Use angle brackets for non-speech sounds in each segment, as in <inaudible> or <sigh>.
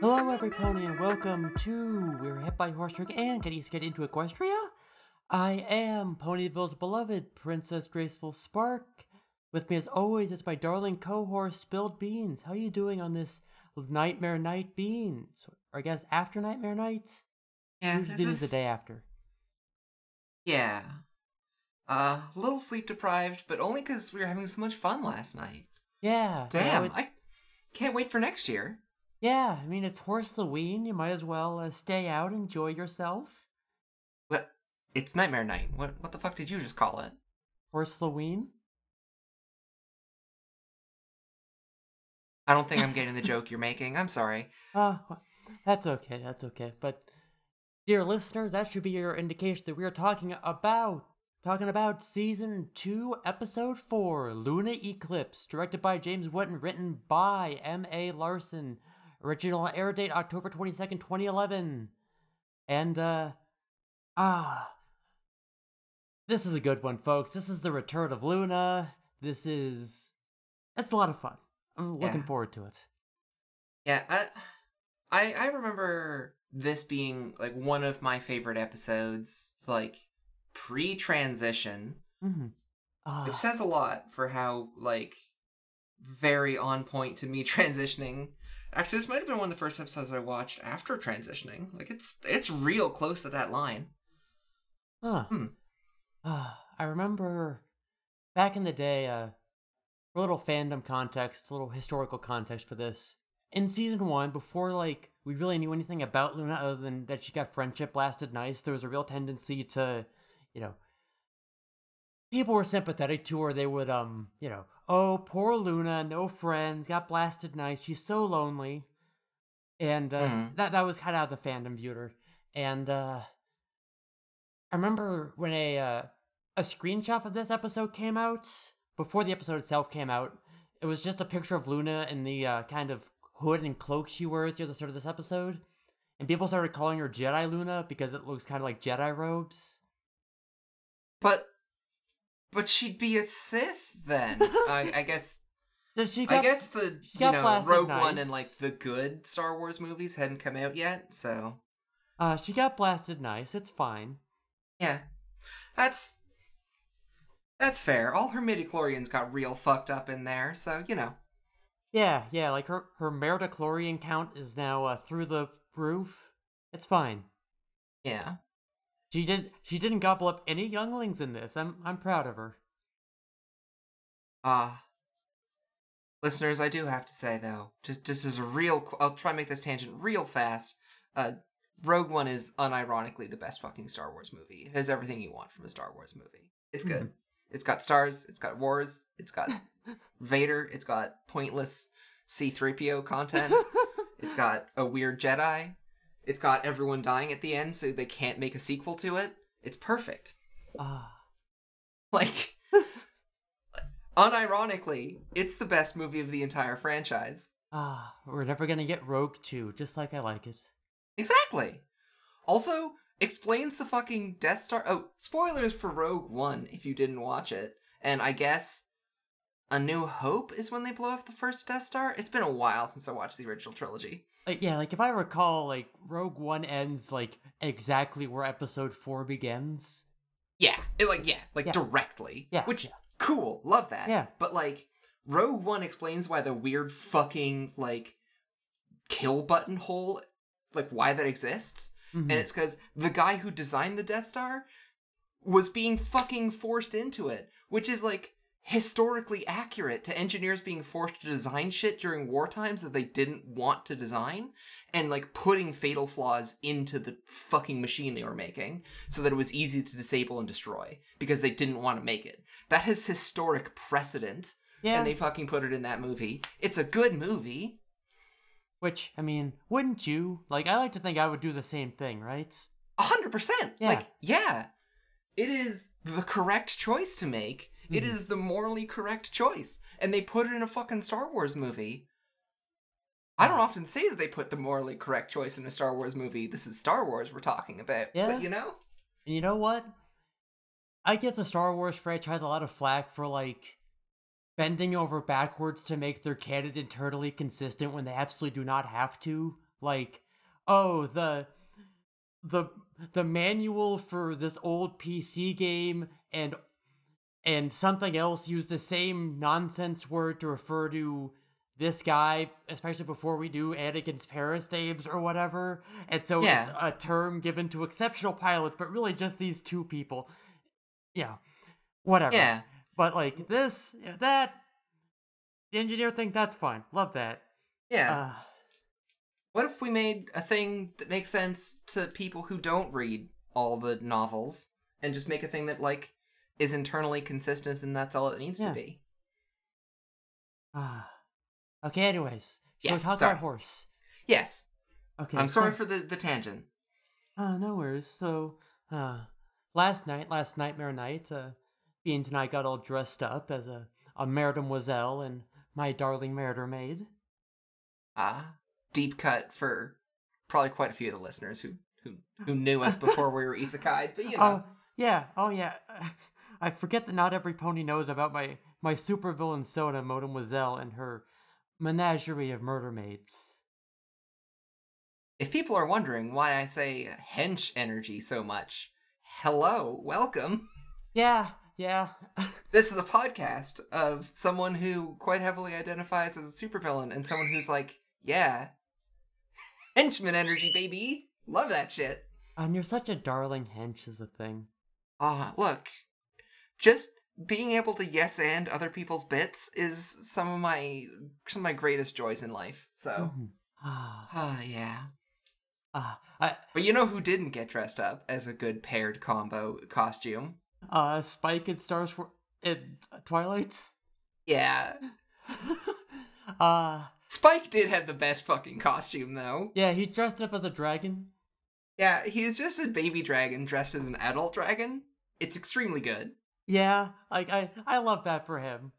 Hello, every pony, and welcome to We're Hit by Horse Trick and Get Isekai'd into Equestria. I am Ponyville's beloved Princess Graceful Spark. With me, as always, is my darling co-horse Spilled Beans. How are you doing on this Nightmare Night Beans? Or I guess after Nightmare Night. Yeah, Usually this is the day after. Yeah. Uh, a little sleep deprived, but only because we were having so much fun last night. Yeah. Damn, I can't wait for next year. yeah. I mean, it's Horse Halloween. You might as well uh, stay out, enjoy yourself. But it's Nightmare Night. What what the fuck did you just call it? Horse Halloween. I don't think I'm getting the joke you're making. I'm sorry. <laughs> Uh, that's okay, that's okay. But, dear listener, that should be your indication that we are talking about talking about season two, episode four, Luna Eclipsed, directed by James Wootton, written by M. A. Larson. Original air date October twenty second, twenty eleven. And uh, ah, this is a good one, folks. This is the return of Luna. This is it's a lot of fun. I'm looking Yeah. forward to it. Yeah, I, I I remember this being like one of my favorite episodes, like pre-transition, Mm-hmm. Ah. which says a lot for how like very on point to me <laughs> transitioning. Actually, this might have been one of the first episodes I watched after transitioning. Like it's it's real close to that line. Huh. Hmm. Ah, I remember back in the day, uh, a little fandom context, a little historical context for this. In season one, before like we really knew anything about Luna other than that she got friendship blasted nice, there was a real tendency to, you know, people were sympathetic to her. They would, um, you know, oh, poor Luna, no friends, got blasted nice, she's so lonely. And uh, Mhm. that that was kind of how the fandom viewed her. And uh, I remember when a uh, a screenshot of this episode came out before the episode itself came out. It was just a picture of Luna in the uh, kind of hood and cloak she wears near the start of this episode, and people started calling her Jedi Luna because it looks kind of like Jedi robes. But but she'd be a Sith then. I, I guess <laughs> Does she? I guess the you know Rogue One and like the good Star Wars movies hadn't come out yet, so uh, she got blasted nice. It's fine. yeah, that's that's fair. All her midichlorians got real fucked up in there, so you know. Yeah, yeah. Like her her meritochlorian count is now uh, through the roof. It's fine. Yeah, She did. She didn't gobble up any younglings in this. I'm I'm proud of her. uh listeners, I do have to say though, just just as a real, I'll try and make this tangent real fast. Uh, Rogue One is unironically the best fucking Star Wars movie. It has everything you want from a Star Wars movie. It's good. It's got stars. It's got wars. It's got <laughs> Vader. It's got pointless C3PO content. <laughs> it's got a weird Jedi. It's got everyone dying at the end, so they can't make a sequel to it. It's perfect. Ah. Like, unironically, it's the best movie of the entire franchise. Ah, we're never gonna get Rogue 2, just like I like it. Exactly. Also, explains the fucking Death Star. Oh, spoilers for Rogue One if you didn't watch it. And I guess A New Hope is when they blow up the first Death Star. It's been a while since I watched the original trilogy. Like, yeah, like if I recall, like Rogue One ends like exactly where Episode Four begins. Yeah, it like yeah, like Yeah. directly. Yeah, which yeah. cool, love that. Yeah. but like Rogue One explains why the weird fucking like kill button hole, like why that exists. Mhm. and it's because the guy who designed the Death Star was being fucking forced into it, which is like historically accurate to engineers being forced to design shit during war times that they didn't want to design and like putting fatal flaws into the fucking machine they were making so that it was easy to disable and destroy because they didn't want to make it. That has historic precedent yeah. and they fucking put it in that movie. It's a good movie. Which I mean, wouldn't you? Like, I like to think I would do the same thing, right? A hundred percent. Yeah. Like, yeah. It is the correct choice to make. It Mhm. is the morally correct choice. And they put it in a fucking Star Wars movie. I don't often say that they put the morally correct choice in a Star Wars movie. This is Star Wars we're talking about. Yeah. But you know? And you know what? I give the Star Wars franchise a lot of flack for like bending over backwards to make their canon internally consistent when they absolutely do not have to. Like, oh, the the the manual for this old PC game and and something else use the same nonsense word to refer to this guy, especially before we do Anakin's Paris names or whatever. And so Yeah. it's a term given to exceptional pilots, but really just these two people. Yeah. Whatever. Yeah. But like this, that, the engineer thing, that's fine. Love that. Yeah. Uh, What if we made a thing that makes sense to people who don't read all the novels and just make a thing that like is internally consistent and that's all it needs Yeah. to be? ah. okay, anyways. Yes, we talk sorry. about horse? Yes. Okay. I'm sorry so- for the, the tangent. Uh, no worries. So, uh, last night, last Nightmare Night, uh, Beans and I got all dressed up as a, a Mademoiselle and my darling murder maid. Ah, deep cut for probably quite a few of the listeners who who, who <laughs> knew us before we were isekai, but you know. Oh, yeah, oh yeah. <laughs> I forget that not every pony knows about my, my supervillain Soda, Mademoiselle, and her menagerie of murder maids. If people are wondering why I say hench energy so much, hello, welcome. Yeah, yeah. <laughs> This is a podcast of someone who quite heavily identifies as a supervillain and someone who's like, yeah, <laughs> henchman energy, baby. Love that shit. and you're such a darling hench is the thing. Ah, look, just being able to yes and other people's bits is some of my some of my greatest joys in life. So, Mhm. Ah, ah, yeah. ah, I, But you know who didn't get dressed up as a good paired combo costume? Uh, Spike and Star Swirl in Twilight's. Yeah. <laughs> uh, Spike did have the best fucking costume though. yeah, he dressed up as a dragon. Yeah, he's just a baby dragon dressed as an adult dragon. It's extremely good. Yeah, like I, I love that for him.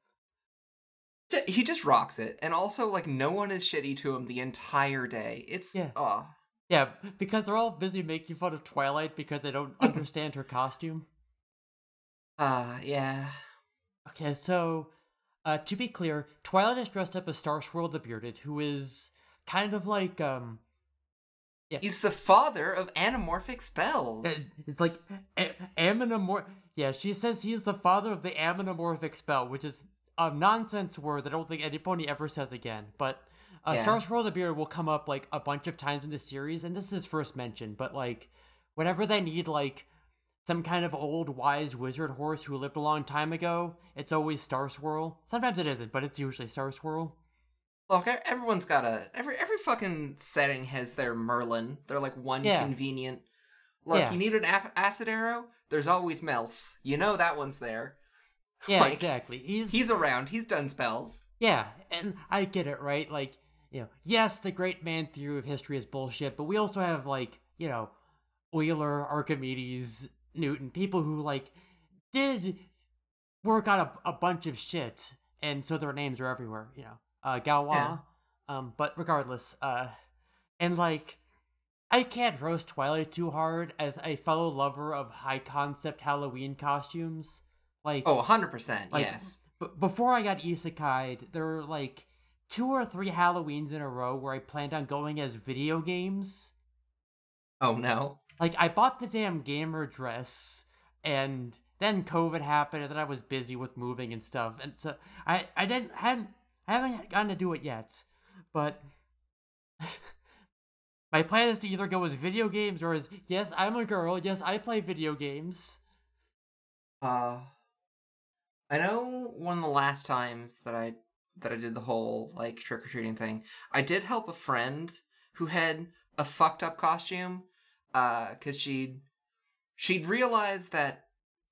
He just rocks it, and also like no one is shitty to him the entire day. It's Yeah. oh Yeah, because they're all busy making fun of Twilight because they don't <laughs> understand her costume. Ah yeah. Okay, so uh, to be clear, Twilight is dressed up as Star Swirl the Bearded, who is kind of like um, Yeah. He's the father of anamorphic spells. it's like a- aminomor. Yeah, she says he's the father of the aminomorphic spell, which is a nonsense word that I don't think any pony ever says again. But uh, Yeah. Star Swirl the Bearded will come up like a bunch of times in the series, and this is first mention. But like, whenever they need like some kind of old wise wizard horse who lived a long time ago, it's always Star Swirl. Sometimes it isn't, but it's usually Star Swirl. Look, everyone's got a every every fucking setting has their Merlin. They're like one Yeah. convenient. Look, Yeah. you need an af- acid arrow. There's always Melf's. You know that one's there. <laughs> Yeah, Like, exactly. He's He's around. He's done spells. yeah, and I get it, right? Like, you know, yes, the great man theory of history is bullshit, but we also have like, you know, Euler, Archimedes, Newton, people who like did work on a, a bunch of shit, and so their names are everywhere, you know. Uh Galois. Yeah. Um, but regardless, uh and like I can't roast Twilight too hard as a fellow lover of high concept Halloween costumes. Like Oh, 100%. like, yes. b- before I got isekai'd, there were like two or three Halloweens in a row where I planned on going as video games. Oh no. Like I bought the damn gamer dress, and then COVID happened, and then I was busy with moving and stuff, and so I I didn't hadn't I haven't gotten to do it yet, but. <laughs> My plan is to either go as video games or as yes, I'm a girl. Yes, I play video games. Uh I know one of the last times that I that I did the whole like trick or treating thing, I did help a friend who had a fucked up costume uh cuz she'd she'd realized that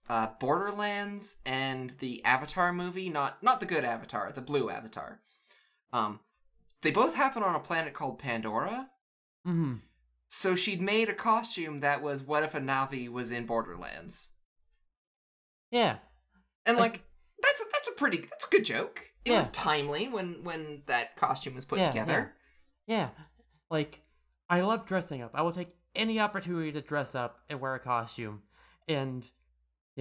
uh Borderlands and the Avatar movie, not not the good Avatar, the blue Avatar. Um they both happen on a planet called Pandora. Mm-hmm. So she'd made a costume that was what if a Na'vi was in Borderlands? Yeah, And Like- like that's a, that's a pretty that's a good joke. It was timely when when that costume was put Yeah, together. Yeah, like I love dressing up. I will take any opportunity to dress up and wear a costume. And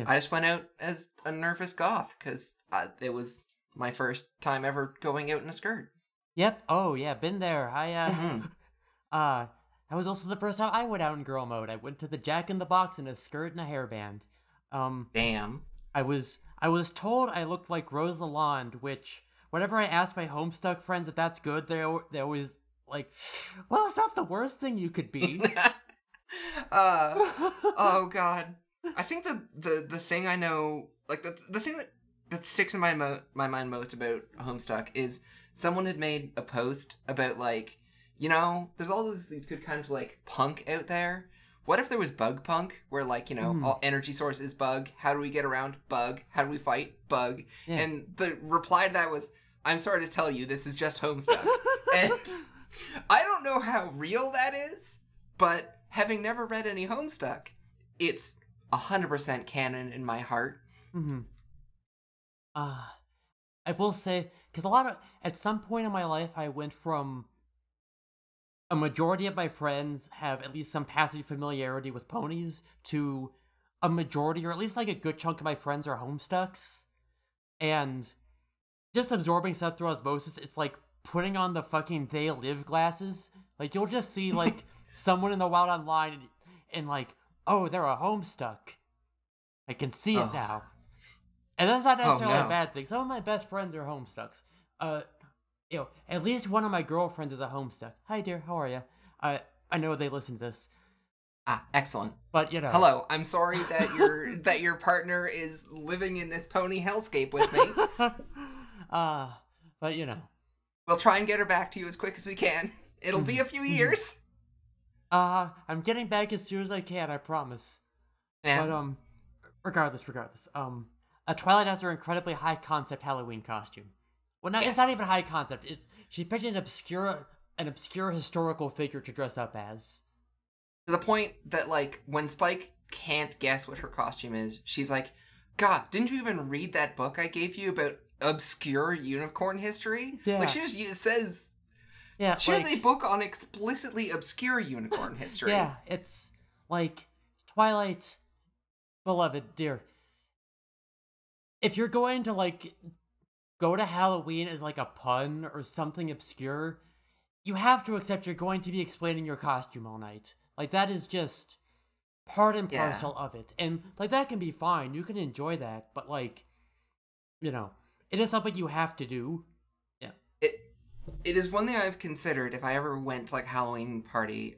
I just went out as a nervous goth because it was my first time ever going out in a skirt. Yep. Oh yeah, been there. I uh, Mhm. <laughs> uh, that was also the first time I went out in girl mode. I went to the Jack in the Box in a skirt and a hairband. Um, Damn. I was I was told I looked like Rose Lalonde, which whenever I ask my Homestuck friends if that's good, they they always like, well, it's not the worst thing you could be. <laughs> <laughs> uh, oh god. I think the, the the thing I know, like the the thing that that sticks in my mo- my mind most about Homestuck is someone had made a post about like, you know, there's all these these good kinds of like punk out there. What if there was bug punk, where like you know, Hmm. all energy source is bug. How do we get around bug? How do we fight bug? Yeah. And the reply to that was, "I'm sorry to tell you, this is just Homestuck." <laughs> and I don't know how real that is, but having never read any Homestuck, it's 100% canon in my heart. hmm Uh, I will say, because a lot of, at some point in my life, I went from a majority of my friends have at least some passive familiarity with ponies to a majority, or at least like a good chunk of my friends are homestucks. And just absorbing stuff through osmosis, it's like putting on the fucking they live glasses. Like, you'll just see, like, <laughs> someone in the wild online and, and like, oh, they're a homestuck. I can see it Oh. now. And that's not Oh, necessarily no. a bad thing. Some of my best friends are homestucks. Uh, you know, at least one of my girlfriends is a homestuck. Hi, dear. How are you? I I know they listen to this, Ah, excellent. but you know. Hello. I'm sorry that your <laughs> that your partner is living in this pony hellscape with me. <laughs> uh, but you know. We'll try and get her back to you as quick as we can. It'll be a few <laughs> years. Uh, I'm getting back as soon as I can. I promise. Yeah. But um, regardless, regardless, um, a Twilight has her incredibly high concept Halloween costume. Well, not, it's not even high concept. It's she picked an obscure an obscure historical figure to dress up as. to the point that like when Spike can't guess what her costume is, she's like, "God, didn't you even read that book I gave you about obscure unicorn history?" Yeah. Like she just says Yeah, she like, has a book on explicitly obscure unicorn <laughs> history. Yeah, it's like Twilight, beloved dear. If you're going to like go to Halloween as like a pun or something obscure, you have to accept you're going to be explaining your costume all night. Like that is just part and Yeah. parcel of it. And like that can be fine. You can enjoy that, but like you know, it is something you have to do. It is one thing I've considered if I ever went to like Halloween party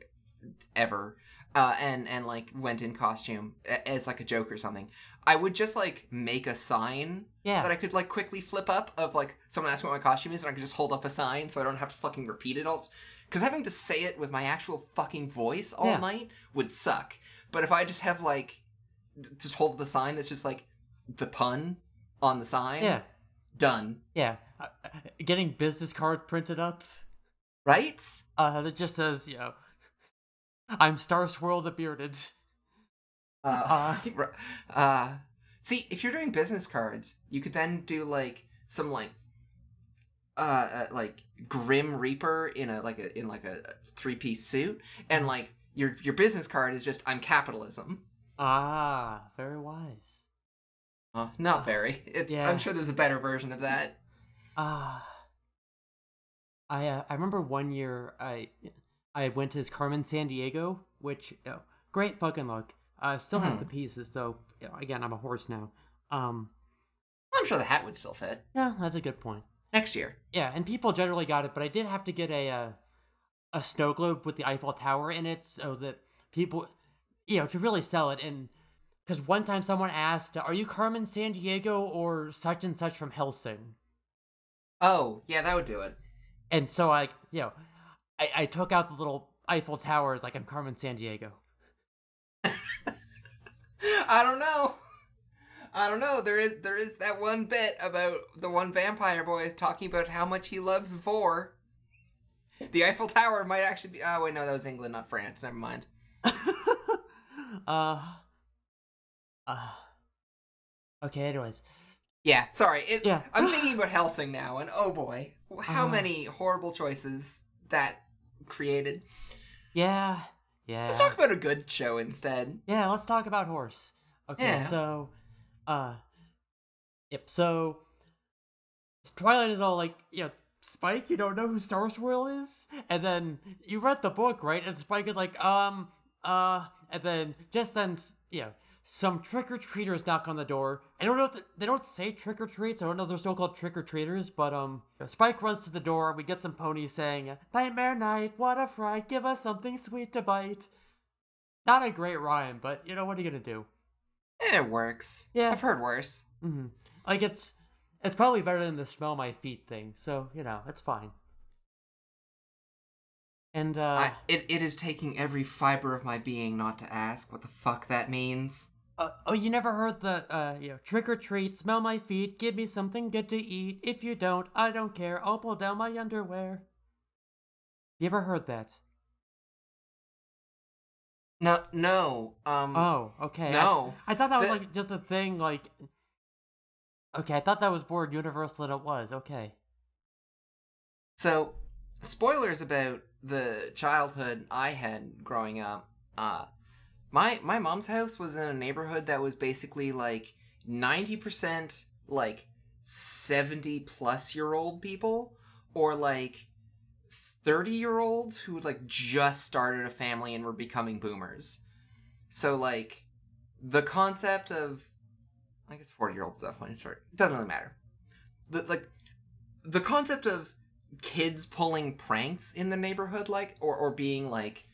ever uh and and like went in costume as like a joke or something. I would just like make a sign Yeah. that I could like quickly flip up of like someone asking what my costume is and I could just hold up a sign so I don't have to fucking repeat it all. Because having to say it with my actual fucking voice all Yeah. night would suck. But if I just have like just hold the sign that's just like the pun on the sign, yeah. Done. Yeah. Uh, uh, getting business cards printed up. Right? Uh, that just says, you know, <laughs> I'm Star Swirl the Bearded. Uh, <laughs> <laughs> r- uh, see, if you're doing business cards, you could then do like some like uh, uh like Grim Reaper in a like a in like a three piece suit, and like your your business card is just I'm capitalism. Ah, very wise. Uh, not very. <laughs> It's Yeah. I'm sure there's a better version of that. Ah. I uh, I remember one year I I went as Carmen Sandiego, which you know, great fucking look. I still have Mhm. the pieces, though. you know, again I'm a horse now. Um, I'm sure the hat would still fit yeah, that's a good point. next year. Yeah, and people generally got it, but I did have to get a uh, a snow globe with the Eiffel Tower in it, so that people, you know, to really sell it. And because one time someone asked, "Are you Carmen Sandiego or such and such from Hellsing?" Oh yeah, that would do it. And so I, you know, I, I took out the little Eiffel Towers like I'm Carmen Sandiego. <laughs> I don't know. I don't know. There is there is that one bit about the one vampire boy talking about how much he loves Vor. The Eiffel Tower might actually be. Oh wait, no, that was England, not France. Never mind. <laughs> uh, uh. Okay. Anyways, Yeah, sorry. It, Yeah. I'm <sighs> thinking about Hellsing now, and oh boy, how Uh. many horrible choices that created. yeah, yeah. Let's talk about a good show instead. Yeah, let's talk about horse. Okay, Yeah. so, uh, yep. So, Twilight is all like, you know, Spike, you don't know who Star Swirl is, and then you read the book, right? And Spike is like, um, uh, and then just then, you know, some trick or treaters knock on the door. I don't know if th- they don't say trick or treats. I don't know if they're still called trick or treaters, but um, Spike runs to the door. We get some ponies saying, "Nightmare night, what a fright! Give us something sweet to bite." Not a great rhyme, but you know what are you gonna do? It works. Yeah. I've heard worse. hmm Like it's it's probably better than the smell my feet thing. So you know it's fine. And uh, I, it, it is taking every fiber of my being not to ask what the fuck that means. Uh, oh, you never heard the uh, you know, trick or treat, smell my feet, give me something good to eat. If you don't, I don't care. I'll pull down my underwear. You ever heard that? No, no. Um, Oh, okay. I- no. I, thought that was The- like just a thing. Like, okay, I thought that was more universal than it was. Okay. So, spoilers about the childhood I had growing up. Uh, my my mom's house was in a neighborhood that was basically like ninety percent like seventy plus year old people, or like thirty year olds who like just started a family and were becoming boomers. So like, the concept of, I guess forty year olds definitely short. Doesn't really matter. The like, the concept of kids pulling pranks in the neighborhood like or or being like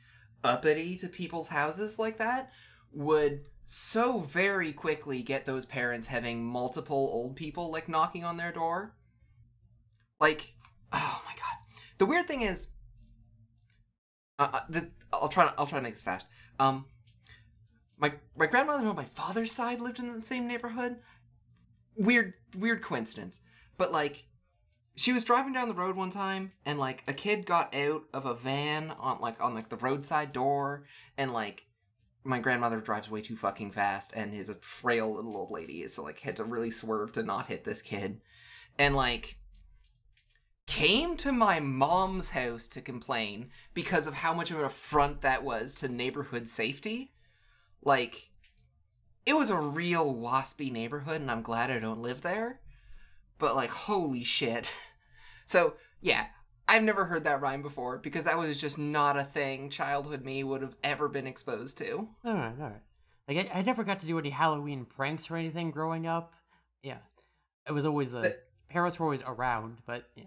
uppity to people's houses like that would so very quickly get those parents having multiple old people like knocking on their door. Like oh my god. The weird thing is uh, uh, the, I'll try I'll try to make this fast. Um my my grandmother on my father's side lived in the same neighborhood. Weird weird coincidence. But like she was driving down the road one time and like a kid got out of a van on like on like the roadside door and like my grandmother drives way too fucking fast and is a frail little old lady so like had to really swerve to not hit this kid. And like came to my mom's house to complain because of how much of an affront that was to neighborhood safety. Like it was a real waspy neighborhood and i'm glad i don't live there but like holy shit <laughs> so yeah i've never heard that rhyme before because that was just not a thing childhood me would have ever been exposed to All right, all right. Like I, I never got to do any Halloween pranks or anything growing up. Yeah, it was always a The- parents were always around, but yeah.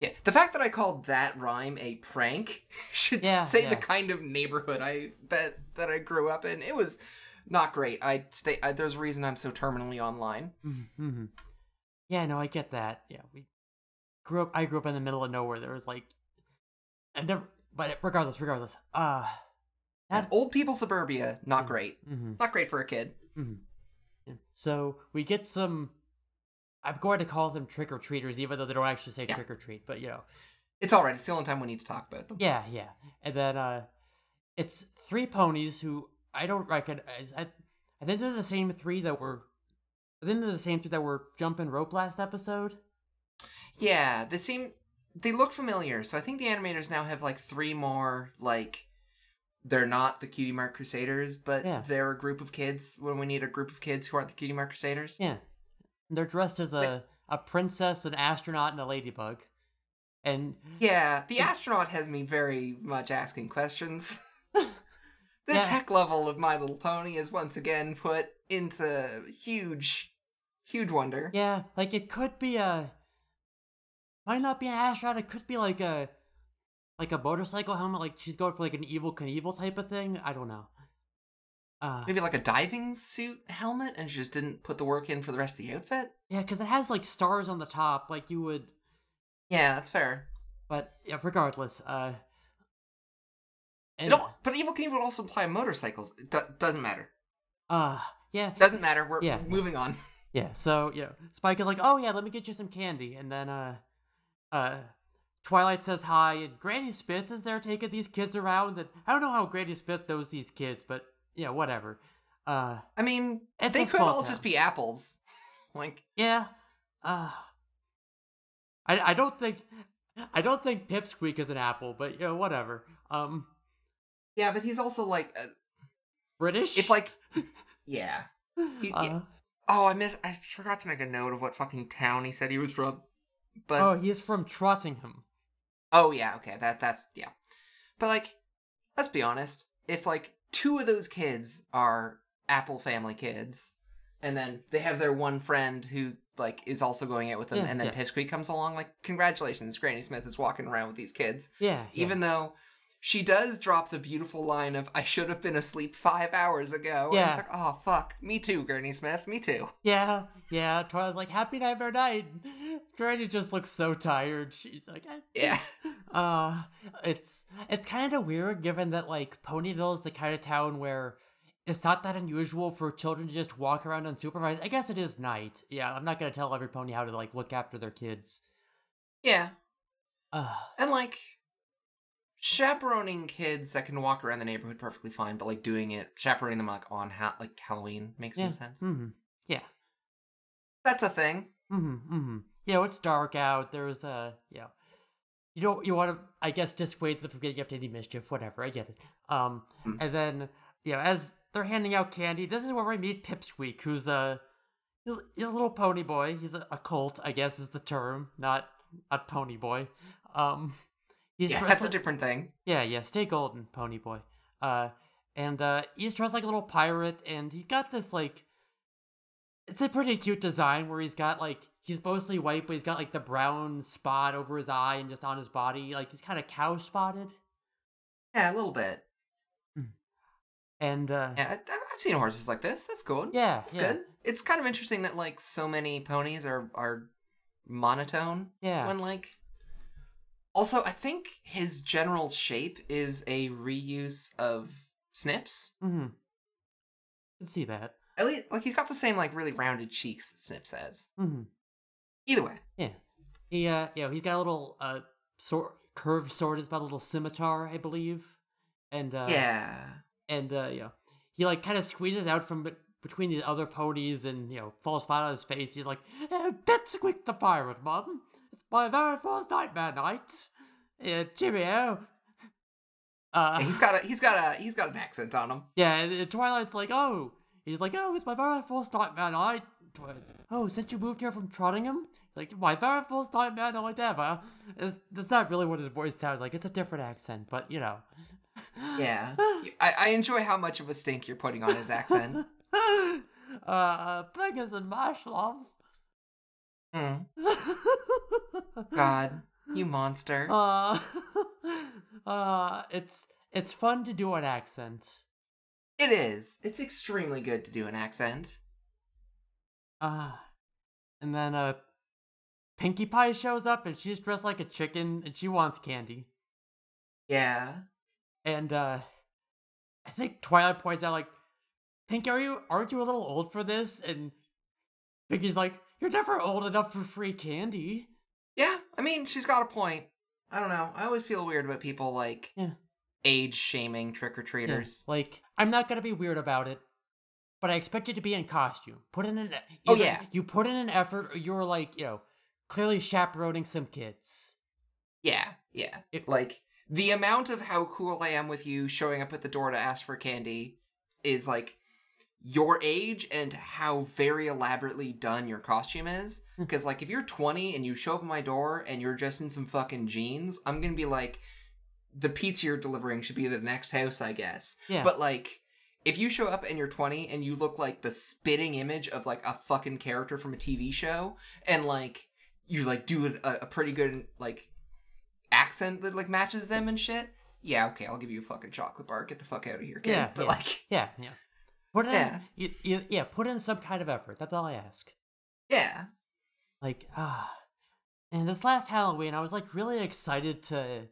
yeah the fact that i called that rhyme a prank <laughs> should Yeah, say yeah. the kind of neighborhood i that that i grew up in it was not great i stay I, there's a reason i'm so terminally online Mm-hmm. Yeah, no, I get that. Yeah, we grew up. I grew up in the middle of nowhere. There was like, I never. But regardless, regardless, uh, that. old people suburbia not great Mm-hmm. not great for a kid Yeah. So we get some. I'm going to call them trick or treaters, even though they don't actually say Yeah. trick or treat. But you know, it's all right it's the only time we need to talk about them yeah, yeah. And then uh, it's three ponies who I don't recognize. I, I think they're the same three that were. Think they're the same two that were jumping rope last episode. Yeah, they seem they look familiar. So I think the animators now have like three more like they're not the Cutie Mark Crusaders, but Yeah. they're a group of kids when we need a group of kids who aren't the Cutie Mark Crusaders. Yeah. They're dressed as a, a princess, an astronaut, and a ladybug. And Yeah, the astronaut has me very much asking questions. <laughs> <laughs> the Yeah. tech level of My Little Pony is once again put into huge, huge wonder. yeah, like it could be a might not be an astronaut, it could be like a like a motorcycle helmet, like she's going for like an evil Knievel type of thing. I don't know. Uh Maybe like a diving suit helmet, and she just didn't put the work in for the rest of the outfit. yeah, because it has like stars on the top, like you would Yeah, that's fair. but yeah, regardless, uh and, but Evil Knievel would also apply motorcycles. It do- doesn't matter. uh yeah, Doesn't matter. We're Yeah. moving on. <laughs> Yeah, so you know, Spike is like, "Oh yeah, let me get you some candy," and then uh, uh, Twilight says hi, and Granny Smith is there taking these kids around, and I don't know how Granny Smith knows these kids, but yeah, whatever. Uh, I mean, they could all town. just be apples. <laughs> Like, yeah, uh, I I don't think I don't think Pipsqueak is an apple, but you know, whatever. Um, yeah, but he's also like, uh, British. if like, <laughs> yeah, He- Uh, Oh, I miss. I forgot to make a note of what fucking town he said he was from. But oh, he is from Trottingham. Oh yeah, okay, that that's yeah. But like, let's be honest. If like two of those kids are Apple family kids, and then they have their one friend who like is also going out with them, Yeah, and then yeah. Pipsqueak comes along, like congratulations, Granny Smith is walking around with these kids. Yeah, yeah. Even though she does drop the beautiful line of "I should have been asleep five hours ago." and Yeah. it's like, oh fuck, me too, Granny Smith, me too. Yeah, yeah. Twilight's like, happy night nightmare night. Granny just looks so tired. She's like, I- Yeah, <laughs> uh, it's it's kind of weird given that like Ponyville is the kind of town where it's not that unusual for children to just walk around unsupervised. I guess it is night. Yeah, I'm not gonna tell every pony how to like look after their kids. yeah, Uh, And like chaperoning kids that can walk around the neighborhood perfectly fine, but like doing it chaperoning them like on ha- like Halloween makes yeah. some sense. Mm-hmm. Yeah. That's a thing. Mm-hmm. Mm-hmm. You know, it's dark out. There's uh, yeah. You don't. You want to, I guess, dissuade them from getting up to any mischief. Whatever. I get it. Um, Mm. and then you know, as they're handing out candy, this is where we meet Pipsqueak, who's a he's a little pony boy. He's a, a colt, I guess, is the term, not a pony boy. Um, he's yeah, that's a different thing. yeah, yeah, stay golden, pony boy. Uh, and uh, he's dressed like a little pirate, and he's got this like, it's a pretty cute design where he's got like he's mostly white, but he's got like the brown spot over his eye and just on his body, like he's kind of cow spotted. Yeah, a little bit. And uh, Yeah, I've seen horses like this. That's cool. yeah, it's yeah, good. It's kind of interesting that like so many ponies are are monotone yeah, when like. Also, I think his general shape is a reuse of Snips. Mm-hmm. Can see that. At least, like he's got the same like really rounded cheeks that Snips has. Mm-hmm. Either way. Yeah, he uh, yeah, he's got a little uh, sword, curved sword. It's about a little scimitar, I believe. And uh, yeah. and uh, you know, he like kind of squeezes out from between the other ponies and you know falls flat on his face. He's like, eh, quick, the pirate, mum. It's my very first nightmare night. Uh, cheerio." Uh, he's got a he's got a he's got an accent on him. yeah, and, and Twilight's like, "Oh," he's like, "Oh, it's my very first nightmare night." Oh, since you moved here from Trottingham, like my very first nightmare night ever. Is that's not really what his voice sounds like. It's a different accent, but you know. Yeah, <laughs> I, I enjoy how much of a stink you're putting on his accent. <laughs> uh, Pegasus and mash love. Mm. <laughs> God, you monster. uh, <laughs> uh, it's it's fun to do an accent. It is. It's extremely good to do an accent. Uh, and then uh, Pinkie Pie shows up and she's dressed like a chicken and she wants candy. Yeah. And uh, I think Twilight points out like, Pinkie, are you aren't you a little old for this? And Pinkie's like, you're never old enough for free candy. Yeah, I mean, she's got a point. I don't know. I always feel weird about people like Yeah. age shaming trick or Yeah, treaters. Like, I'm not gonna be weird about it, but I expect you to be in costume. Put in an Oh, yeah. you put in an effort, or you're like, you know, clearly chaperoning some kids. Yeah, yeah. It- like the amount of how cool I am with you showing up at the door to ask for candy is like your age and how very elaborately done your costume is. Hmm. Because like if you're 20 and you show up at my door and you're just in some fucking jeans, I'm gonna be like, the pizza you're delivering should be the next house, I guess. Yeah, But like, if you show up and you're 20 and you look like the spitting image of like a fucking character from a TV show, and like you like do a, a pretty good like accent that like matches them and shit, yeah, okay, I'll give you a fucking chocolate bar. Get the fuck out of here, kid. Yeah, but yeah. like, yeah, yeah. Put in, Yeah. you, you, yeah, put in some kind of effort. That's all I ask. yeah, Like, ah, and this last Halloween, I was like really excited to,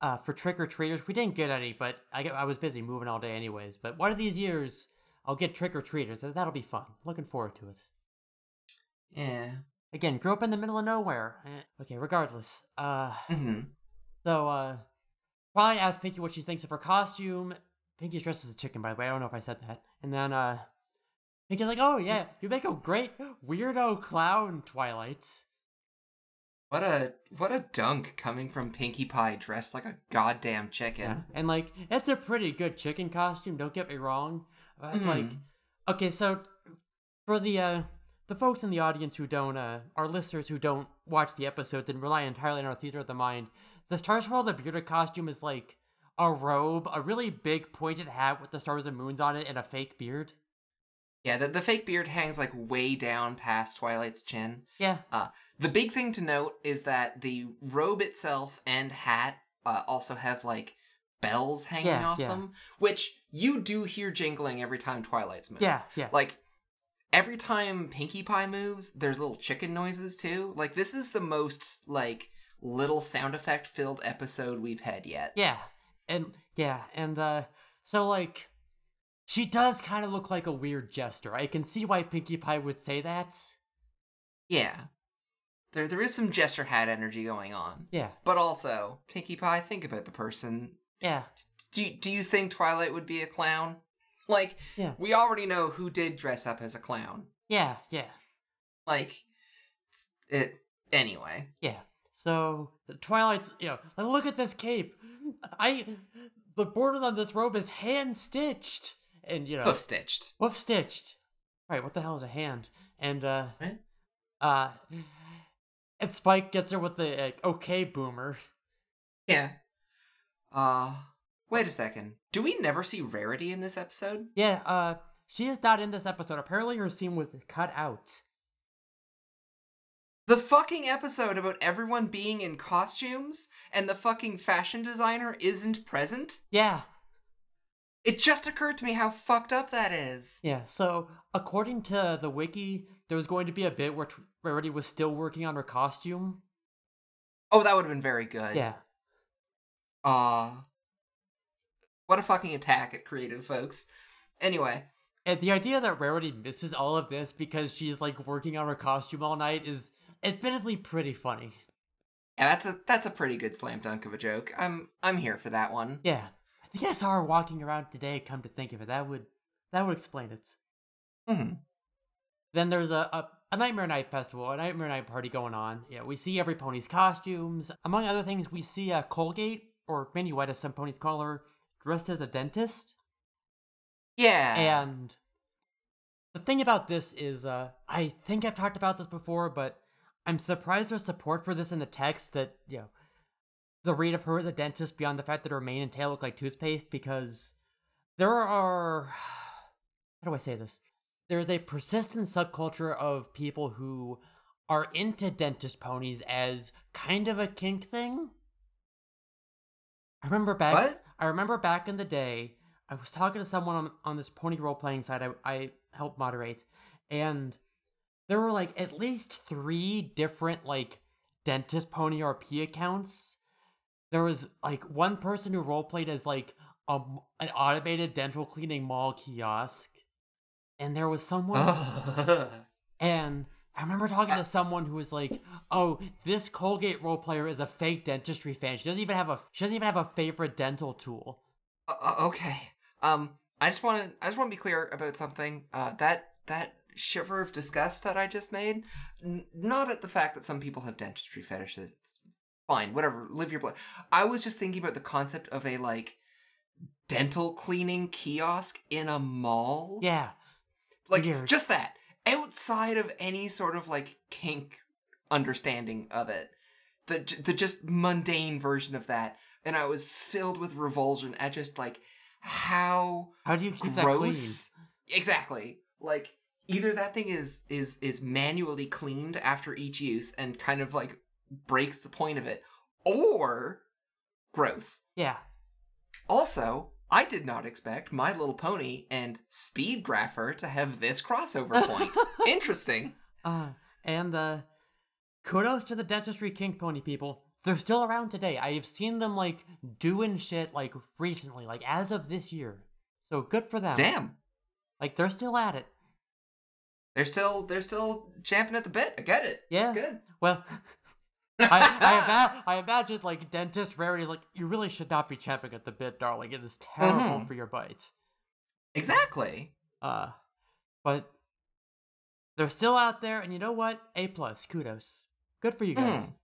uh, for trick or treaters. We didn't get any, but I I was busy moving all day anyways. But one of these years, I'll get trick or treaters. and That'll be fun. Looking forward to it. yeah. Again, grew up in the middle of nowhere. Eh, Okay, regardless. Uh, hmm so, uh, Twilight asked Pinky what she thinks of her costume. Pinkie's dressed as a chicken, by the way. I don't know if I said that. And then, uh, Pinkie's like, oh, yeah, you make a great weirdo clown, Twilight. What a what a dunk coming from Pinkie Pie dressed like a goddamn chicken. Yeah. And, like, it's a pretty good chicken costume, don't get me wrong. But, like, okay, so for the uh the folks in the audience who don't uh our listeners who don't watch the episodes and rely entirely on our theater of the mind, the Star Swirl the bearded costume is like a robe, a really big pointed hat with the stars and moons on it, and a fake beard. Yeah, the, the fake beard hangs like way down past Twilight's chin. Yeah. Uh, the big thing to note is that the robe itself and hat uh, also have like bells hanging Yeah, off yeah. them, which you do hear jingling every time Twilight's moves. Yeah, yeah. Like every time Pinkie Pie moves, there's little chicken noises too. Like this is the most like little sound effect filled episode we've had yet. Yeah. And yeah, and uh so like she does kind of look like a weird jester. I can see why Pinkie Pie would say that. Yeah. There there is some jester hat energy going on. Yeah. But also, Pinkie Pie, think about the person. Yeah. Do you, do you think Twilight would be a clown? Like, Yeah. we already know who did dress up as a clown. Yeah, yeah. Like, it. Anyway. Yeah. So the Twilight's, you know, look at this cape. I, the border on this robe is hand stitched, and you know, Hoof stitched. woof stitched. Right? What the hell is a hand? And uh, Right. uh, and Spike gets her with the like, okay boomer. Yeah. Uh, wait a second. Do we never see Rarity in this episode? Yeah. Uh, she is not in this episode. Apparently, her scene was cut out. The fucking episode about everyone being in costumes and the fucking fashion designer isn't present? Yeah. It just occurred to me how fucked up that is. Yeah. So according to the wiki, there was going to be a bit where Rarity was still working on her costume. Oh, that would have been very good. Yeah. Aw. What a fucking attack at creative folks. Anyway, And the idea that Rarity misses all of this because she's like working on her costume all night is admittedly pretty funny. yeah, that's a that's a pretty good slam dunk of a joke. I'm I'm here for that one. Yeah. I think I saw her walking around today, come to think of it. That would that would explain it. hmm Then there's a, a, a Nightmare Night festival, a Nightmare Night party going on. Yeah, we see every pony's costumes. Among other things, we see uh, Colgate, or Minuet as some ponies call her, dressed as a dentist. Yeah. And the thing about this is, uh, I think I've talked about this before, but I'm surprised there's support for this in the text that, you know, the read of her as a dentist beyond the fact that her mane and tail look like toothpaste because there are. How do I say this? There's a persistent subculture of people who are into dentist ponies as kind of a kink thing. I remember back. What? I remember back in the day, I was talking to someone on, on this pony role playing site I, I helped moderate, and there were like at least three different like dentist pony RP accounts. There was like one person who roleplayed as like a, an automated dental cleaning mall kiosk, and there was someone <laughs> <laughs> and I remember talking to someone who was like, "Oh, this Colgate role player is a fake dentistry fan. She doesn't even have a she doesn't even have a favorite dental tool." Uh, uh, okay. Um, I just want to I just want to be clear about something. Uh, that that shiver of disgust that I just made, n- not at the fact that some people have dentistry fetishes. Fine, whatever. Live your life. I was just thinking about the concept of a like dental cleaning kiosk in a mall. Yeah, like weird. just that outside of any sort of like kink understanding of it the the just mundane version of that and i was filled with revulsion at just like how how do you keep that clean? gross exactly like either that thing is is is manually cleaned after each use and kind of like breaks the point of it or gross Yeah, also, I did not expect My Little Pony and Speed Grapher to have this crossover point. <laughs> Interesting. uh, and uh, kudos to the dentistry kink pony people. They're still around today. I have seen them like doing shit like recently, like as of this year. So good for them. Damn. Like they're still at it. They're still they're still champing at the bit. I get it. Yeah. It's good. Well, <laughs> I I, I imagine like dentist rarity like you really should not be champing at the bit, darling. It is terrible Mhm. for your bite. Exactly. Uh, but they're still out there, and you know what? A plus, kudos, good for you guys. Mhm.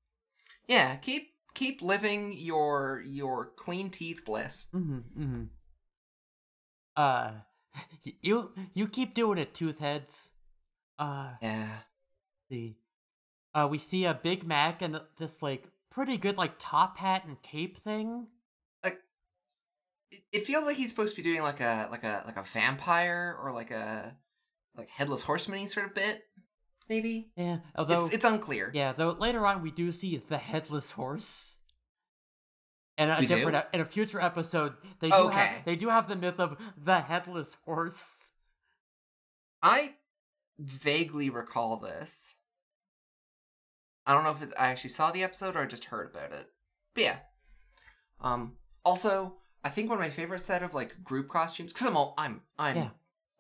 Yeah, keep keep living your your clean teeth bliss. Mm-hmm. mm-hmm. Uh, <laughs> you you keep doing it, tooth heads. Uh, Yeah. see. Uh, we see a Big Mac and this like pretty good like top hat and cape thing. Like it, feels like he's supposed to be doing like a like a like a vampire or like a like headless horseman sort of bit. Maybe. Yeah, although it's it's unclear. yeah, though later on we do see the headless horse. And a We different ep- in a future episode, they do Okay. have they do have the myth of the headless horse. I vaguely recall this. I don't know if it's, I actually saw the episode or I just heard about it. But yeah. Um. Also, I think one of my favorite set of like group costumes because I'm all I'm I'm Yeah.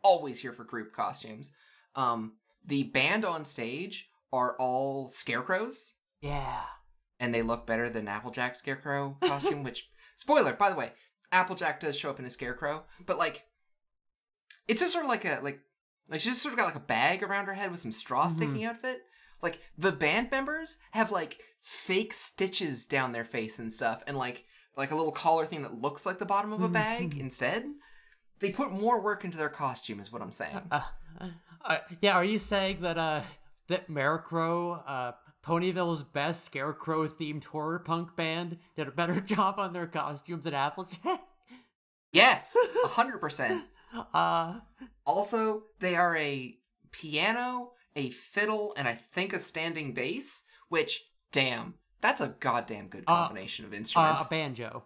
always here for group costumes. Um. The band on stage are all scarecrows, Yeah. and they look better than Applejack's scarecrow <laughs> costume. which spoiler, by the way, Applejack does show up in a scarecrow, but like, it's just sort of like a like like she just sort of got like a bag around her head with some straw Mhm. sticking out of it. Like the band members have like fake stitches down their face and stuff, and like like a little collar thing that looks like the bottom of a bag Mhm. instead. They put more work into their costume, is what I'm saying. Uh, uh, yeah, are you saying that uh that Maricrow, uh Ponyville's best scarecrow themed horror punk band did a better <laughs> job on their costumes than Applejack? Yes, a hundred percent. Uh Also, they are a piano, a fiddle, and I think a standing bass, which, damn, that's a goddamn good Uh, combination of uh, instruments. a banjo.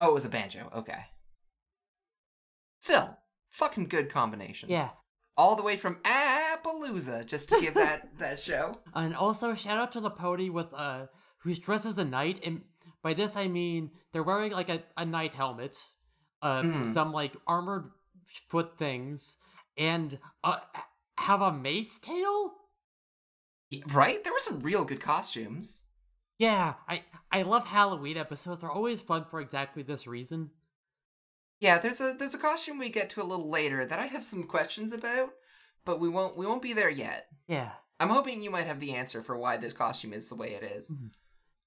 oh, it was a banjo. Okay. Still, fucking good combination. Yeah. All the way from Appaloosa, just to give that <laughs> that show. And also shout out to the pony with uh who's dressed as a knight and by this I mean they're wearing like a, a knight helmet, uh Mhm. some like armored foot things, and uh have a mace tail? Right? There were some real good costumes. Yeah, I I love Halloween episodes. They're always fun for exactly this reason. Yeah, there's a there's a costume we get to a little later that I have some questions about, but we won't we won't be there yet. Yeah. I'm hoping you might have the answer for why this costume is the way it is.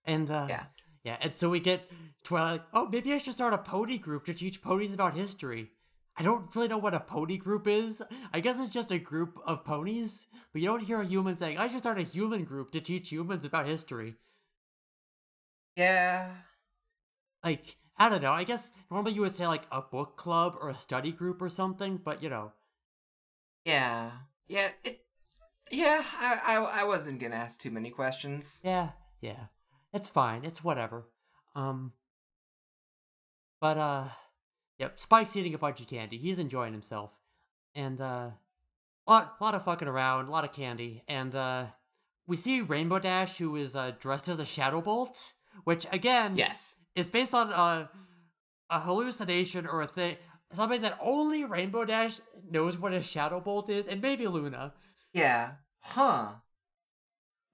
And uh Yeah. Yeah, and so we get Twilight. Oh, maybe I should start a pony group to teach ponies about history. I don't really know what a pony group is. I guess it's just a group of ponies, but you don't hear a human saying, I should start a human group to teach humans about history. Yeah. Like, I don't know. I guess normally you would say like a book club or a study group or something, but you know. Yeah. Yeah. It, yeah. I, I I wasn't gonna ask too many questions. Yeah, yeah. It's fine. It's whatever. Um But uh Yep, Spike's eating a bunch of candy. He's enjoying himself. And uh a lot lot of fucking around, a lot of candy. And uh we see Rainbow Dash who is uh dressed as a Shadow Bolt, which again Yes. is based on uh, a hallucination or a thing something that only Rainbow Dash knows what a Shadow Bolt is, and maybe Luna. Yeah. Huh.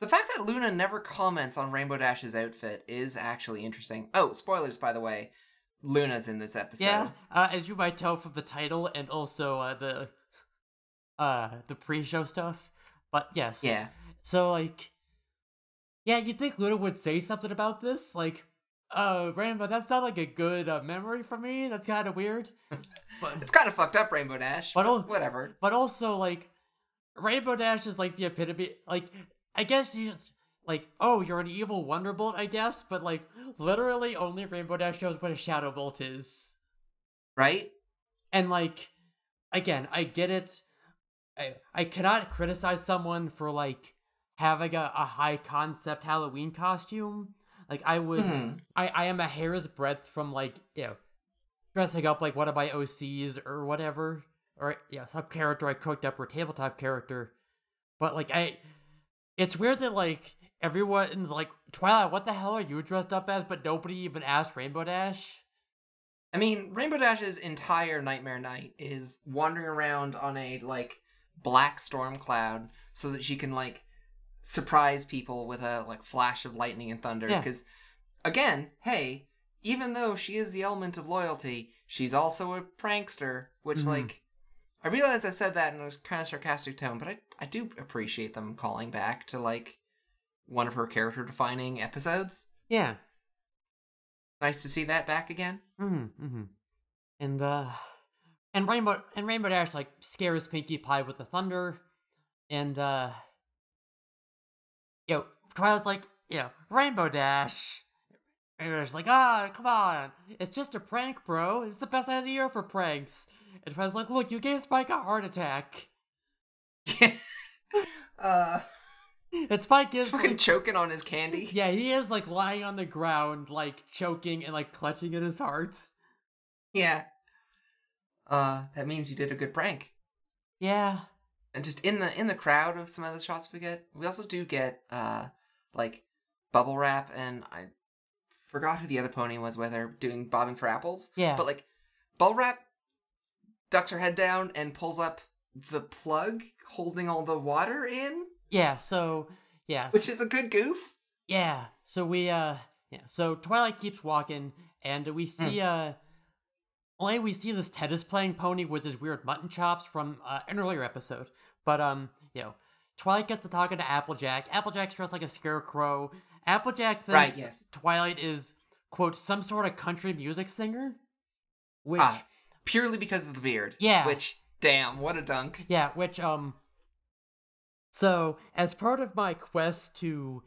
The fact that Luna never comments on Rainbow Dash's outfit is actually interesting. Oh, spoilers, by the way. Luna's in this episode. Yeah, uh, as you might tell from the title and also uh, the uh the pre-show stuff. But yes. Yeah. So like, yeah, you'd think Luna would say something about this, like, uh, Rainbow, that's not like a good uh, memory for me. That's kind of weird. <laughs> But It's kind of fucked up, Rainbow Dash. But But al- whatever. but also like, Rainbow Dash is like the epitome. Like, I guess she's like, oh, you're an evil Wonderbolt, I guess. But like, literally, only Rainbow Dash knows what a Shadow Bolt is. Right? And like, again, I get it. I I cannot criticize someone for like having a, a high concept Halloween costume. Like I would Mhm. I, I am a hair's breadth from like, you know, dressing up like one of my OCs or whatever. Or yeah, some character I cooked up or tabletop character. But like I it's weird that like everyone's like, Twilight, what the hell are you dressed up as? But nobody even asked Rainbow Dash. I mean, Rainbow Dash's entire Nightmare Night is wandering around on a like black storm cloud so that she can like surprise people with a like flash of lightning and thunder. Yeah. Because again, hey, even though she is the element of loyalty, she's also a prankster. Which Mhm. like, I realize I said that in a kind of sarcastic tone, but I I do appreciate them calling back to like one of her character defining episodes. Yeah. Nice to see that back again. Mm-hmm. mm-hmm. And uh and Rainbow and Rainbow Dash like scares Pinkie Pie with the thunder. and uh, you know, Twilight's like, you know, Rainbow Dash. And it's like, ah, come on. It's just a prank, bro. It's the best night of the year for pranks. And Twilight's like, look, you gave Spike a heart attack. <laughs> uh, And Spike he's is fucking like, choking on his candy. yeah, he is like lying on the ground, like choking and like clutching at his heart. Yeah. Uh, that means you did a good prank. Yeah. And just in the in the crowd of some of the shots we get, we also do get uh like bubble wrap and I forgot who the other pony was with her doing bobbing for apples. Yeah. But like bubble wrap ducks her head down and pulls up the plug holding all the water in, Yeah, so yeah. which is a good goof. Yeah. So we uh yeah, so Twilight keeps walking and we see uh only we see this tennis playing pony with his weird mutton chops from uh, an earlier episode. But um, you know, Twilight gets to talking to Applejack. Applejack's dressed like a scarecrow. Applejack thinks Right, yes. Twilight is quote some sort of country music singer. Which Ah, purely because of the beard. Yeah. Which damn, what a dunk. Yeah, which um so as part of my quest to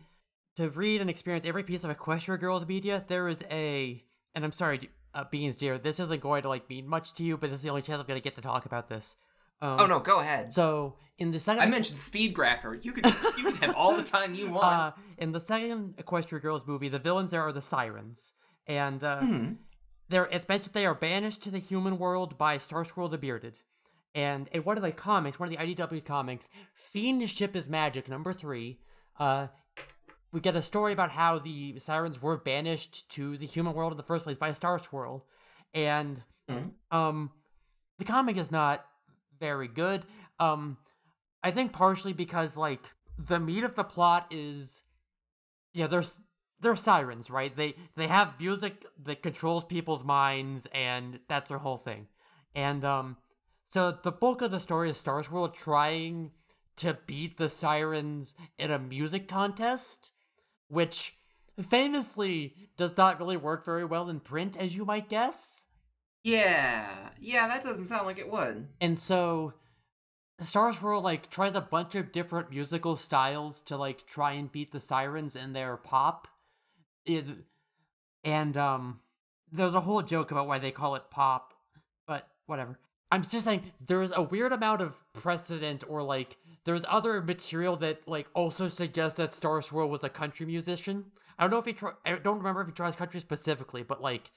to read and experience every piece of Equestria Girls media, there is a and I'm sorry, uh, Beans dear, this isn't going to like mean much to you, but this is the only chance I'm gonna get to talk about this. Um, Oh no, go ahead. So in the second I mentioned speed grapher. You could you can have all the time you <laughs> want. uh, in the second Equestria Girls movie, the villains there are the sirens. And uh Hmm. they're it's mentioned they are banished to the human world by Star Starscroll the Bearded. And in one of the comics, one of the IDW comics, Fiendship is Magic, number three, uh, we get a story about how the sirens were banished to the human world in the first place by Star Swirl. And Mhm. um the comic is not very good. Um I think partially because like the meat of the plot is yeah, there's they're sirens, right? They they have music that controls people's minds, and that's their whole thing. And um, so the bulk of the story is Star Swirl trying to beat the sirens in a music contest, which famously does not really work very well in print, as you might guess. yeah, yeah, that doesn't sound like it would. And so Star Swirl like tries a bunch of different musical styles to like try and beat the sirens in their pop. It, and um there's a whole joke about why they call it pop, but whatever. I'm just saying there's a weird amount of precedent or like there's other material that like also suggests that Star Swirl was a country musician. I don't know if he try- I don't remember if he tries country specifically, but like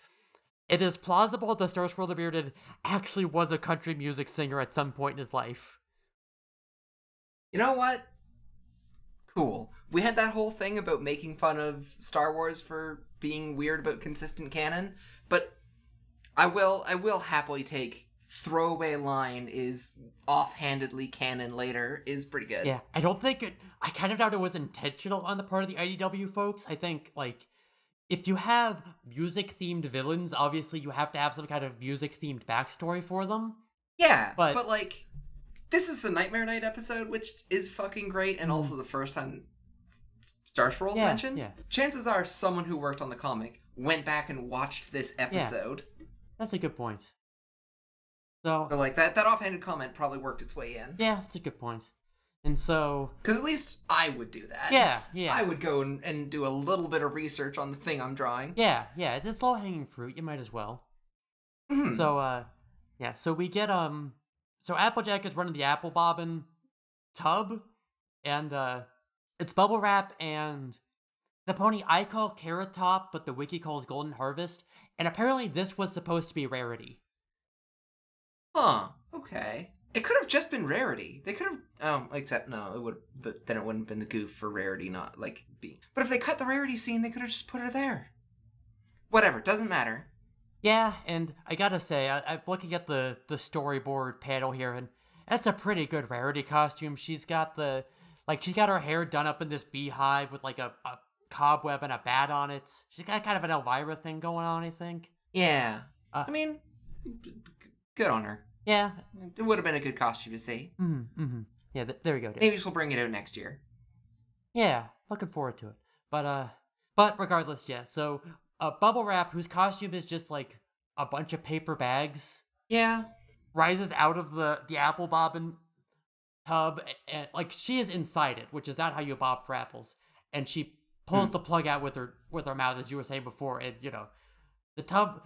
it is plausible that Star Swirl the Bearded actually was a country music singer at some point in his life. You know what? Cool. We had that whole thing about making fun of Star Wars for being weird about consistent canon, but I will I will happily take throwaway line is offhandedly canon later is pretty good. Yeah, I don't think it. I kind of doubt it was intentional on the part of the IDW folks. I think like if you have music themed villains, obviously you have to have some kind of music themed backstory for them. Yeah, But- but, like this is the Nightmare Night episode, which is fucking great, and Mm. also the first time Star Swirl's Yeah, mentioned. yeah. Chances are someone who worked on the comic went back and watched this episode. That's a good point. So So like that that offhanded comment probably worked its way in. yeah, that's a good point. And so Because at least I would do that. yeah, yeah, I would go and, and do a little bit of research on the thing I'm drawing. yeah, yeah. It's low hanging fruit. You might as well. Mhm. So uh yeah, so we get um so Applejack is running the apple bobbin tub and uh it's bubble wrap and the pony I call Carrot Top, but the wiki calls Golden Harvest, and apparently this was supposed to be rarity. Huh. Okay. It could have just been rarity. They could have. Um. Except no, it would. The, then it wouldn't have been the goof for rarity, not like B. But if they cut the rarity scene, they could have just put her there. Whatever. Doesn't matter. Yeah, and I gotta say, I, I'm looking at the the storyboard panel here, and that's a pretty good rarity costume. She's got the like she's got her hair done up in this beehive with like a, a cobweb and a bat on it. She's got kind of an Elvira thing going on, I think. Yeah. Uh, I mean, good on her. Yeah. It would have been a good costume to see. Mm-hmm. mm-hmm. Yeah. Th- there we go. Dave. Maybe she'll bring it out next year. Yeah. Looking forward to it. But uh, but regardless, yeah. So uh, bubble wrap, whose costume is just like a bunch of paper bags, Yeah. rises out of the the apple bobbin tub, and, like she is inside it, which is not how you bob for apples, and she pulls the plug out with her with her mouth, as you were saying before, and you know, the tub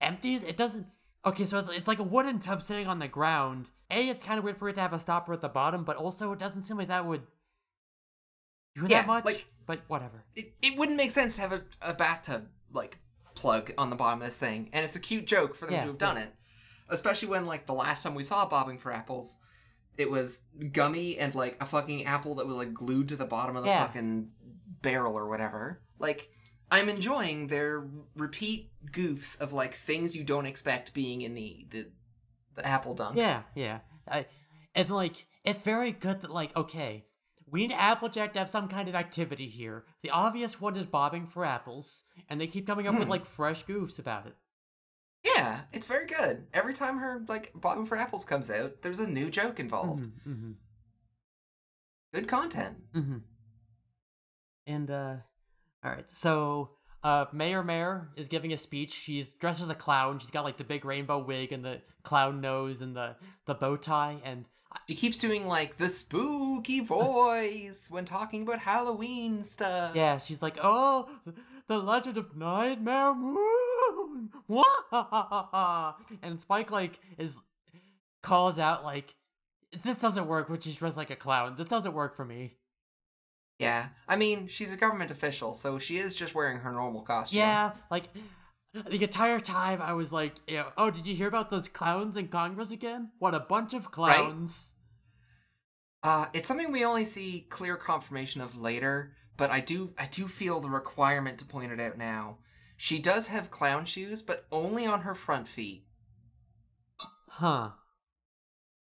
empties. It doesn't. Okay, so it's, it's like a wooden tub sitting on the ground. A, it's kind of weird for it to have a stopper at the bottom, but also it doesn't seem like that would do Yeah, that much. like- but whatever. It, it wouldn't make sense to have a, a bathtub like plug on the bottom of this thing, and it's a cute joke for them Yeah, to have done it. Especially when like the last time we saw bobbing for apples, it was gummy and like a fucking apple that was like glued to the bottom of the Yeah. fucking barrel or whatever. Like I'm enjoying their repeat goofs of like things you don't expect being in the the, the apple dunk. Yeah, yeah. I, and like, it's very good that like, okay, we need Applejack to have some kind of activity here. The obvious one is bobbing for apples, and they keep coming up with Hmm. like fresh goofs about it. Yeah, it's very good. Every time her like bobbing for apples comes out, there's a new joke involved. Mm-hmm, mm-hmm, Good content. mm-hmm. And uh, all right, so uh, Mayor Mayor is giving a speech. She's dressed as a clown. She's got like the big rainbow wig and the clown nose and the the bow tie. And She keeps doing like the spooky voice when talking about Halloween stuff. Yeah, she's like, oh, the legend of Nightmare Moon. <laughs> And Spike like is calls out like, this doesn't work when she's dressed like a clown. This doesn't work for me. Yeah. I mean, she's a government official, so she is just wearing her normal costume. Yeah, like the entire time I was like, you know, oh, did you hear about those clowns in Congress again? What a bunch of clowns. Uh, it's something we only see clear confirmation of later, but I do I do feel the requirement to point it out now. She does have clown shoes, but only on her front feet. Huh.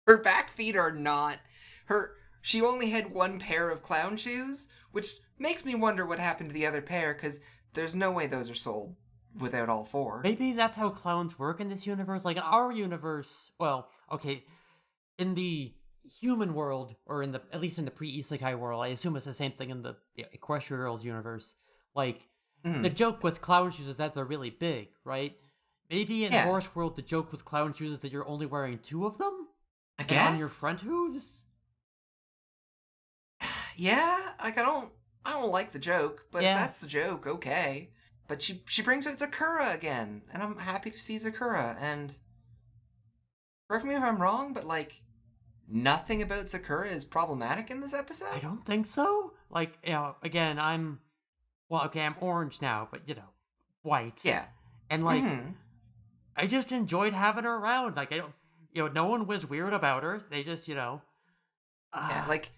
Her back feet are not. Her she only had one pair of clown shoes, which makes me wonder what happened to the other pair cuz there's no way those are sold without all four. Maybe that's how clowns work in this universe. Like in our universe, well, okay, in the human world, or in the at least in the pre-isekai world, I assume it's the same thing in the yeah, Equestrials universe. Like Mhm. the joke with clown shoes is that they're really big, right? Maybe in Yeah. Horse World, the joke with clown shoes is that you're only wearing two of them I guess on your front hooves. Yeah, like I don't I don't like the joke, but Yeah. if that's the joke, okay. But she she brings out Zecora again, and I'm happy to see Zecora. And correct me if I'm wrong, but like nothing about Zecora is problematic in this episode. I don't think so. Like, you know, again, I'm well, okay, I'm orange now, but you know, white. Yeah, and like. Mhm. I just enjoyed having her around. Like I don't, you know, no one was weird about her. They just, you know, yeah, uh, like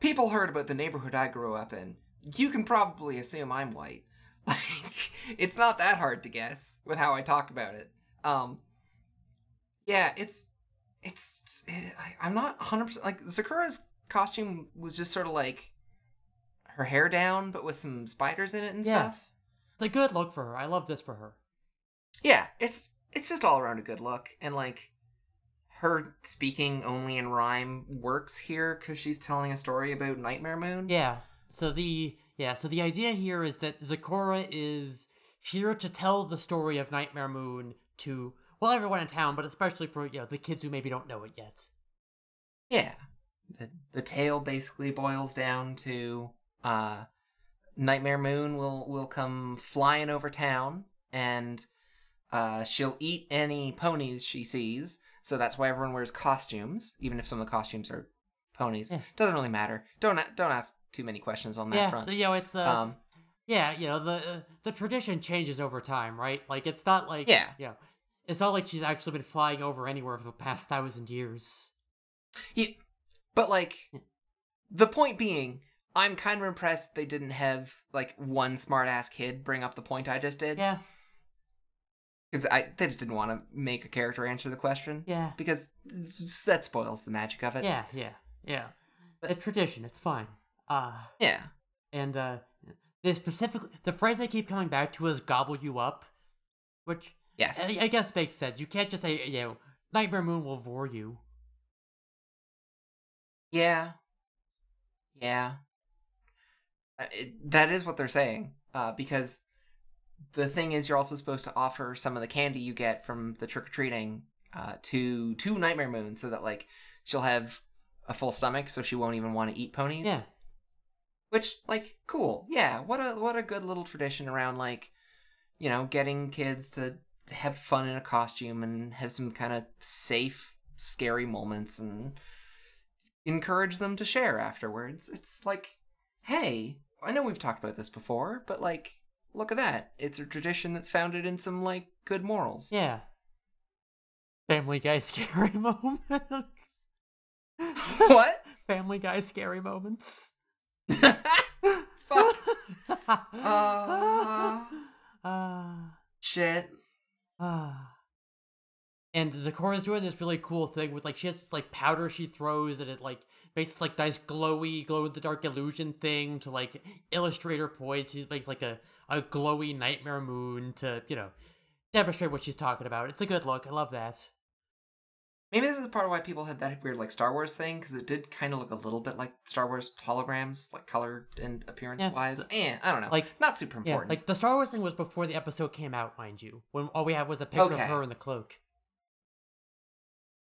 people heard about the neighborhood I grew up in. You can probably assume I'm white. <laughs> Like it's not that hard to guess with how I talk about it. Um, yeah, it's it's I, I'm not 100 percent like Zecora's costume was just sort of like her hair down, but with some spiders in it and Yeah. stuff. it's a good look for her. I love this for her. Yeah, it's it's just all around a good look, and like her speaking only in rhyme works here because she's telling a story about Nightmare Moon. Yeah. So the yeah. So the idea here is that Zecora is here to tell the story of Nightmare Moon to well everyone in town, but especially for you know the kids who maybe don't know it yet. Yeah. The the tale basically boils down to uh Nightmare Moon will will come flying over town and uh she'll eat any ponies she sees. So that's why everyone wears costumes, even if some of the costumes are ponies. Yeah. Doesn't really matter. Don't don't ask too many questions on that yeah. front. You know, it's uh, Um yeah. You know, the uh, the tradition changes over time, right? Like it's not like Yeah. you know, it's not like she's actually been flying over anywhere for the past thousand years. Yeah, but like, the point being, I'm kind of impressed they didn't have like one smart ass kid bring up the point I just did. Yeah. Because I they just didn't want to make a character answer the question Yeah. because that spoils the magic of it. Yeah, yeah, yeah. But- it's tradition. It's fine. Uh, yeah, and uh, they specifically the phrase they keep coming back to is "gobble you up," which yes. I, I guess makes sense. You can't just say, you know, Nightmare Moon will vor you. Yeah, yeah. Uh, It, that is what they're saying. Uh, because the thing is, you're also supposed to offer some of the candy you get from the trick or treating uh, to to Nightmare Moon, so that like she'll have a full stomach, so she won't even want to eat ponies. Yeah. Which, like, cool. Yeah. What a what a good little tradition around like, you know, getting kids to have fun in a costume and have some kind of safe, scary moments and encourage them to share afterwards. It's like, hey, I know we've talked about this before, but like, look at that. It's a tradition that's founded in some like good morals. Yeah. Family Guy scary <laughs> moments. what? <laughs> Family Guy scary moments. Fuck. <laughs> Uh, Uh, shit. Ah. And Zecora's doing this really cool thing with like she has this like powder she throws and it like makes this like nice glowy glow in the dark illusion thing to like illustrate her points. She makes like a, a glowy nightmare moon to, you know, demonstrate what she's talking about. It's a good look. I love that. Maybe this is part of why people had that weird like Star Wars thing because it did kind of look a little bit like Star Wars holograms, like color and appearance wise. Eh, I don't know. Like- not super Yeah, important. like the Star Wars thing was before the episode came out, mind you. When all we had was a picture Okay. of her in the cloak.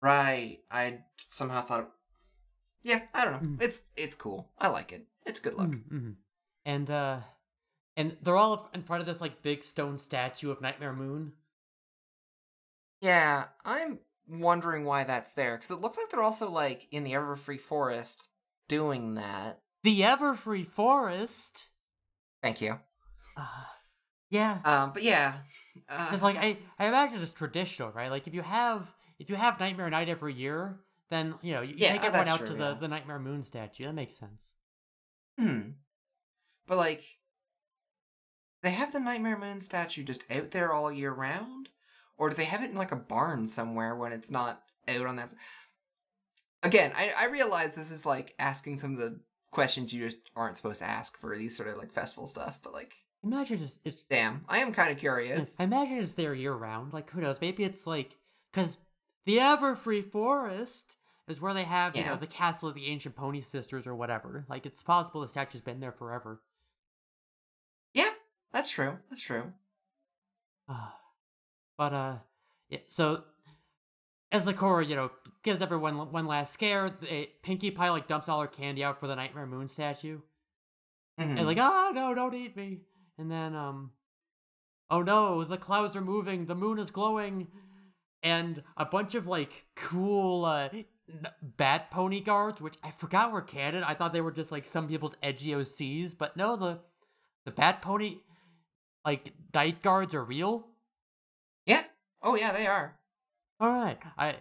right. I somehow thought. Yeah, I don't know. Mm. It's it's cool. I like it. It's good look. Mm-hmm. And uh and they're all in front of this like big stone statue of Nightmare Moon. Yeah, I'm wondering why that's there because it looks like they're also like in the Everfree Forest doing that. The Everfree Forest. Thank you. Uh, yeah, Um, but yeah, uh, because like I, I imagine it's traditional, right? Like if you have if you have Nightmare Night every year, then you know you, Yeah, take everyone that's out to the, yeah. the Nightmare Moon statue. That makes sense. Hmm. But like, they have the Nightmare Moon statue just out there all year round, or do they have it in like a barn somewhere when it's not out on that? Again, I I realize this is like asking some of the questions you just aren't supposed to ask for these sort of like festival stuff, but like, Imagine it's, it's damn, I am kind of curious. I imagine it's there year round. Like who knows? Maybe it's like because the Everfree Forest is where they have you know the castle of the ancient pony sisters or whatever. Like it's possible the statue's been there forever. Yeah, that's true. That's true. <sighs> but uh, yeah, so as Zecora, you know, gives everyone one last scare, eh, Pinkie Pie like dumps all her candy out for the Nightmare Moon statue, Mhm. and like, oh no, don't eat me. And then um, oh no, the clouds are moving, the moon is glowing, and a bunch of like cool uh. Bat pony guards, which I forgot were canon. I thought they were just like some people's edgy OCs, but no, the the bat pony like night guards are real. yeah. Oh yeah, they are. All right, I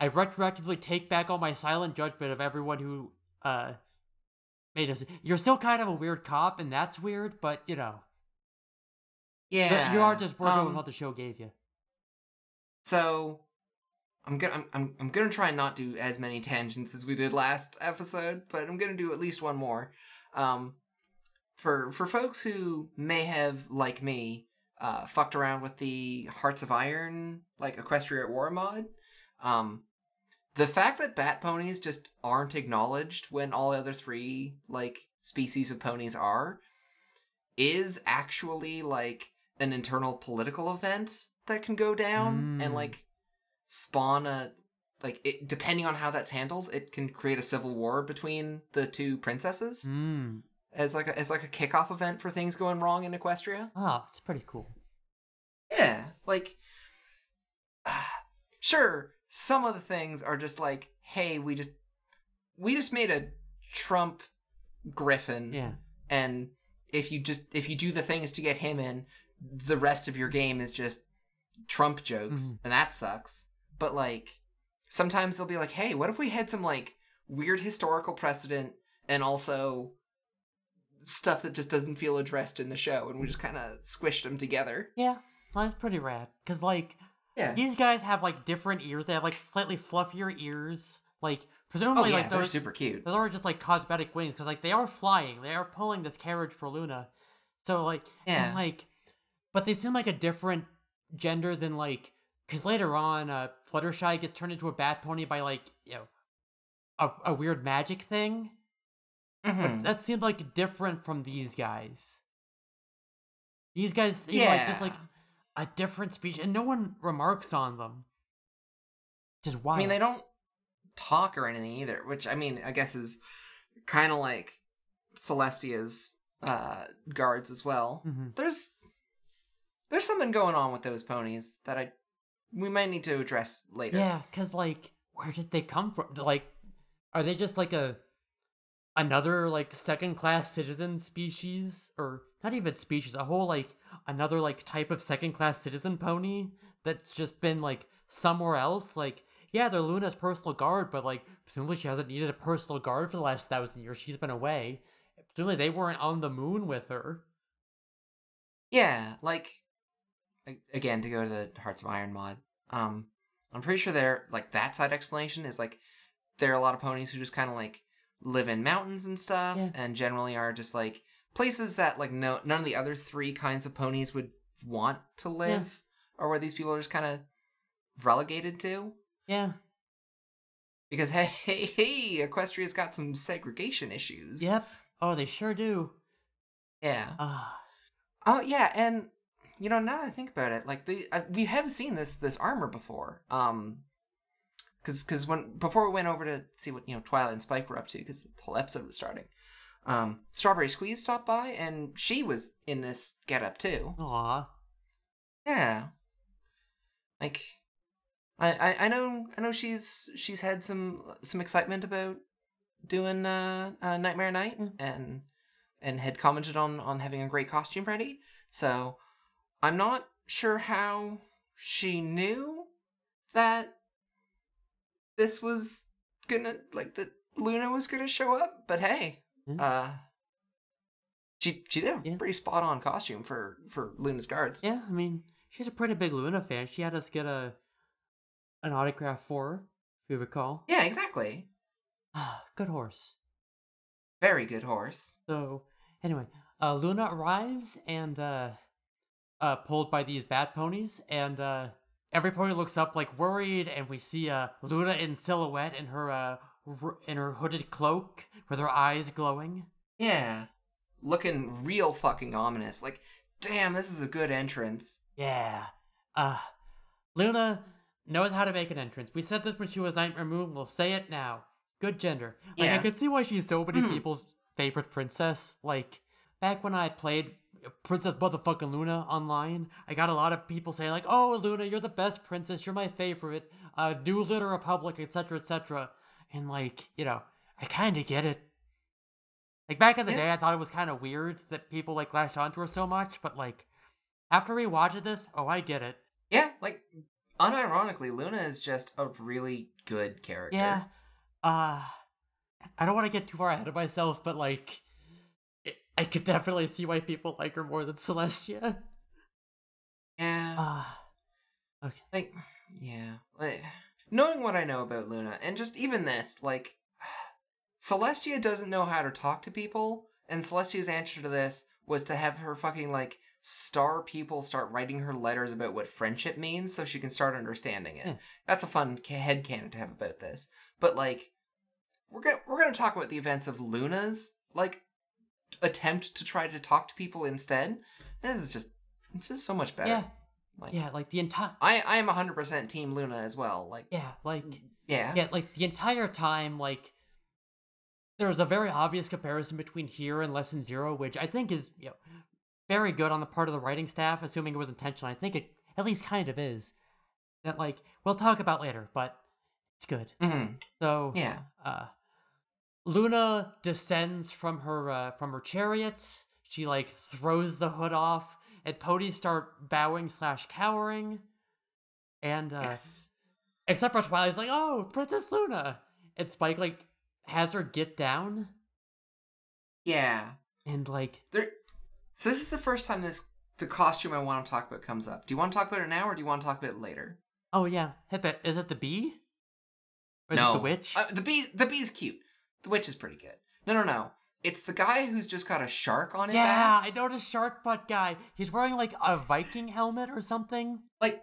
I retroactively take back all my silent judgment of everyone who uh made us. You're still kind of a weird cop, and that's weird, but you know, Yeah. you are just working with um, what the show gave you. So I'm gonna I'm, I'm I'm gonna try and not do as many tangents as we did last episode, but I'm gonna do at least one more. Um, for for folks who may have, like me, uh, fucked around with the Hearts of Iron like Equestria at War mod, um, the fact that bat ponies just aren't acknowledged when all the other three like species of ponies are is actually like an internal political event that can go down and Mm. like spawn a like it, depending on how that's handled it can create a civil war between the two princesses Mm. as like a, as like a kickoff event for things going wrong in equestria Oh, it's pretty cool. yeah like <sighs> sure some of the things are just like hey we just we just made a trump griffin Yeah. and if you just if you do the things to get him in the rest of your game is just trump jokes Mhm. and that sucks but like sometimes they'll be like hey what if we had some like weird historical precedent and also stuff that just doesn't feel addressed in the show and we just kind of squished them together Yeah, well, that's pretty rad. Cause like yeah these guys have like different ears. They have like slightly fluffier ears. Like oh presumably yeah like they're those super cute Those are just like cosmetic wings because like they are flying. They are pulling this carriage for Luna. So like Yeah. and, like but they seem like a different gender than like because later on uh Fluttershy gets turned into a bat pony by like you know a, a weird magic thing. Mhm. But that seemed like different from these guys. These guys seem like just like a different species and no one remarks on them. Just why? I mean, they don't talk or anything either. Which I mean, I guess is kind of like Celestia's uh, guards as well. hmm There's there's something going on with those ponies that I we might need to address later. Yeah, because like, where did they come from? Like, are they just like a another like second class citizen species, or not even species? A whole like another like type of second class citizen pony that's just been like somewhere else. Like, yeah, they're Luna's personal guard, but like presumably she hasn't needed a personal guard for the last thousand years. She's been away. Presumably they weren't on the moon with her. Yeah, like again to go to the Hearts of Iron mod. Um, I'm pretty sure they're like that side explanation is like there are a lot of ponies who just kind of like live in mountains and stuff, Yeah. and generally are just like places that like no none of the other three kinds of ponies would want to live, or where these people are just kind of relegated to. Yeah. Because <laughs> hey, hey, hey, Equestria's got some segregation issues. Yep. Oh, they sure do. Yeah. Ah. Oh yeah, and you know now that I think about it, like the uh, we have seen this this armor before. Um, because because when before we went over to see what you know Twilight and Spike were up to, because the whole episode was starting. Um, Strawberry Squeeze stopped by, and she was in this getup too. Aw. Yeah, like I, I I know I know she's she's had some some excitement about doing uh, uh Nightmare Night and and had commented on on having a great costume ready. So I'm not sure how she knew that this was gonna like that Luna was gonna show up. But hey, Mm. uh, she she did a Yeah. pretty spot on costume for for Luna's guards. Yeah, I mean, she's a pretty big Luna fan. She had us get a an autograph for her, if you recall. Yeah, exactly. Ah, good horse. Very good horse. So, anyway, uh, Luna arrives and uh, uh, pulled by these bat ponies, and uh, every pony looks up like worried, and we see uh, Luna in silhouette in her uh, r- in her hooded cloak with her eyes glowing. Yeah. Looking real fucking ominous. Like, damn, this is a good entrance. Yeah. Uh, Luna knows how to make an entrance. We said this when she was Nightmare Moon. We'll say it now. Good gender. Like, I Yeah. could see why she's so many Mhm. people's favorite princess. Like, back when I played Princess Motherfucking Luna online, I got a lot of people saying, like, oh, Luna, you're the best princess. You're my favorite. Uh, New Lunar Republic, etc., etc. And, like, you know, I kind of get it. Like, back in the Yeah. day, I thought it was kind of weird that people, like, latched onto her so much, but, like, after rewatching this, oh, I get it. Yeah, like, unironically, Luna is just a really good character. Yeah. Uh, I don't want to get too far ahead of myself, but like, I could definitely see why people like her more than Celestia. Yeah. Ah. okay. like, yeah. Like, knowing what I know about Luna, and just even this, like, <sighs> Celestia doesn't know how to talk to people, and Celestia's answer to this was to have her fucking, like, star people start writing her letters about what friendship means so she can start understanding it. Yeah. That's a fun ca- headcanon to have about this. But, like, we're gonna, we're gonna talk about the events of Luna's, like, attempt to try to talk to people instead. This is just, it's just so much better. Yeah. Like, Yeah. Like the entire. I I am 100% team Luna as well. Like Yeah. Like. yeah. Yeah. Like the entire time, like. There's a very obvious comparison between here and Lesson Zero, which I think is you know, very good on the part of the writing staff, assuming it was intentional. I think it at least kind of is. That like we'll talk about later, but it's good. Mhm. So Yeah. uh Luna descends from her uh, from her chariot. She like throws the hood off, and ponies start bowing slash cowering. And uh yes. except for Twilight's like, "Oh, Princess Luna!" And Spike like has her get down, Yeah. and like, There So this is the first time this the costume I want to talk about comes up. Do you want to talk about it now or do you want to talk about it later? oh yeah, hit it. Is it the bee? Or is no. it the witch? Uh, the bee the bee's cute. The witch is pretty good. No, no, no. It's the guy who's just got a shark on his yeah, ass. Yeah, I know the shark butt guy. He's wearing like a Viking helmet or something. like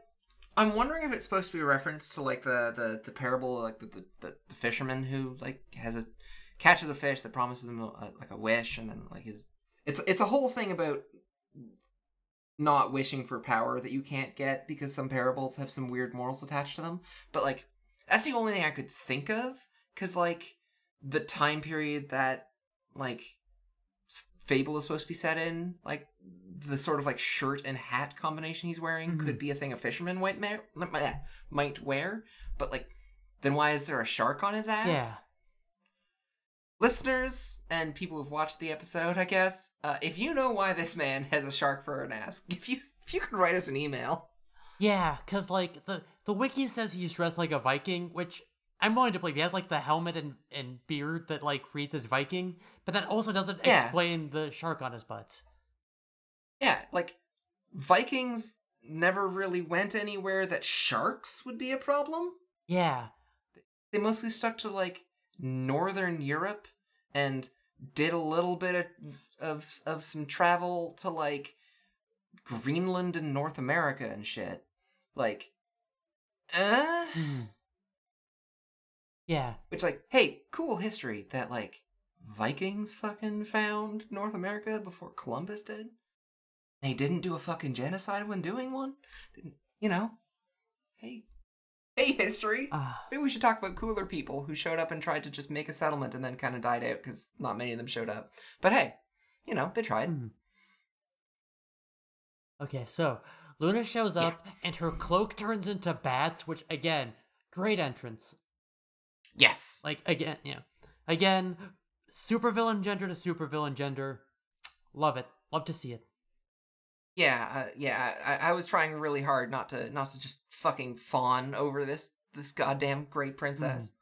I'm wondering if it's supposed to be a reference to like the the, the parable like the, the, the, the fisherman who like has a catches a fish that promises him a, like a wish and then like his it's it's a whole thing about not wishing for power that you can't get because some parables have some weird morals attached to them but like That's the only thing I could think of, because like the time period that like Fable is supposed to be set in, like the sort of like shirt and hat combination he's wearing Mhm. could be a thing a fisherman might ma- might wear, but like then why is there a shark on his ass? Yeah. Listeners and people who've watched the episode, I guess, uh, if you know why this man has a shark for an ass, <laughs> if you if you could write us an email. Yeah, cause like the the wiki says he's dressed like a Viking, which I'm willing to believe. He has like the helmet and, and beard that like reads as Viking, but that also doesn't Yeah. explain the shark on his butt. Yeah, like Vikings never really went anywhere that sharks would be a problem. Yeah, They mostly stuck to like northern Europe and did a little bit of of, of some travel to like Greenland and North America and shit. Like uh. Yeah, which like hey, cool history that like Vikings fucking found North America before Columbus did. They didn't do a fucking genocide when doing one. Didn't, you know? Hey, hey, history. ah, Maybe we should talk about cooler people who showed up and tried to just make a settlement and then kind of died out because not many of them showed up. But hey, you know, they tried. hmm. Okay, so Luna shows Yeah. up and her cloak turns into bats, which again, great entrance. Yes. Like again, yeah, again, supervillain gender to supervillain gender. Love it. Love to see it. Yeah, uh, yeah. I, I was trying really hard not to not to just fucking fawn over this this goddamn great princess. Ah,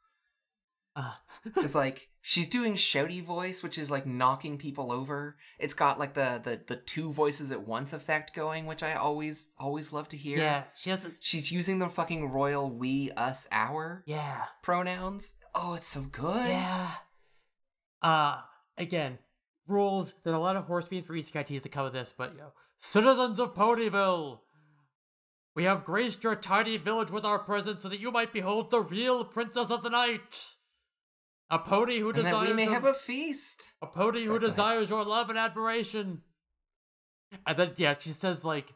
<laughs> Because like she's doing shouty voice, which is like knocking people over. It's got like the the the two voices at once effect going, which I always always love to hear. yeah, she has. A, She's using the fucking royal we us our yeah. pronouns. Oh, it's so good. Yeah. Uh again, rules. There's a lot of horse meat for guy to cover this, but yo, citizens of Ponyville, we have graced your tiny village with our presence so that you might behold the real princess of the night. A pony who and that desires we may your- have a feast. a pony who ahead. desires your love and admiration. And then yeah, she says like,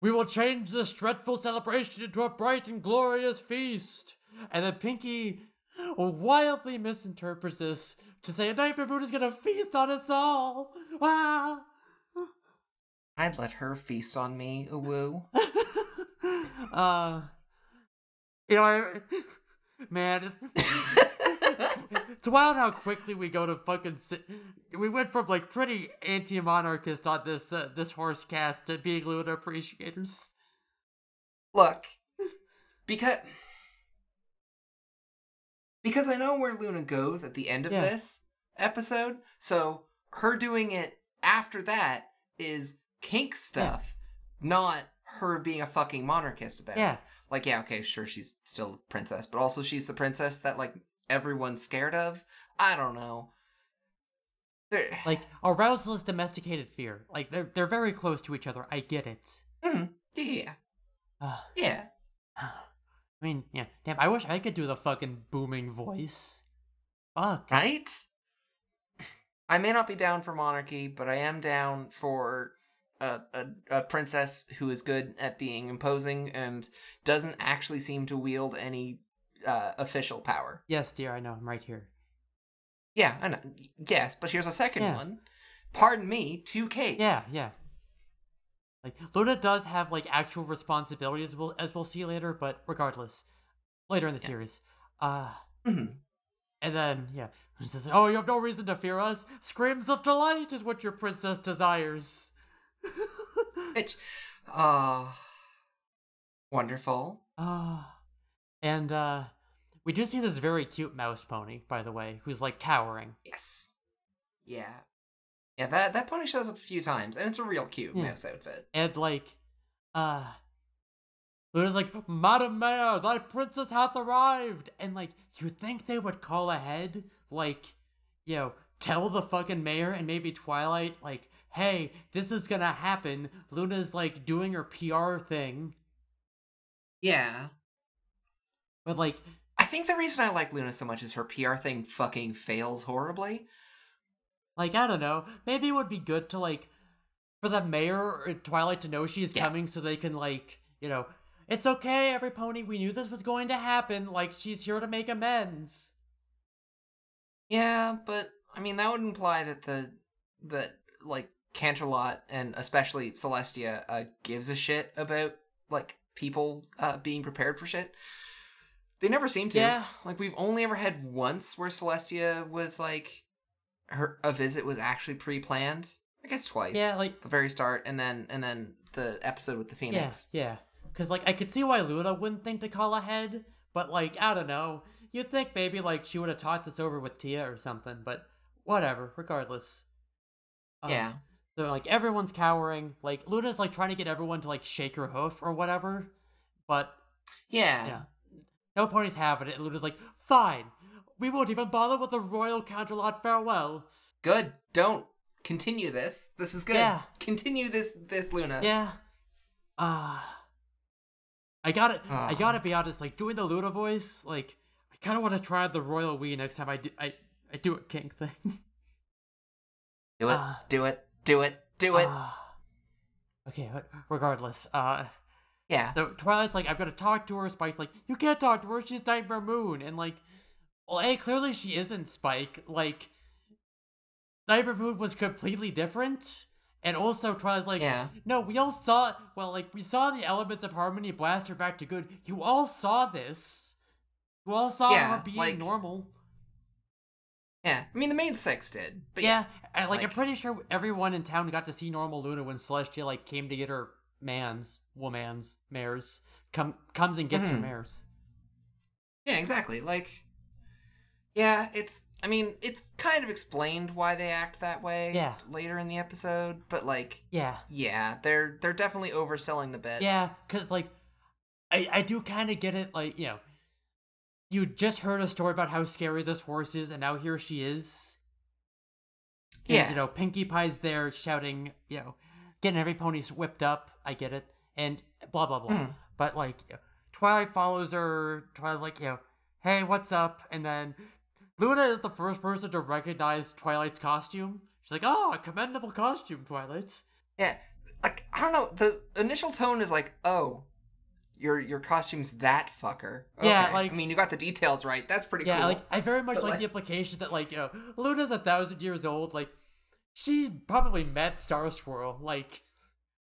we will change this dreadful celebration into a bright and glorious feast. And then Pinkie wildly misinterprets this to say a nightmare moon is gonna feast on us all. Wow. I'd let her feast on me, woo. <laughs> uh, you know, I, man, <laughs> <laughs> it's wild how quickly we go to fucking. si- We went from like pretty anti-monarchist on this uh, this horse cast to being Luna appreciators. Look, because because I know where Luna goes at the end of Yeah. this episode, so her doing it after that is kink stuff, not her being a fucking monarchist about Yeah, it. Like, yeah, okay, sure, she's still a princess, but also she's the princess that like everyone's scared of. I don't know. There, <sighs> like arousalist domesticated fear. Like they're they're very close to each other. I get it. Mhm. yeah, Uh, yeah. <sighs> I mean, yeah. Damn, I wish I could do the fucking booming voice. Fuck. right? <sighs> I may not be down for monarchy, but I am down for a, a, a princess who is good at being imposing and doesn't actually seem to wield any uh, official power. Yes, dear. I know. I'm right here. Yeah, I know. Yes, but here's a second Yeah. one. Pardon me, two Kates. Yeah, yeah. Like Luna does have like actual responsibilities, as we'll, as we'll see later. But regardless, later in the Yeah. series, uh, Mhm. and then yeah, she says, "Oh, you have no reason to fear us. Screams of delight is what your princess desires." <laughs> Which, uh, wonderful. Ah, and uh, we do see this very cute mouse pony, by the way, who's like cowering. Yes. Yeah. Yeah, that, that pony shows up a few times, and it's a real cute Yeah. mouse outfit. And like, uh, Luna's like, Madam Mayor, thy princess hath arrived. And like, you think they would call ahead? Like, you know, tell the fucking mayor and maybe Twilight, like, hey, this is gonna happen. Luna's like doing her PR thing. Yeah. But like, think the reason I like Luna so much is her PR thing fucking fails horribly. like, I don't know. Maybe it would be good to like, for the mayor or Twilight to know she's Yeah. coming so they can like, you know, it's okay, every pony. We knew this was going to happen. Like she's here to make amends. Yeah, but I mean that would imply that the that like Canterlot and especially Celestia uh, gives a shit about like people uh, being prepared for shit. They never seem to. Yeah. Like we've only ever had once where Celestia was like her a visit was actually pre-planned. I guess twice. Yeah, like the very start and then and then the episode with the Phoenix. Yeah, yeah. Because, like, I could see why Luna wouldn't think to call ahead, but, like, I don't know. You'd think maybe, like, she would have talked this over with Tia or something, but whatever, regardless. Um, Yeah. So, like, everyone's cowering. Like, Luna's, like, trying to get everyone to, like, shake her hoof or whatever, but, Yeah. yeah. No ponies having it, and Luna's like, fine. We won't even bother with the royal Canterlot farewell. Good. Don't continue this. This is good. Yeah. Continue this this Luna. Yeah. Ah. I gotta, I Ah. gotta be honest. Like doing the Luna voice, like I kind of want to try the royal we next time I do, I, I do a king thing. Do it. Ah. do it. Do it. Do it. Ah. okay, regardless, uh, yeah. the Twilight's like, I've got to talk to her. Spike's like, you can't talk to her. She's Nightmare Moon, and like, well, hey, clearly she isn't Spike. Like, Nightmare Moon was completely different. And also, Twilight's like, Yeah. no, we all saw, well, like, we saw the elements of harmony blast her back to good. You all saw this. You all saw Yeah, her being like- normal. Yeah. I mean the main six did. But yeah, and, like, I'm pretty sure everyone in town got to see normal Luna when Celestia, like, came to get her man's, woman's, mares. Come, comes and gets her Mhm. mares. Yeah, exactly. Like Yeah, it's I mean, it's kind of explained why they act that way Yeah. later in the episode, but like Yeah. yeah, they're they're definitely overselling the bit. Yeah, because like, I I do kind of get it. Like you know, you just heard a story about how scary this horse is, and now here she is. And, Yeah. you know, Pinkie Pie's there shouting, you know, getting every pony whipped up. I get it, and blah blah blah. Mhm. But like, Twilight follows her. Twilight's like, you know, hey, what's up? And then Luna is the first person to recognize Twilight's costume. She's like, oh, a commendable costume, Twilight. Yeah. Like I don't know, the initial tone is like, "Oh, your your costume's that fucker." Yeah, like- I mean, you got the details right. That's pretty Yeah, cool. like I very much like, like- the implication that like you know Luna's a thousand years old. Like she probably met Star Swirl. Like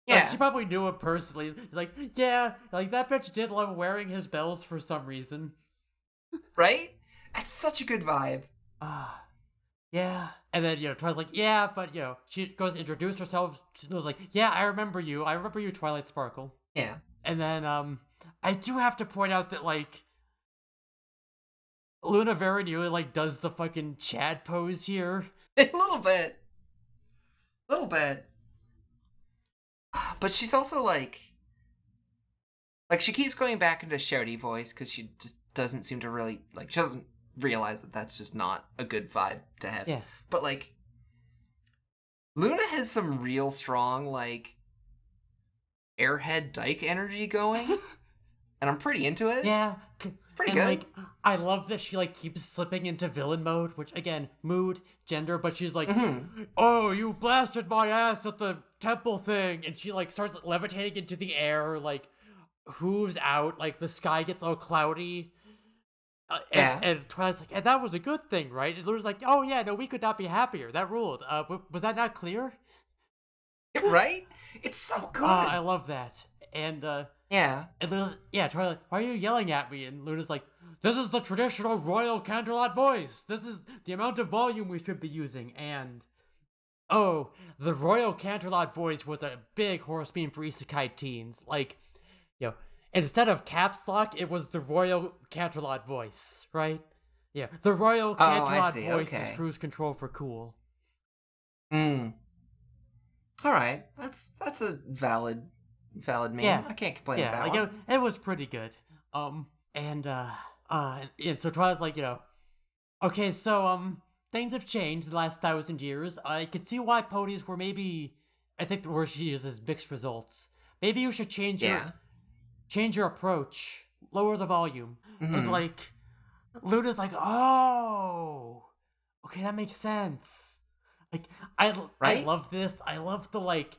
like, yeah. she probably knew him personally. Like yeah, like that bitch did love wearing his bells for some reason. right? That's such a good vibe. Ah, yeah. And then you know Twilight's like yeah, but you know she goes introduce herself. She was like yeah, I remember you. I remember you, Twilight Sparkle. Yeah. And then um I do have to point out that like Luna very nearly like does the fucking Chad pose here. <laughs> A little bit. Little bit. But she's also like like she keeps going back into shouty voice cuz she just doesn't seem to really like she doesn't realize that that's just not a good vibe to have. Yeah. But like Luna has some real strong like airhead dyke energy going <laughs> and I'm pretty into it. Yeah, c- It's pretty and, good. Like, I love that she like keeps slipping into villain mode, which again, mood, gender, but she's like, Mhm. "Oh, you blasted my ass at the temple thing," and she like starts levitating into the air, like hooves out, like the sky gets all cloudy. Uh, and, Yeah. and Twilight's like, and that was a good thing, right? And Luna's like, oh yeah, no, we could not be happier. That ruled. Uh, w- was that not clear? <laughs> right? It's so good. Uh, I love that. And uh, yeah. And Luna's, yeah, Twilight, why are you yelling at me? And Luna's like, this is the traditional royal Canterlot voice. This is the amount of volume we should be using. And, oh, the royal Canterlot voice was a big horse beam for isekai teens. Like, you know, instead of caps lock, it was the royal Canterlot voice, right? Yeah, the royal Oh, Canterlot see, voice okay. is cruise control for cool. Mm. All right, that's that's a valid valid meme. Yeah. I can't complain yeah, with that like it, it was pretty good. Um, and uh, uh, and so Twilight's like, you know, okay, so um, things have changed in the last thousand years. I could see why ponies were maybe, I think the word she uses is mixed results. Maybe you should change Yeah. your change your approach, lower the volume, and Mhm. like, Luna's like, oh, okay, that makes sense. Like, I I love this. I love the like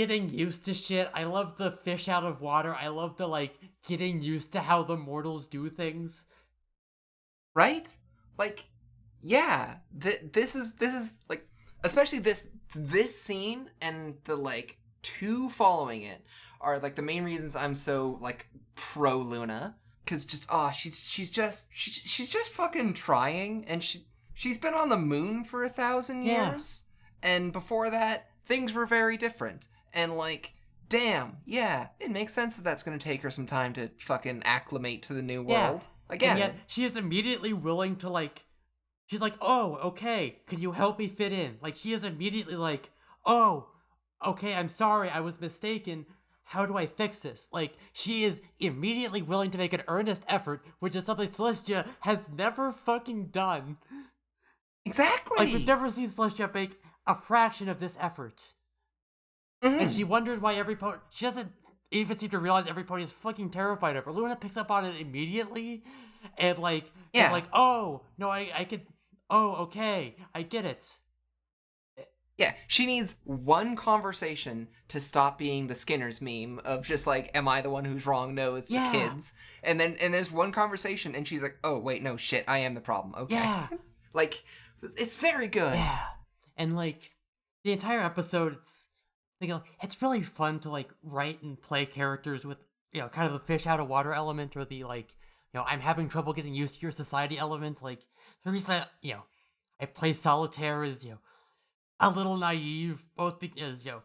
getting used to shit. I love the fish out of water. I love the like getting used to how the mortals do things. right like yeah th- this is this is like especially this this scene and the like two following it are like the main reasons i'm so like pro luna because just oh she's she's just she, she's just fucking trying and she she's been on the moon for a thousand Yeah. years and before that things were very different and like damn yeah it makes sense that that's gonna take her some time to fucking acclimate to the new world. I get and yet she is immediately willing to like she's like oh okay can you help me fit in? Like she is immediately like oh okay i'm sorry i was mistaken. How do i fix this? Like she is immediately willing to make an earnest effort which is something celestia has never fucking done. Exactly. like we've never seen celestia make a fraction of this effort Mhm. and she wonders why every pony she doesn't even seem to realize every pony is fucking terrified of her luna picks up on it immediately and like is Yeah. like oh no i i could oh okay i get it yeah, she needs one conversation to stop being the Skinner's meme of just like, "Am I the one who's wrong? No, it's Yeah. the kids." And then and there's one conversation, and she's like, "Oh wait, no shit, I am the problem." Okay, yeah <laughs> like it's very good. yeah and like the entire episode it's it's really fun to like write and play characters with you know kind of the fish out of water element or the like you know i'm having trouble getting used to your society element like the reason I, you know i play solitaire is you know a little naive both because you know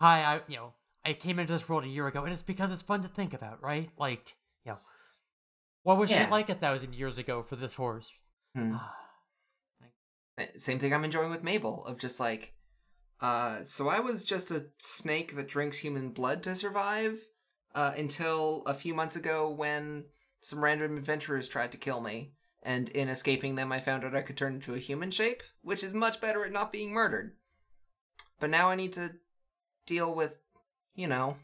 hi i you know i came into this world a year ago and it's because it's fun to think about right like you know what was Yeah. shit like a thousand years ago for this horse Hmm. <sighs> Same thing I'm enjoying with Mabel of just like, uh, so I was just a snake that drinks human blood to survive, uh, until a few months ago when some random adventurers tried to kill me, and in escaping them, I found out I could turn into a human shape, which is much better at not being murdered. But now I need to deal with, you know,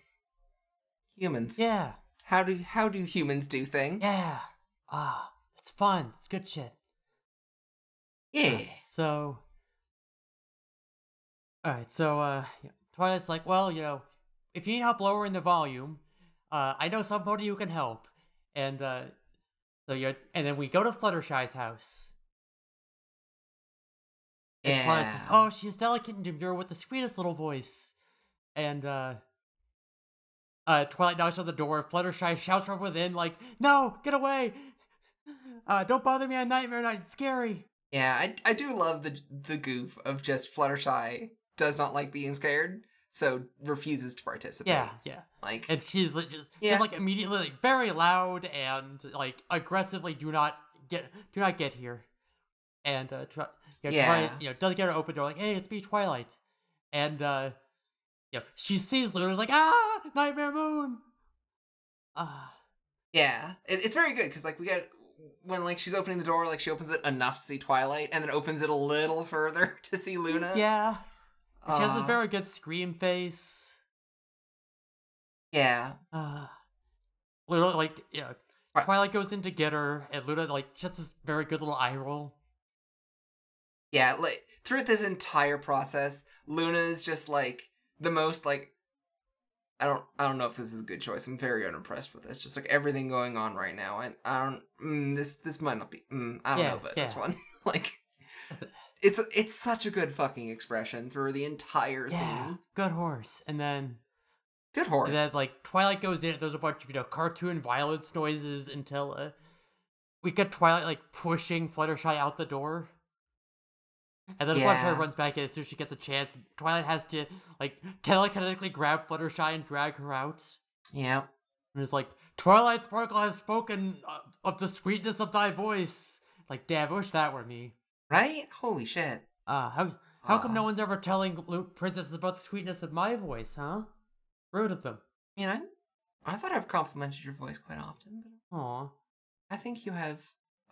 humans. yeah How do how do humans do things? Yeah. Ah, it's fun. It's good shit. Yeah. So, all right. So, uh, Twilight's like, well, you know, if you need help lowering the volume, uh, I know somebody who can help. And uh, so you're, and then we go to Fluttershy's house. And Twilight's like, Yeah. oh, she's delicate and demure with the sweetest little voice. And uh, uh, Twilight knocks on the door. Fluttershy shouts from within, like, "No, get away! Uh, don't bother me on Nightmare Night. It's scary." Yeah, I I do love the the goof of just Fluttershy does not like being scared, so refuses to participate. Yeah, yeah. Like And she's like, just, Yeah. just like immediately like, very loud and like aggressively, do not get, do not get here. And uh, try, you know, Yeah. Twilight, you know, does get her open door, like, "Hey, it's me, Twilight," and uh, you know, she sees Luna's like, "Ah, Nightmare Moon." Ah. yeah, it, it's very good because like we get when like she's opening the door, like she opens it enough to see Twilight, and then opens it a little further <laughs> to see Luna. Yeah. She has a very good scream face. yeah, Uh, Luna, like, yeah. Right. Twilight goes in to get her, and Luna, like, she has this very good little eye roll. yeah. Like throughout this entire process, Luna is just like the most like. I don't. I don't know if this is a good choice. I'm very unimpressed with this. Just like everything going on right now, and I don't. Mm, this this might not be. Mm, I don't Yeah, know about this one. <laughs> like, it's it's such a good fucking expression through the entire Yeah. scene. Good horse. And then, Good horse. and then, like, Twilight goes in, there's a bunch of, you know, cartoon violence noises until, uh, we get Twilight, like, pushing Fluttershy out the door. And then Yeah. Fluttershy runs back in as soon as she gets a chance. Twilight has to, like, telekinetically grab Fluttershy and drag her out. yeah. And it's like, Twilight Sparkle has spoken uh, of the sweetness of thy voice. Like, damn, I wish that were me. Right? Holy shit. Uh, how, how come no one's ever telling Lu- princesses about the sweetness of my voice, huh? Rude of them. You know, I thought I've complimented your voice quite often, but Aw, I think you have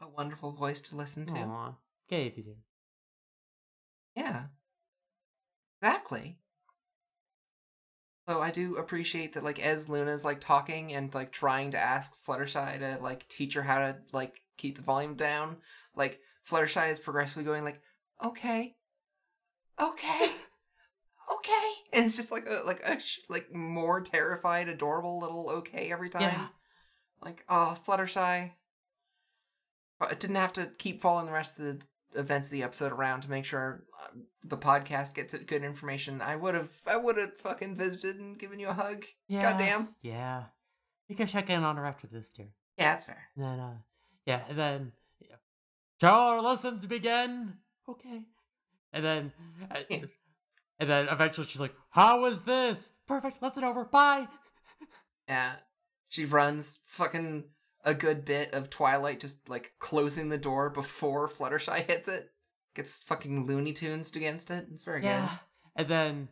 a wonderful voice to listen to. aw, gave you. Yeah. Exactly. So I do appreciate that like as Luna's like talking and like trying to ask Fluttershy to like teach her how to like keep the volume down, like Fluttershy is progressively going like, Okay. Okay. <laughs> okay, and it's just like a like a like more terrified, adorable little okay every time. Yeah. Like oh, Fluttershy. But it didn't have to keep following the rest of the events of the episode around to make sure uh, the podcast gets good information. I would have I would have fucking visited and given you a hug. Yeah. Goddamn. Yeah. You can check in on her after this, dear. Yeah, that's fair. And then, uh, yeah, and then, shall our lessons begin? Okay. And then, uh, and then eventually she's like, how was this? Perfect, lesson over, bye. Yeah. She runs fucking a good bit of Twilight just like closing the door before Fluttershy hits it. Gets fucking Looney Tunes against it. It's very Yeah. And then,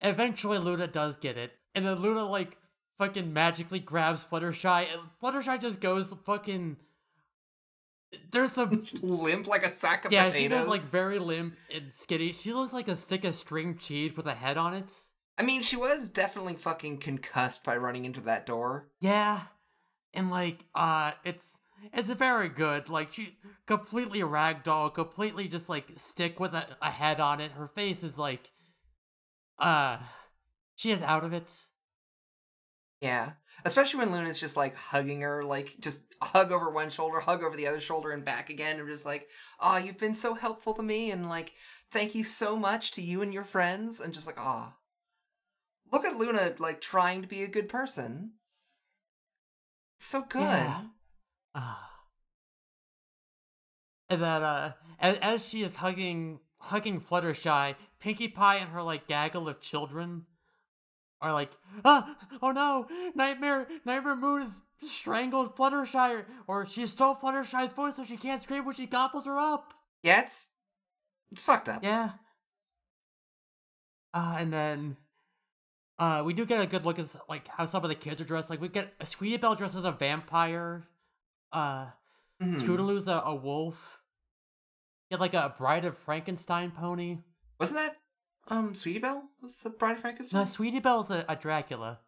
eventually Luna does get it. And then Luna, like, fucking magically grabs Fluttershy, and Fluttershy just goes fucking. There's a. <laughs> Limp like a sack of Yeah, potatoes. she goes like very limp and skinny. She looks like a stick of string cheese with a head on it. I mean, she was definitely fucking concussed by running into that door. Yeah, and like uh, it's it's very good. Like she completely ragdoll, completely just like stick with a, a head on it. Her face is like, uh, she is out of it. Yeah. Especially when Luna's just like hugging her, like just hug over one shoulder, hug over the other shoulder, and back again. And just like, oh, you've been so helpful to me. And like, thank you so much to you and your friends. And just like, ah. Look at Luna, like trying to be a good person. So good. Yeah. Ah. And then, uh, as, as she is hugging hugging Fluttershy, Pinkie Pie and her like gaggle of children are like, ah, oh no, Nightmare Nightmare Moon has strangled Fluttershy, or she stole Fluttershy's voice so she can't scream when she gobbles her up. Yeah, it's it's fucked up. Yeah. Uh, and then, uh, we do get a good look at like how some of the kids are dressed. Like we get a Sweetie Belle dressed as a vampire. Uh, Mhm. Scootaloo's a, a wolf. Get like a Bride of Frankenstein pony. Wasn't that um Sweetie Belle? Was the Bride of Frankenstein? No, Sweetie Belle's a, a Dracula.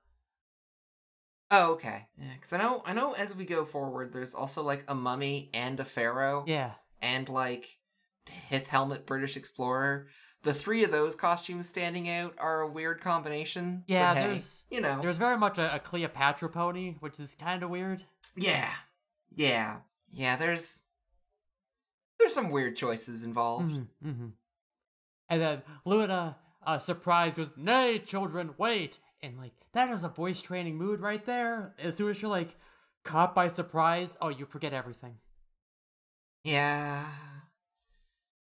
Oh, okay. Yeah, because I know I know as we go forward, there's also like a mummy and a pharaoh. Yeah. and like pith helmet British Explorer. The three of those costumes standing out are a weird combination. Yeah, hey, there's- you know, There's very much a, a Cleopatra pony, which is kind of weird. yeah, yeah, yeah. There's there's some weird choices involved. Mm-hmm, mm-hmm. And then Luna, uh, surprised, goes, Nay, children, wait! And like, that is a voice training mood right there. As soon as you're like caught by surprise, oh, you forget everything. Yeah,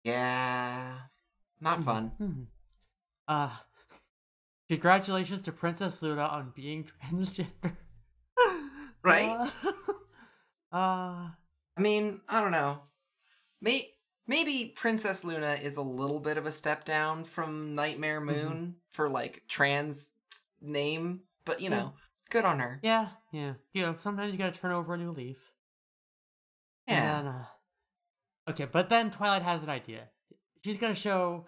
yeah, not Mhm, fun. mhm. Uh, congratulations to Princess Luna on being <laughs> transgender. Right? Uh, <laughs> uh, I mean, I don't know. May- maybe Princess Luna is a little bit of a step down from Nightmare Mm-hmm. Moon for like trans name, but you Yeah. know, good on her. yeah, yeah. You know, sometimes you gotta turn over a new leaf. Yeah. Then, uh, okay, but then Twilight has an idea. She's gonna show,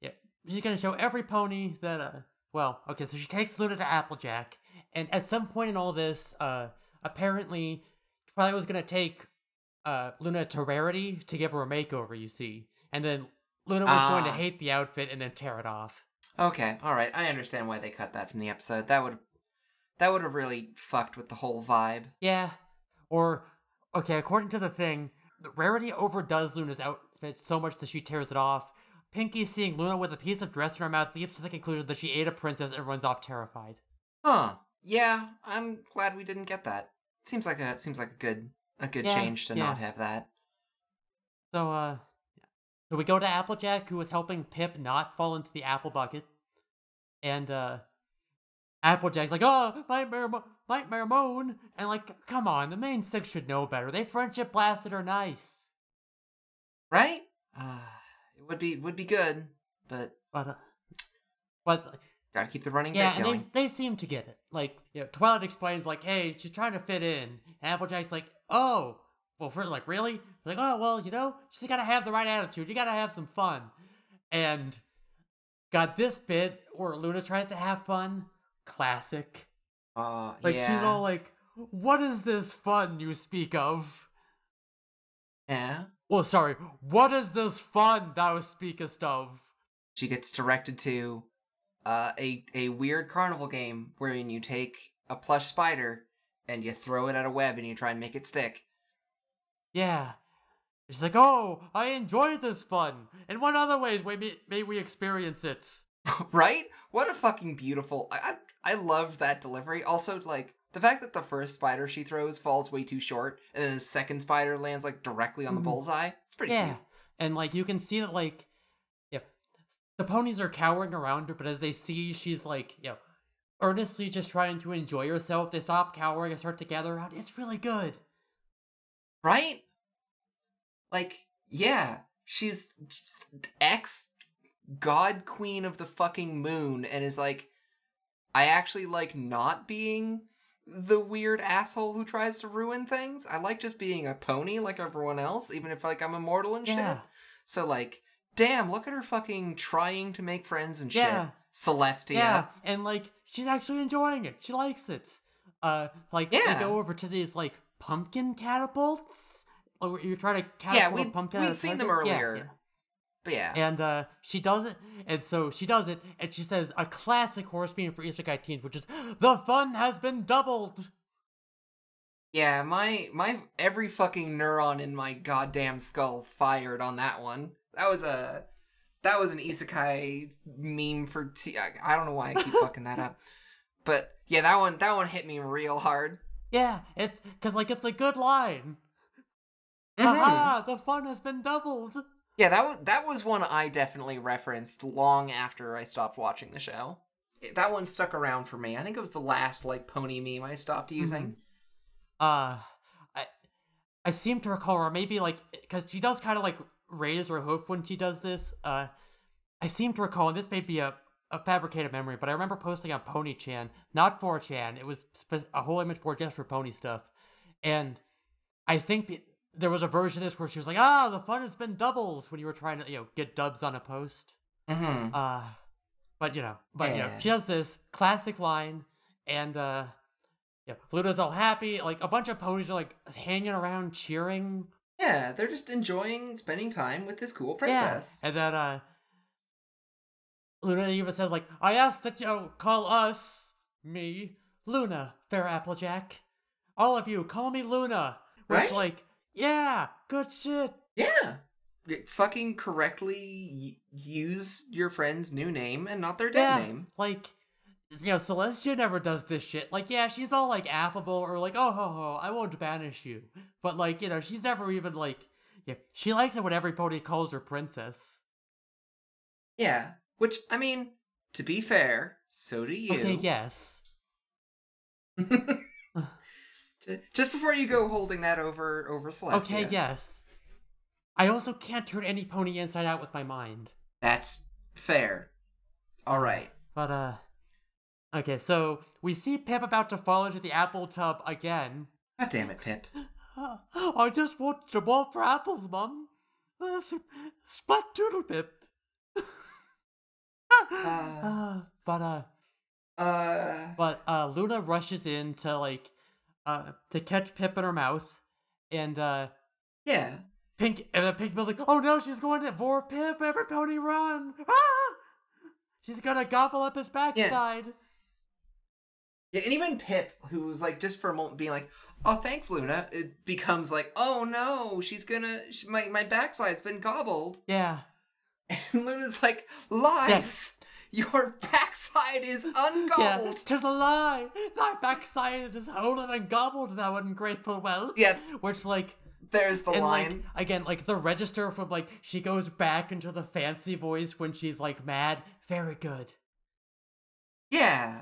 yeah, she's gonna show every pony that, uh, well, okay, so she takes Luna to Applejack, and at some point in all this, uh, apparently Twilight was gonna take, uh, Luna to Rarity to give her a makeover. You see, and then Luna was going to Ah. hate the outfit and then tear it off. Okay, all right. I understand why they cut that from the episode. That would that would have really fucked with the whole vibe. Yeah. Or, okay, according to the thing, Rarity overdoes Luna's outfit so much that she tears it off. Pinkie, seeing Luna with a piece of dress in her mouth, leaps to the conclusion that she ate a princess and runs off terrified. Huh. Yeah, I'm glad we didn't get that. Seems like a seems like a good a good Yeah, change to yeah. not have that. So, uh, so we go to Applejack, who is helping Pip not fall into the apple bucket. And, uh, Applejack's like, oh, Mo- Nightmare Moon. And, like, come on, the main six should know better. They friendship blasted her nice. Right? Uh, it would be would be good, but But, uh, but, gotta keep the running Yeah, and going. they they seem to get it. Like, you know, Twilight explains like, "Hey, she's trying to fit in," and Applejack's like, "Oh, well, for like, really?" Like, "Oh, well, you know, she's gotta have the right attitude. You gotta have some fun." And got this bit where Luna tries to have fun. Classic. Uh, Like yeah. she's all like, "What is this fun you speak of?" yeah. Well, sorry, what is this fun thou speakest of? She gets directed to uh, a a weird carnival game wherein you take a plush spider and you throw it at a web and you try and make it stick. Yeah. She's like, oh, I enjoyed this fun. In what other ways may, may we experience it? <laughs> right? What a fucking beautiful. I, I I loved that delivery. Also, like the fact that the first spider she throws falls way too short, and then the second spider lands like directly on the Mhm. bullseye. It's pretty yeah. cute. And like you can see that like yeah, the ponies are cowering around her, but as they see she's like, you know, earnestly just trying to enjoy herself, they stop cowering and start to gather around. It's really good. Right? Like, yeah, she's ex god queen of the fucking moon, and is like, I actually like not being the weird asshole who tries to ruin things. I like just being a pony like everyone else, even if like I'm immortal and Yeah. shit. So like, damn, look at her fucking trying to make friends and shit. Celestia. Yeah, and like she's actually enjoying it. She likes it. Uh, like Yeah. they go over to these like pumpkin catapults. Like, where you try to catapult Yeah, a we'd- pumpkin. we'd seen them target. Yeah, earlier. yeah. But yeah. And uh, she does it, and so she does it, and she says a classic horse meme for isekai teens, which is the fun has been doubled. Yeah, my my every fucking neuron in my goddamn skull fired on that one. That was a that was an isekai meme for t- I don't know why I keep <laughs> fucking that up. But yeah, that one that one hit me real hard. Yeah, it's because like it's a good line. Mhm. Aha! The fun has been doubled. Yeah, that was that was one I definitely referenced long after I stopped watching the show. It- that one stuck around for me. I think it was the last like pony meme I stopped using. Uh, I I seem to recall, or maybe like because she does kind of like raise her hoof when she does this. Uh, I seem to recall, and this may be a a fabricated memory, but I remember posting on Pony Chan, not 4chan. It was spe- a whole image board just for pony stuff, and I think that there was a version of this where she was like, "Ah, the fun has been doubles" when you were trying to you know get dubs on a post. Mm-hmm. Uh, but you know, but you know, Yeah. she has this classic line, and uh, yeah, Luna's all happy. Like a bunch of ponies are like hanging around cheering. Yeah, they're just enjoying spending time with this cool princess. Yeah. And then uh, Luna even says like, "I ask that you call us me Luna, Fair Applejack. All of you, call me Luna." Which Right? like, yeah, good shit. Yeah. Y- Fucking correctly y- use your friend's new name and not their dead yeah, name. Like, you know, Celestia never does this shit. Like, yeah, she's all like affable or like, oh ho ho, I won't banish you. But like, you know, she's never even like, yeah, she likes it when every pony calls her princess. Yeah. Which, I mean, to be fair, so do you. Okay, yes. <laughs> <sighs> Just before you go holding that over over Celestia. Okay, yes. I also can't turn any pony inside out with my mind. That's fair. All right. But uh, okay, so we see Pip about to fall into the apple tub again. God damn it, Pip. <gasps> I just want the ball for apples, Mum. S- Splat Doodle Pip. uh, <laughs> but uh, Uh. but uh, Luna rushes in to like uh to catch Pip in her mouth, and uh, Yeah. Pink and then Pinkie Pie's like, oh no, she's going to for Pip. Every pony run! <laughs> Ah! She's gonna gobble up his backside. Yeah, and even Pip, who was like just for a moment being like, "Oh, thanks, Luna," it becomes like, "Oh no, she's gonna she, my my backside's been gobbled," Yeah. and Luna's like, "Lies, Yes. your backside is ungobbled. <laughs> Yeah, ungobbled." tis a lie. Thy backside is whole and gobbled, thou ungrateful whelp. Yeah, Which, like, there's the and line. like again, like the register from like she goes back into the fancy voice when she's like mad. Very good. Yeah.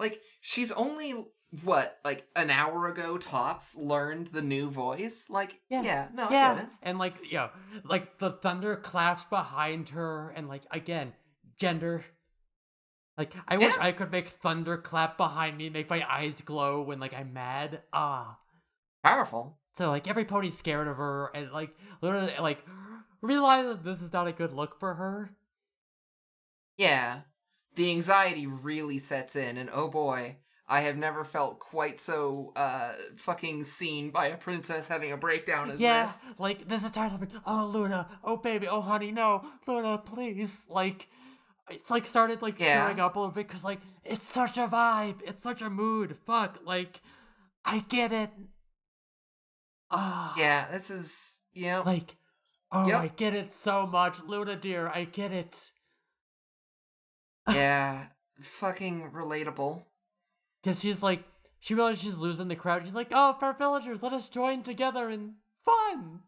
Like she's only what, like an hour ago tops learned the new voice? Like Yeah. yeah, no, I yeah, get it. and like yeah like the thunder claps behind her, and like again, gender. Like I wish Yeah. I could make thunder clap behind me, make my eyes glow when like I'm mad. Ah. Powerful. So like every pony's scared of her, and like literally like realizes this is not a good look for her. Yeah. The anxiety really sets in and oh boy, I have never felt quite so uh fucking seen by a princess having a breakdown as yeah, this. like this entire time, oh Luna, oh baby, oh honey, no, Luna, please, like, it's like started like Yeah. showing up a little bit because like it's such a vibe, it's such a mood. Fuck, like I get it. Ah, Yeah, this is you know like oh, Yep. I get it so much, Luna dear, I get it. Yeah, fucking relatable. Because she's like, she realizes she's losing the crowd. She's like, oh, fair villagers, let us join together in fun.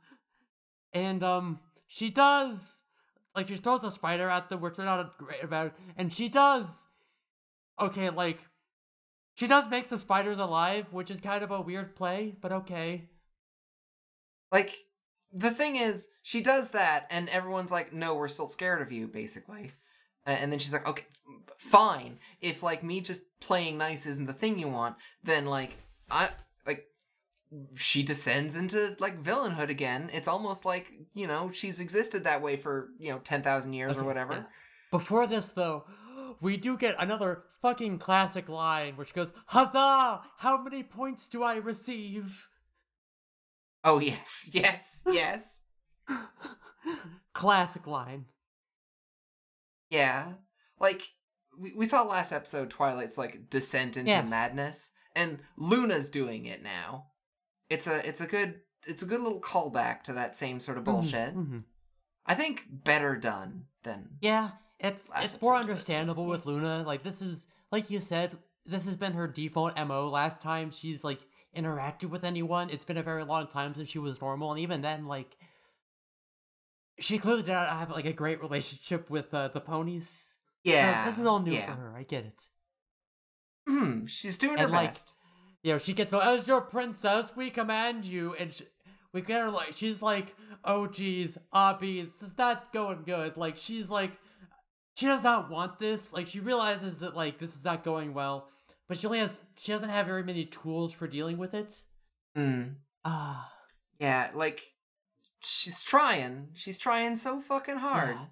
And, um, she does. Like, she throws a spider at them, which they're not great about. And she does. Okay, like, she does make the spiders alive, which is kind of a weird play, but okay. Like the thing is, she does that, and everyone's like, "No, we're still scared of you," basically. And then she's like, "Okay, fine. If like me just playing nice isn't the thing you want, then like I like." She descends into like villainhood again. It's almost like you know she's existed that way for you know ten thousand years or whatever. Before this, though, we do get another fucking classic line, which goes, Huzzah! How many points do I receive? Oh <laughs> yes, yes, yes. <laughs> Classic line. Yeah. Like we, we saw last episode Twilight's like descent into Yeah. madness and Luna's doing it now. It's a it's a good it's a good little callback to that same sort of bullshit. Mhm, mhm. I think better done than Yeah, it's it's more it. understandable with Luna. Like this is like you said, this has been her default MO. Last time she's like interacted with anyone, it's been a very long time since she was normal, and even then, like she clearly did not have like a great relationship with uh, the ponies. Yeah. this is all new yeah. for her. I get it. Hmm, she's doing her like, best. You know, she gets as your princess, we command you, and sh we get her like she's like, oh geez, Abby, this is not going good. Like she's like, she does not want this. Like she realizes that like this is not going well, but she only has she doesn't have very many tools for dealing with it. Hmm. Ah, Yeah, like she's trying. She's trying so fucking hard. yeah.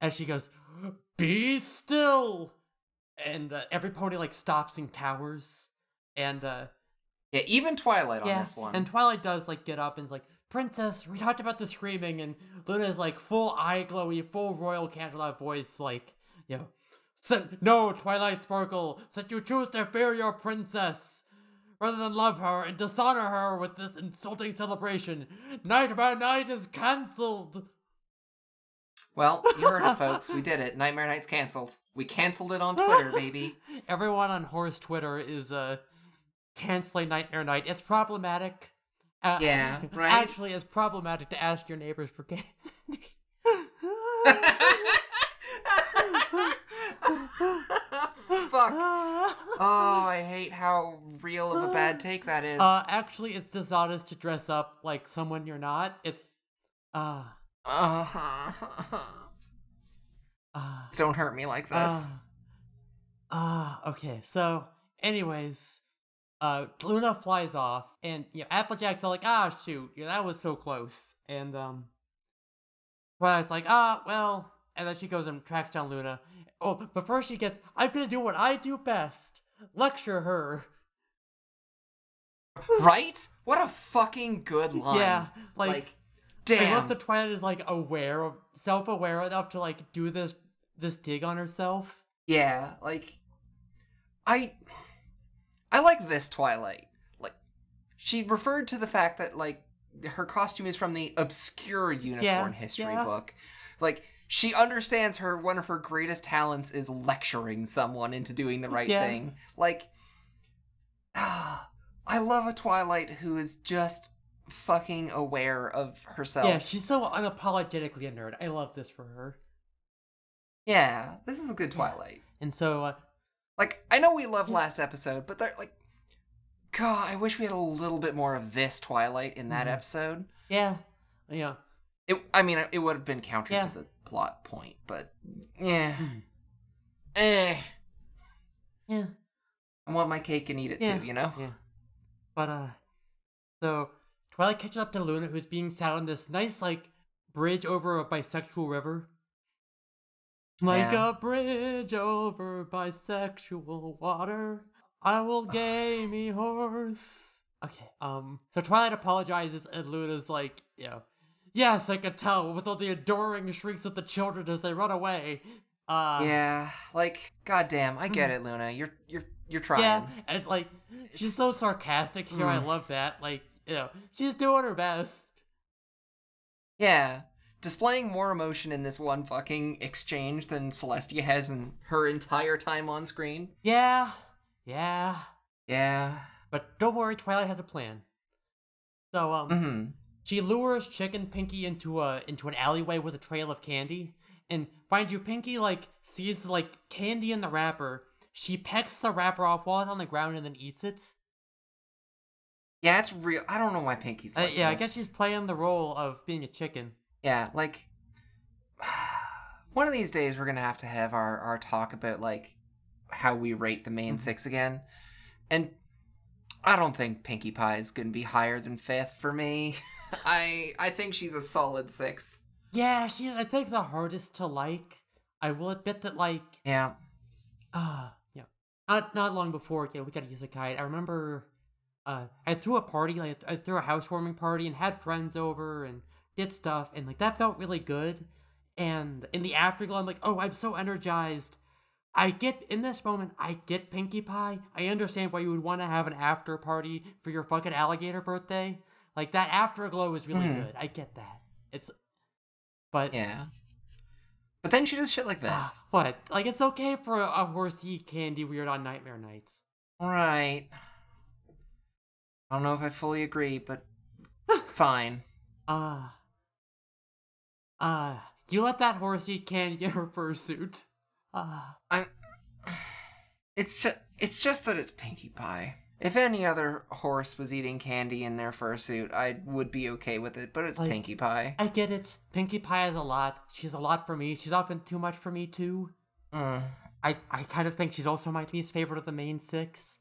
And she goes, "Be still," and uh, every pony like stops and cowers, and uh, Yeah, even Twilight on this one. And Twilight does like get up and is like, Princess, we talked about the screaming, and Luna is like full eye glowy, full royal Canterlot voice, like, you know, "Sin- no, Twilight Sparkle, that you choose to fear your princess. Rather than love her and dishonor her with this insulting celebration, Nightmare Night is cancelled. Well, you heard it, folks. <laughs> We did it. Nightmare Night's canceled. We canceled it on <laughs> Twitter, baby. Everyone on Horse Twitter is uh canceling Nightmare Night. It's problematic. Uh, Yeah, <laughs> right? Actually, it's problematic to ask your neighbors for candy. Fuck. Oh, I hate how real of a bad take that is. Uh, actually, it's dishonest to dress up like someone you're not. It's, uh, uh uh, Don't hurt me like this. Ah, okay. So, anyways, uh, Luna flies off, and you know, Applejack's all like, "Ah, shoot, yeah, that was so close." And um, Twilight's like, "Ah, well," and then she goes and tracks down Luna. Oh, but first she gets, "I'm gonna do what I do best: lecture her." Right? What a fucking good line. Yeah, like, like, I love that Twilight is like aware of, self-aware enough to like do this this dig on herself. Yeah, like I I like this Twilight. Like she referred to the fact that like her costume is from the obscure unicorn history yeah. book. Like she understands her one of her greatest talents is lecturing someone into doing the right Yeah. thing. Like <sighs> I love a Twilight who is just fucking aware of herself. Yeah, she's so unapologetically a nerd. I love this for her. Yeah, this is a good Twilight. And so, uh, Like, I know we loved last episode, but they're like, God, I wish we had a little bit more of this Twilight in that Mhm. episode. yeah, yeah. It, I mean, it would have been counter Yeah. to the plot point, but yeah, Mhm. eh. Yeah, I want my cake and eat it Yeah. too, you know. yeah. But, uh, so Twilight catches up to Luna, who's being sat on this nice, like, bridge over a bisexual river. Like Yeah. a bridge over bisexual water, I will gay me horse. Okay, um, so Twilight apologizes, and Luna's like, you know, yes, I could tell with all the adoring shrieks of the children as they run away. Uh, yeah, like goddamn, I get it, Luna. You're you're you're trying. yeah, and like she's so sarcastic here. I Mm. love that. Like, you know, she's doing her best. Yeah. Displaying more emotion in this one fucking exchange than Celestia has in her entire time on screen. Yeah, yeah. Yeah. But don't worry, Twilight has a plan. So um, Mm-hmm. she lures Chicken Pinkie into a into an alleyway with a trail of candy, and mind you, Pinkie like sees like candy in the wrapper. She pecks the wrapper off while it's on the ground and then eats it. Yeah, it's real. I don't know why Pinkie's Uh, like yeah, I guess she's playing the role of being a chicken. Yeah, like <sighs> one of these days we're gonna have to have our our talk about like how we rate the main Mhm. six again, and I don't think Pinkie Pie is gonna be higher than fifth for me. <laughs> I I think she's a solid sixth. Yeah, she's I think the hardest to like. I will admit that like Yeah. Ah, yeah. Not not long before, yeah, we got to use a guide. I remember, uh, I threw a party, like I threw a housewarming party, and had friends over and did stuff, and like that felt really good. And in the afterglow, I'm like, oh, I'm so energized. I get in this moment, I get Pinkie Pie. I understand why you would want to have an after party for your fucking alligator birthday. Like that afterglow is really Mhm. good. I get that. It's, but Yeah. But then she does shit like this. <sighs> what? like it's okay for a, horse to eat candy weird on Nightmare Nights. Right. I don't know if I fully agree, but <laughs> fine. Ah. Ah. you let that horse eat candy in her fursuit. Ah. I'm. <sighs> It's just it's just that it's Pinkie Pie. If any other horse was eating candy in their fursuit, I would be okay with it. But it's Like- Pinkie Pie. I get it. Pinkie Pie is a lot. She's a lot for me. She's often too much for me too. Mm. I, I kind of think she's also my least favorite of the main six.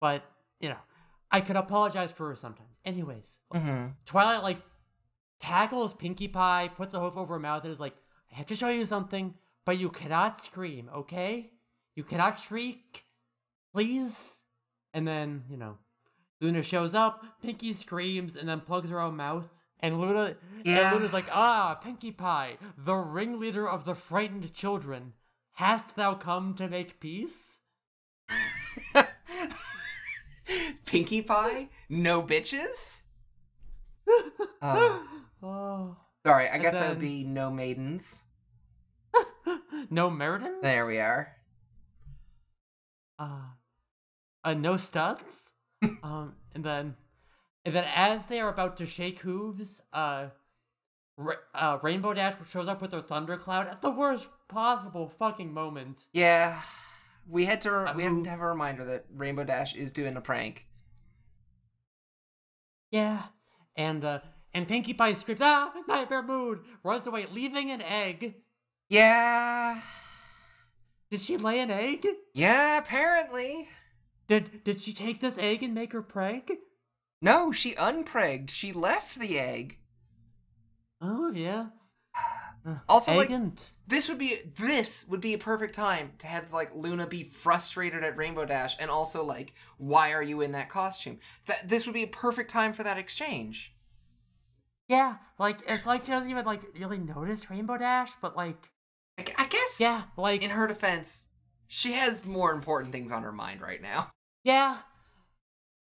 But, you know, I could apologize for her sometimes. Anyways, hmm Twilight, like, tackles Pinkie Pie, puts a hoof over her mouth, and is like, I have to show you something, but you cannot scream, okay? You cannot shriek, please? And then, you know, Luna shows up, Pinkie screams, and then plugs her own mouth. And Luna, Yeah. and Luna's like, ah, Pinkie Pie, the ringleader of the frightened children, hast thou come to make peace? <laughs> Pinkie Pie? No bitches? Oh. <laughs> oh. Sorry, I And guess that would be no maidens. <laughs> no Meridans? There we are. uh, uh no studs <laughs> um and then and then as they are about to shake hooves uh Ra- uh, Rainbow Dash shows up with her thundercloud at the worst possible fucking moment. Yeah. We had to Uh, we had to have a reminder that Rainbow Dash is doing a prank. Yeah, and uh, and Pinkie Pie screams, "Ah, nightmare mood!" runs away, leaving an egg. Yeah. Did she lay an egg? Yeah, apparently. Did did she take this egg and make her prank? No, she unpregged. She left the egg. Oh yeah. <sighs> Also, egg like, and this would be this would be a perfect time to have like Luna be frustrated at Rainbow Dash and also like why are you in that costume? That this would be a perfect time for that exchange. yeah, like it's like she doesn't even like really notice Rainbow Dash, but like I, I guess yeah, like in her defense, she has more important things on her mind right now. Yeah,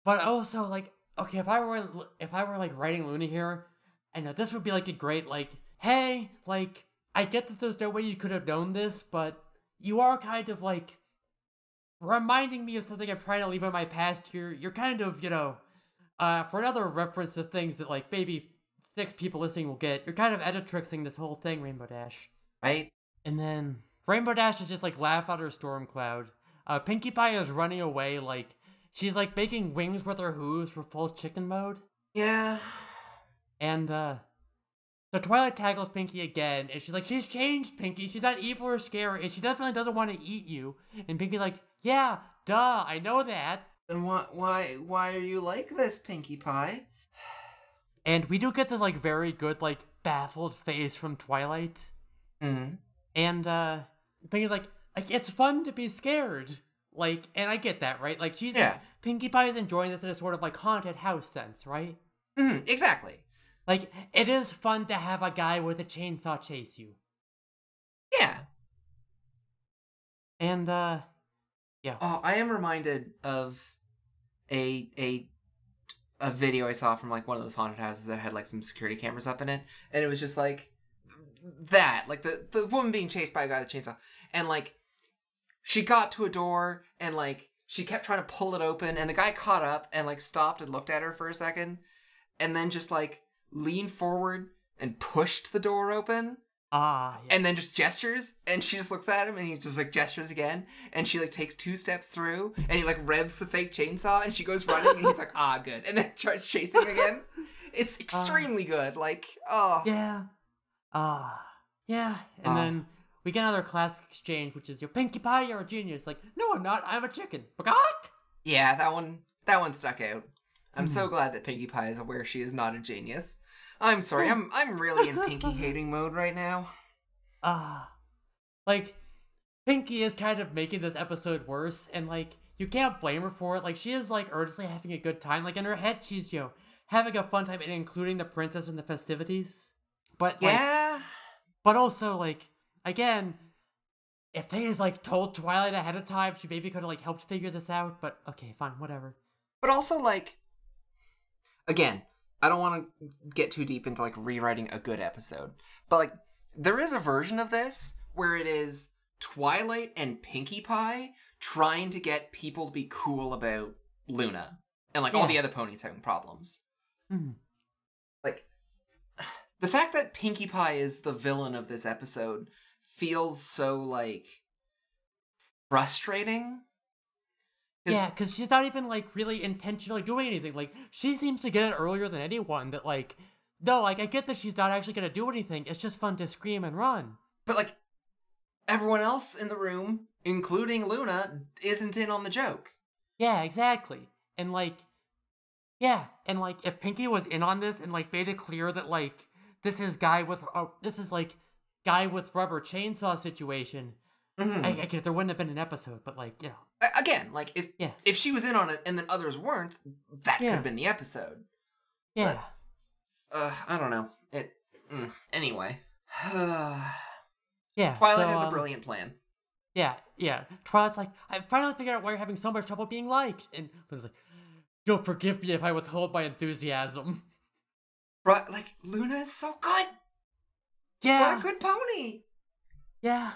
but also like okay, if I were if I were like writing Luna here, I know this would be like a great like hey like I get that there's no way you could have known this, but you are kind of like reminding me of something I'm trying to leave in my past here. You're kind of you know uh for another reference to things that like maybe six people listening will get. You're kind of editrixing this whole thing, Rainbow Dash. Right? And then Rainbow Dash is just like laugh at her storm cloud. Uh, Pinkie Pie is running away like she's like making wings with her hooves for full chicken mode. Yeah. And uh so Twilight tackles Pinkie again, and she's like, she's changed, Pinkie. She's not evil or scary, and she definitely doesn't want to eat you. And Pinkie's like, yeah, duh, I know that. And why why why are you like this, Pinkie Pie? <sighs> And we do get this like very good like baffled face from Twilight. Hmm. And uh Pinkie's like, like it's fun to be scared. Like, and I get that, right? Like she's Yeah. Pinkie Pie is enjoying this in a sort of like haunted house sense, right? hmm Exactly. Like it is fun to have a guy with a chainsaw chase you. Yeah. And uh yeah. Oh, I am reminded of a a a video I saw from like one of those haunted houses that had like some security cameras up in it, and it was just like that, like the the woman being chased by a guy with a chainsaw, and like she got to a door and like she kept trying to pull it open, and the guy caught up and like stopped and looked at her for a second, and then just like leaned forward and pushed the door open ah yeah. and then just gestures and she just looks at him and he just like gestures again and she like takes two steps through and he like revs the fake chainsaw and she goes running and he's like ah good and then tries chasing again it's extremely good like oh Yeah. Ah. yeah. And Ah. then we get another classic exchange, which is your Pinkie Pie, you're a genius. Like, no, I'm not. I'm a chicken. Bagok! yeah that one that one stuck out i'm so Mhm. glad that pinkie pie is aware she is not a genius i'm sorry i'm i'm really in <laughs> pinkie hating mode right now Ah. Like, Pinkie is kind of making this episode worse, and like, you can't blame her for it. Like, she is like earnestly having a good time. Like, in her head, she's, you know, having a fun time and including the princess in the festivities. But, like, yeah But also, like, again, if they had like told Twilight ahead of time, she maybe could have like helped figure this out. But okay, fine, whatever. But also, like, again, I don't want to get too deep into like rewriting a good episode, but like, there is a version of this where it is Twilight and Pinkie Pie trying to get people to be cool about Luna, and like all the other ponies having problems. Mhm. Like, the fact that Pinkie Pie is the villain of this episode feels so like frustrating. 'Cause- Yeah, because she's not even like really intentionally doing anything. Like she seems to get it earlier than anyone. That like, no, like I get that she's not actually gonna do anything. It's just fun to scream and run. But like everyone else in the room, including Luna, isn't in on the joke. Yeah, exactly. And like, yeah, and like if Pinkie was in on this and like made it clear that like this is guy with uh, this is like guy with rubber chainsaw situation. Mhm. I, I get it, there wouldn't have been an episode, but like you know, Again, like if Yeah. if she was in on it and then others weren't, that could have been the episode. yeah, Uh, I don't know. It mm, anyway. <sighs> yeah. Twilight so, has a um, brilliant plan. Yeah, yeah. Twilight's like, I finally figured out why you're having so much trouble being liked, and Luna's like, you'll forgive me if I withhold my enthusiasm. <laughs> Right, like Luna is so good. Yeah, What a good pony. yeah.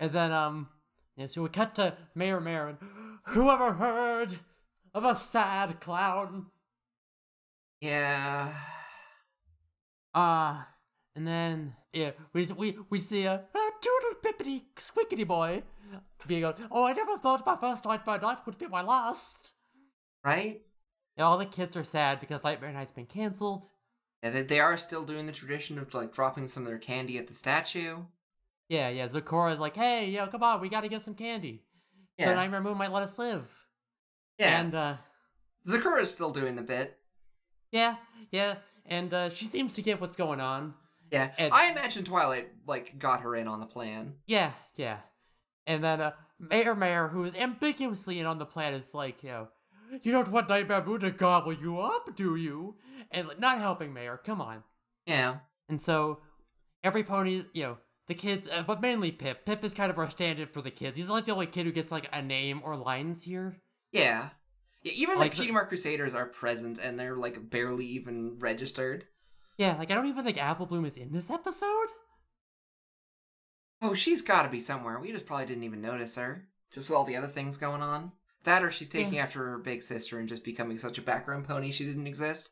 And then, um, yeah, so we cut to Mayor Marin. Who ever heard of a sad clown? Yeah. Ah, and then yeah, we we we see a, a doodle pippity squickety boy being going, oh, I never thought my first night by Night would be my last. Right? And all the kids are sad because Nightmare Night's been canceled. Yeah, they, they are still doing the tradition of like dropping some of their candy at the statue. Yeah, yeah. Zecora's like, hey, yo, come on, we gotta get some candy. So Yeah. Nightmare Moon might let us live. yeah. And uh Zecora's still doing the bit. yeah, yeah. And uh she seems to get what's going on. Yeah. And- I imagine Twilight like got her in on the plan. Yeah, yeah. And then uh Mayor Mayor, who is ambiguously in on the plan, is like, you know, you don't want Nightmare Moon to gobble you up, do you? And not helping Mayor, come on. Yeah. And so every pony, you know, the kids, uh, but mainly Pip. Pip is kind of our stand-in for the kids. He's like the only kid who gets like a name or lines here. Yeah. Yeah, even Like the Cutie Mark Crusaders are present and they're like barely even registered. Yeah, like I don't even think Apple Bloom is in this episode. Oh, she's gotta be somewhere. We just probably didn't even notice her. Just with all the other things going on. That or she's taking Yeah. after her big sister and just becoming such a background pony she didn't exist.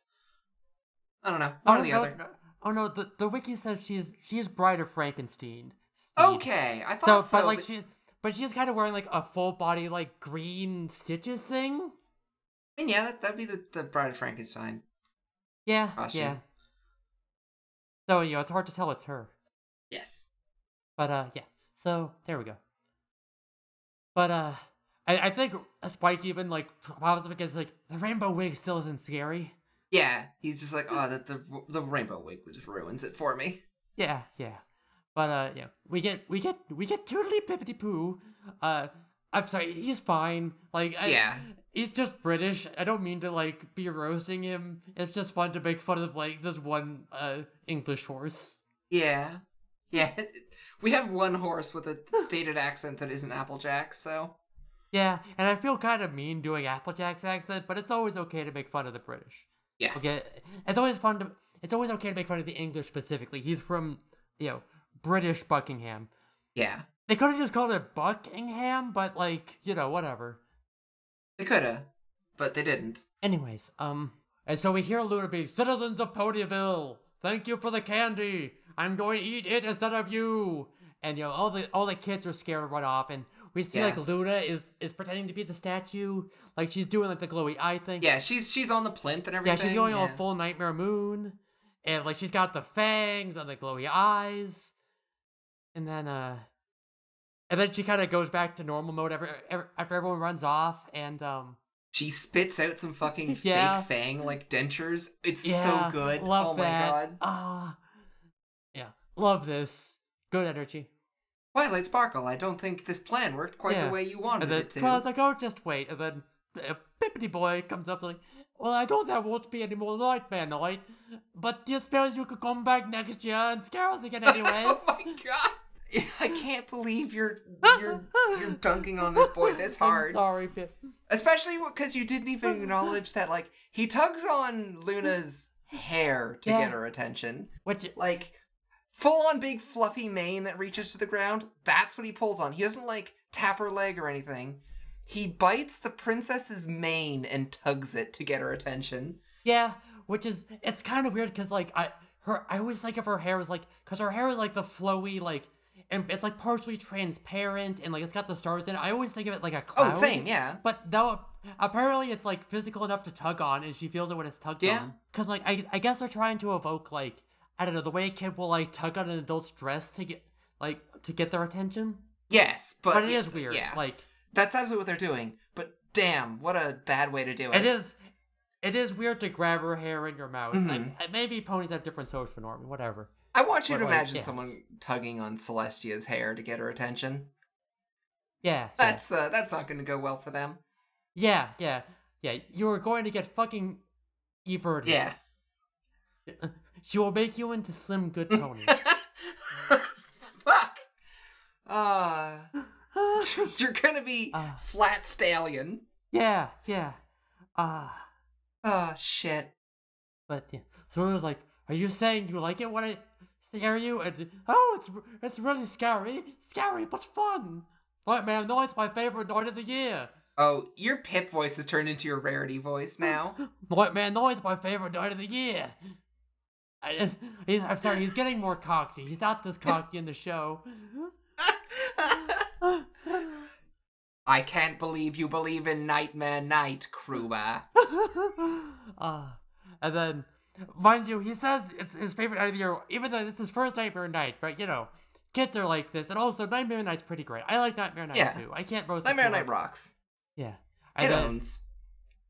I don't know. Oh One or the no, other. no- oh no, the the wiki says she's she's Bride of Frankenstein. Okay, I So, thought so. but like but- she, but she's kind of wearing like a full body like green stitches thing. I mean, yeah, that, that'd be the, the Bride of Frankenstein. Yeah, Costume. yeah. So you know, it's hard to tell it's her. Yes. But uh, yeah. So there we go. But uh, I I think Spike even like pops up because like the rainbow wig still isn't scary. Yeah, he's just like, oh, that the the rainbow wig just ruins it for me. Yeah, yeah. But uh, yeah, we get we get we get Tootly Pippity Poo. Uh, I'm sorry, he's fine. Like, I, Yeah. he's just British. I don't mean to like be roasting him. It's just fun to make fun of like this one uh English horse. Yeah. Yeah. <laughs> We have one horse with a stated accent that isn't Applejack, so Yeah, and I feel kind of mean doing Applejack's accent, but it's always okay to make fun of the British. yes. Okay, it's always fun to. It's always okay to make fun of the English specifically. He's from, you know, British Buckingham. Yeah, They could have just called it Buckingham, but like, you know, whatever. they coulda, but they didn't. Anyways, um, and so we hear Luna being, citizens of Ponyville, thank you for the candy. I'm going to eat it instead of you. And you know, all the all the kids are scared to run off, and we see Yeah. like Luna is is pretending to be the statue, like she's doing like the glowy eye thing. Yeah, she's she's on the plinth and everything. yeah, she's going on yeah. a full nightmare moon, and like she's got the fangs and the glowy eyes, and then uh, and then she kind of goes back to normal mode ever, after everyone runs off, and um. She spits out some fucking <laughs> Yeah. fake fang like dentures. It's so good. Love oh my god. Ah, yeah, love this. Good energy. Twilight Sparkle, I don't think this plan worked quite Yeah. the way you wanted And then it to. Twilight's like, oh, just wait. And then uh, Pippity Boy comes up like, well, I know there won't be any more Nightmare Night, but do you suppose you could come back next year and scare us again anyways? <laughs> oh my god. <laughs> I can't believe you're you're <laughs> you're dunking on this boy this I'm hard. sorry, Pip. Especially because you didn't even acknowledge that like he tugs on Luna's hair to Yeah. get her attention. Which, Like full on big fluffy mane that reaches to the ground. That's what he pulls on. He doesn't like tap her leg or anything. He bites the princess's mane and tugs it to get her attention. yeah, which is, it's kind of weird because, like, I, her, I always think of her hair as like, because her hair is like the flowy, like, and it's like partially transparent and like it's got the stars in it. I always think of it like a oh, cloud. Oh, same, yeah. But though apparently it's like physical enough to tug on, and she feels it when it's tugged Yeah. on. Because like I, I guess they're trying to evoke like I don't know the way a kid will like tug on an adult's dress to get like to get their attention. Yes, but, But, it is weird. Yeah, Like that's absolutely what they're doing. But damn, what a bad way to do it. it is. It is weird to grab her hair in your mouth. Mhm. And, and maybe ponies have different social norms, whatever. I want you But, to like, imagine yeah. someone tugging on Celestia's hair to get her attention. Yeah. yeah. That's uh, that's not going to go well for them. Yeah, yeah, yeah. You are going to get fucking everted. Yeah. She will make you into Slim Good Pony. <laughs> Fuck. Uh, <laughs> you're gonna be Uh. flat stallion. yeah, yeah. Ah. Oh shit. But yeah, so it was like, "Are you saying you like it when I scare you?" And oh, it's it's really scary, scary but fun. Like man, no, it's my favorite night of the year. Oh, your Pip voice has turned into your rarity voice now. <laughs> No, it's my favorite night of the year. I, he's, I'm sorry, he's getting more cocky. He's not this cocky in the show. I can't believe you believe in Nightmare Night, Kruba. <laughs> uh, and then, mind you, he says it's his favorite night of the year, even though it's his first Nightmare Night. But you know, kids are like this, and also Nightmare Night's pretty great. I like Nightmare Night Yeah. too. I can't roast Nightmare Night much. rocks. Yeah, It and then, owns.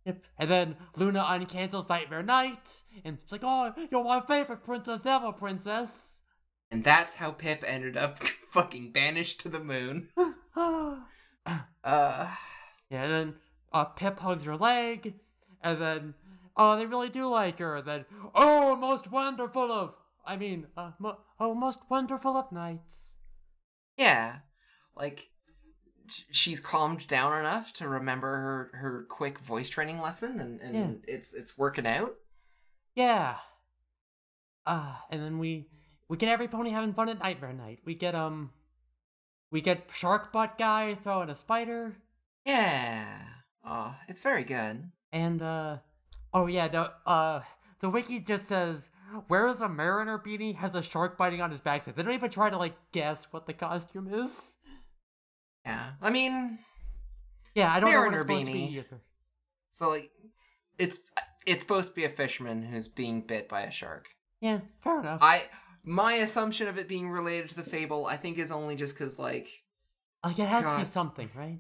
Yep. and then Luna uncancels Nightmare Night, and it's like, oh, you're my favorite princess ever, princess. And that's how Pip ended up <laughs> fucking banished to the moon. <sighs> <sighs> Uh, Yeah, and then uh, Pip hugs her leg, and then oh, they really do like her. Then oh, most wonderful of, I mean, uh, mo- oh, most wonderful of nights. yeah. Like, she's calmed down enough to remember her, her quick voice training lesson, and, and Yeah. it's it's working out. Yeah. Ah, and then we we get every pony having fun at Nightmare Night. We get um, we get Shark Butt guy throwing a spider, Yeah. Oh, it's very good. and uh, oh yeah, the uh, the wiki just says. Where is a mariner beanie has a shark biting on his backside? They don't even try to like guess what the costume is. Yeah. I mean, Yeah, I don't know what it's supposed to be either. so like, it's it's supposed to be a fisherman who's being bit by a shark. Yeah, fair enough. I my assumption of it being related to the fable, I think, is only just because like, like it has to be something, right?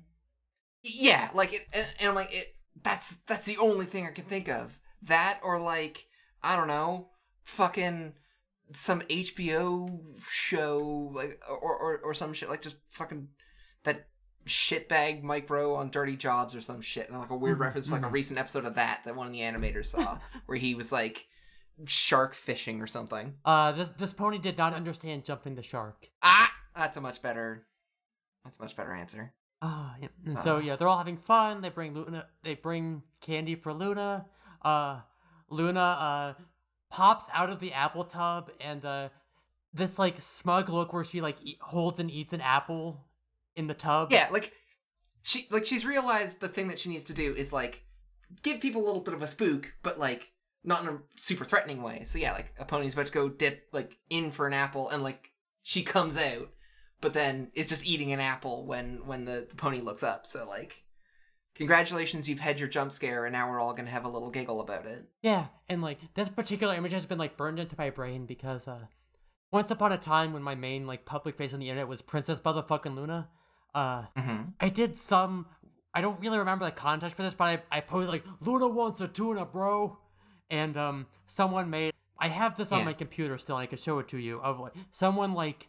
yeah, like it, and, and I'm like it. That's that's the only thing I can think of. That or like I don't know, fucking some HBO show like or or, or some shit like just fucking that shitbag Mike Rowe on Dirty Jobs or some shit and like a weird Mhm, reference to like a mhm. recent episode of that that one of the animators saw <laughs> where he was like shark fishing or something. Uh, this this pony did not understand jumping the shark. Ah, that's a much better. That's a much better answer. Ah, yeah. And so Ah. yeah, they're all having fun. They bring Luna. They bring candy for Luna. Uh, Luna uh pops out of the apple tub and uh this like smug look where she like eat, holds and eats an apple in the tub. Yeah, like she like she's realized the thing that she needs to do is like give people a little bit of a spook, but like not in a super threatening way. So yeah, like a pony's about to go dip like in for an apple, and like she comes out, but then is just eating an apple when when the, the pony looks up. So like, congratulations, you've had your jump scare, and now we're all gonna have a little giggle about it. Yeah, and like this particular image has been like burned into my brain because uh once upon a time when my main like public face on the internet was Princess Motherfucking Luna, uh Mm-hmm. I did some I don't really remember the context for this, but I, I posted like Luna wants a tuna, bro. And um someone made I have this on Yeah. my computer still, and I could show it to you, of like someone like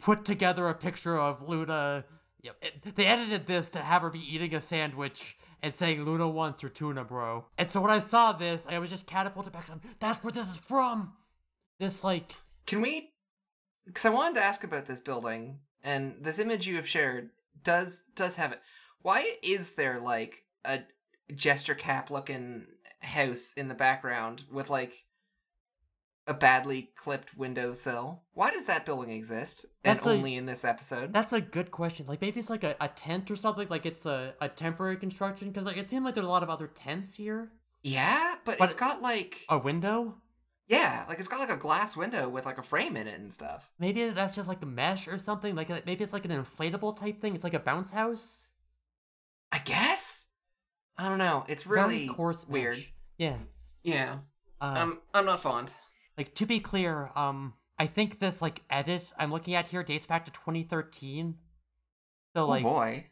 put together a picture of Luna Yep. It, they edited this to have her be eating a sandwich and saying Luna wants her tuna, bro. And so when I saw this, I was just catapulted back. to That's where this is from. This like Can we? Because I wanted to ask about this building, and this image you have shared does does have it. Why is there like a gesture cap looking house in the background with like a badly clipped windowsill? Why does that building exist? That's a- and only in this episode? That's a good question. Like maybe it's like a, a tent or something. Like it's a, a temporary construction because like it seemed like there's a lot of other tents here. yeah, but, But- it's got like A window. Yeah, like it's got like a glass window with like a frame in it and stuff. Maybe that's just like a mesh or something. Like maybe it's like an inflatable type thing. It's like a bounce house. I guess. I don't know. It's Very really coarse mesh. weird. Yeah. Yeah. Uh, Um, I'm not fond. like to be clear, um, I think this like edit I'm looking at here dates back to 2013. So like, oh boy.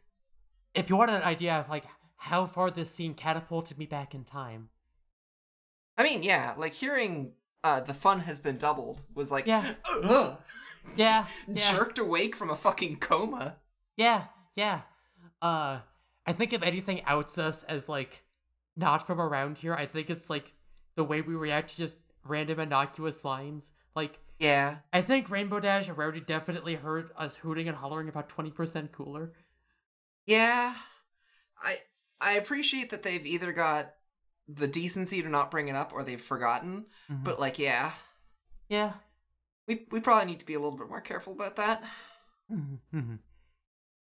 if you want an idea of like how far this scene catapulted me back in time, I mean, yeah, like hearing uh the fun has been doubled was like Yeah. ugh, yeah, <laughs> yeah. jerked awake from a fucking coma. Yeah, yeah. Uh, I think if anything outs us as like not from around here, I think it's like the way we react to just random innocuous lines. Like, Yeah. I think Rainbow Dash and Rowdy definitely heard us hooting and hollering about twenty percent cooler. Yeah. I I appreciate that they've either got the decency to not bring it up or they've forgotten. Mhm. But like, yeah. yeah. We we probably need to be a little bit more careful about that. Mhm, mhm.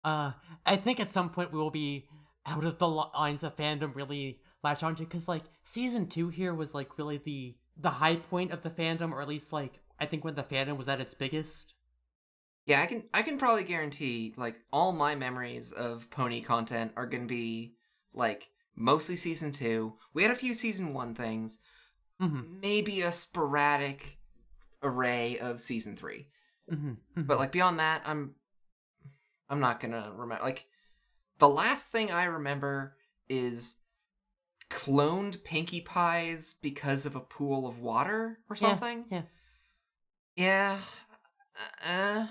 uh, I think at some point we will be out of the lines of fandom really latch onto because like season two here was like really the the high point of the fandom, or at least like I think when the fandom was at its biggest. Yeah, I can I can probably guarantee like all my memories of pony content are to be like mostly season 2. We had a few season 1 things, Mm-hmm. maybe a sporadic array of season 3. Mm-hmm. But like beyond that, I'm I'm not going to remember like the last thing I remember is cloned Pinkie Pies because of a pool of water or something. Yeah. Yeah. Uh,